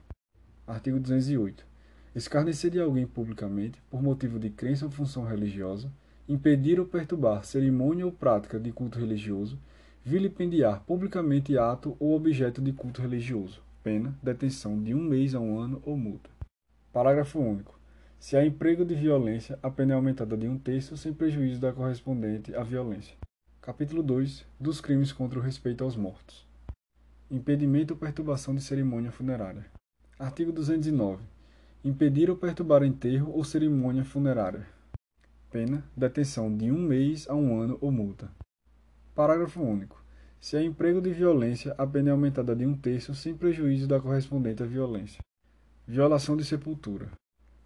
Artigo 208 escarnecer de alguém publicamente por motivo de crença ou função religiosa, impedir ou perturbar cerimônia ou prática de culto religioso, vilipendiar publicamente ato ou objeto de culto religioso, pena, detenção de um mês a um ano ou multa. Parágrafo único. Se há emprego de violência, a pena é aumentada de um terço sem prejuízo da correspondente à violência. Capítulo 2 dos crimes contra o respeito aos mortos. Impedimento ou perturbação de cerimônia funerária. Artigo 209 impedir ou perturbar enterro ou cerimônia funerária. Pena: detenção de um mês a um ano ou multa. Parágrafo único. Se há emprego de violência, a pena é aumentada de um terço sem prejuízo da correspondente à violência. Violação de sepultura.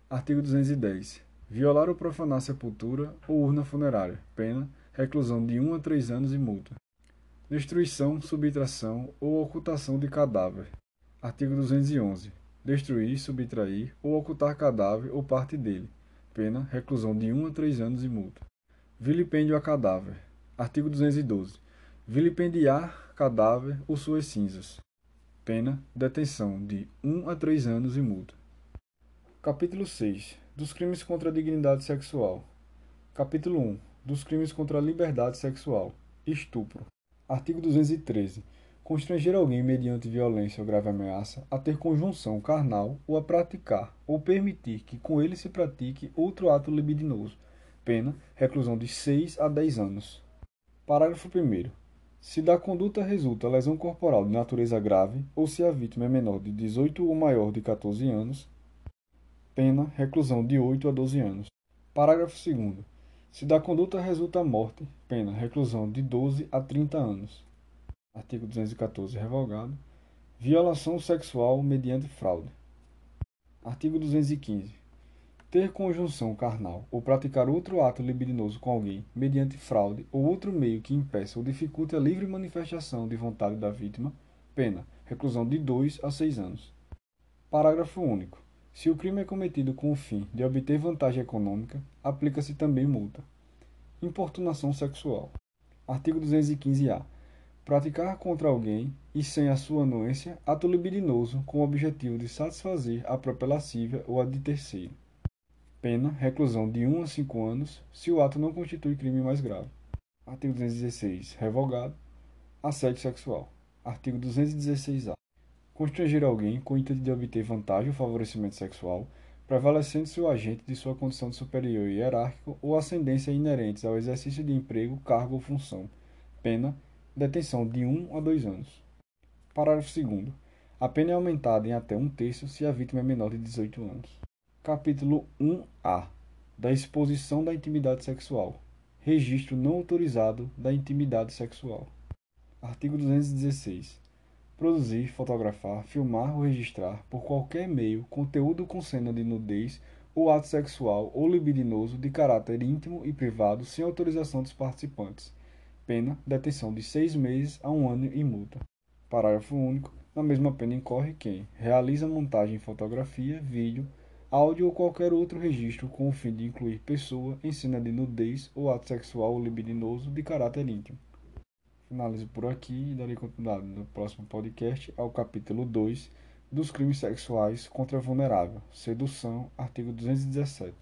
Artigo 210. Violar ou profanar sepultura ou urna funerária. Pena: reclusão de 1 a 3 anos e multa. Destruição, subtração ou ocultação de cadáver. Artigo 211. Destruir, subtrair ou ocultar cadáver ou parte dele. Pena: reclusão de 1 a 3 anos e multa. Vilipêndio a cadáver. Artigo 212. Vilipendiar cadáver ou suas cinzas. Pena: detenção de 1 a 3 anos e multa. Capítulo 6. Dos crimes contra a dignidade sexual. Capítulo 1. Dos crimes contra a liberdade sexual. Estupro. Artigo 213. Constranger alguém mediante violência ou grave ameaça a ter conjunção carnal ou a praticar ou permitir que com ele se pratique outro ato libidinoso. Pena: reclusão de 6 a 10 anos. Parágrafo 1. Se da conduta resulta lesão corporal de natureza grave ou se a vítima é menor de 18 ou maior de 14 anos, Pena: reclusão de 8 a 12 anos. Parágrafo 2. Se da conduta resulta morte, pena: reclusão de 12 a 30 anos. Artigo 214 revogado. Violação sexual mediante fraude. Artigo 215. Ter conjunção carnal ou praticar outro ato libidinoso com alguém mediante fraude ou outro meio que impeça ou dificulte a livre manifestação de vontade da vítima, pena: reclusão de 2 a 6 anos. Parágrafo único. Se o crime é cometido com o fim de obter vantagem econômica, aplica-se também multa. Importunação sexual. Artigo 215-A. Praticar contra alguém e sem a sua anuência ato libidinoso com o objetivo de satisfazer a própria lascívia ou a de terceiro. Pena: reclusão de 1 a 5 anos, se o ato não constitui crime mais grave. Artigo 216. Revogado. Assédio sexual. Artigo 216-A constranger alguém com o intuito de obter vantagem ou favorecimento sexual, prevalecendo-se o agente de sua condição de superior hierárquico ou ascendência inerentes ao exercício de emprego, cargo ou função. Pena: detenção de 1 a 2 anos. Parágrafo 2. A pena é aumentada em até um terço se a vítima é menor de 18 anos. Capítulo 1A da exposição da intimidade sexual. Registro não autorizado da intimidade sexual. Artigo 216 produzir, fotografar, filmar ou registrar, por qualquer meio, conteúdo com cena de nudez ou ato sexual ou libidinoso de caráter íntimo e privado sem autorização dos participantes. Pena, detenção de seis meses a um ano e multa. Parágrafo único. Na mesma pena incorre quem realiza montagem em fotografia, vídeo, áudio ou qualquer outro registro com o fim de incluir pessoa em cena de nudez ou ato sexual ou libidinoso de caráter íntimo. Finalizo por aqui e darei continuidade no próximo podcast ao capítulo 2 dos crimes sexuais contra vulnerável, sedução, artigo 217.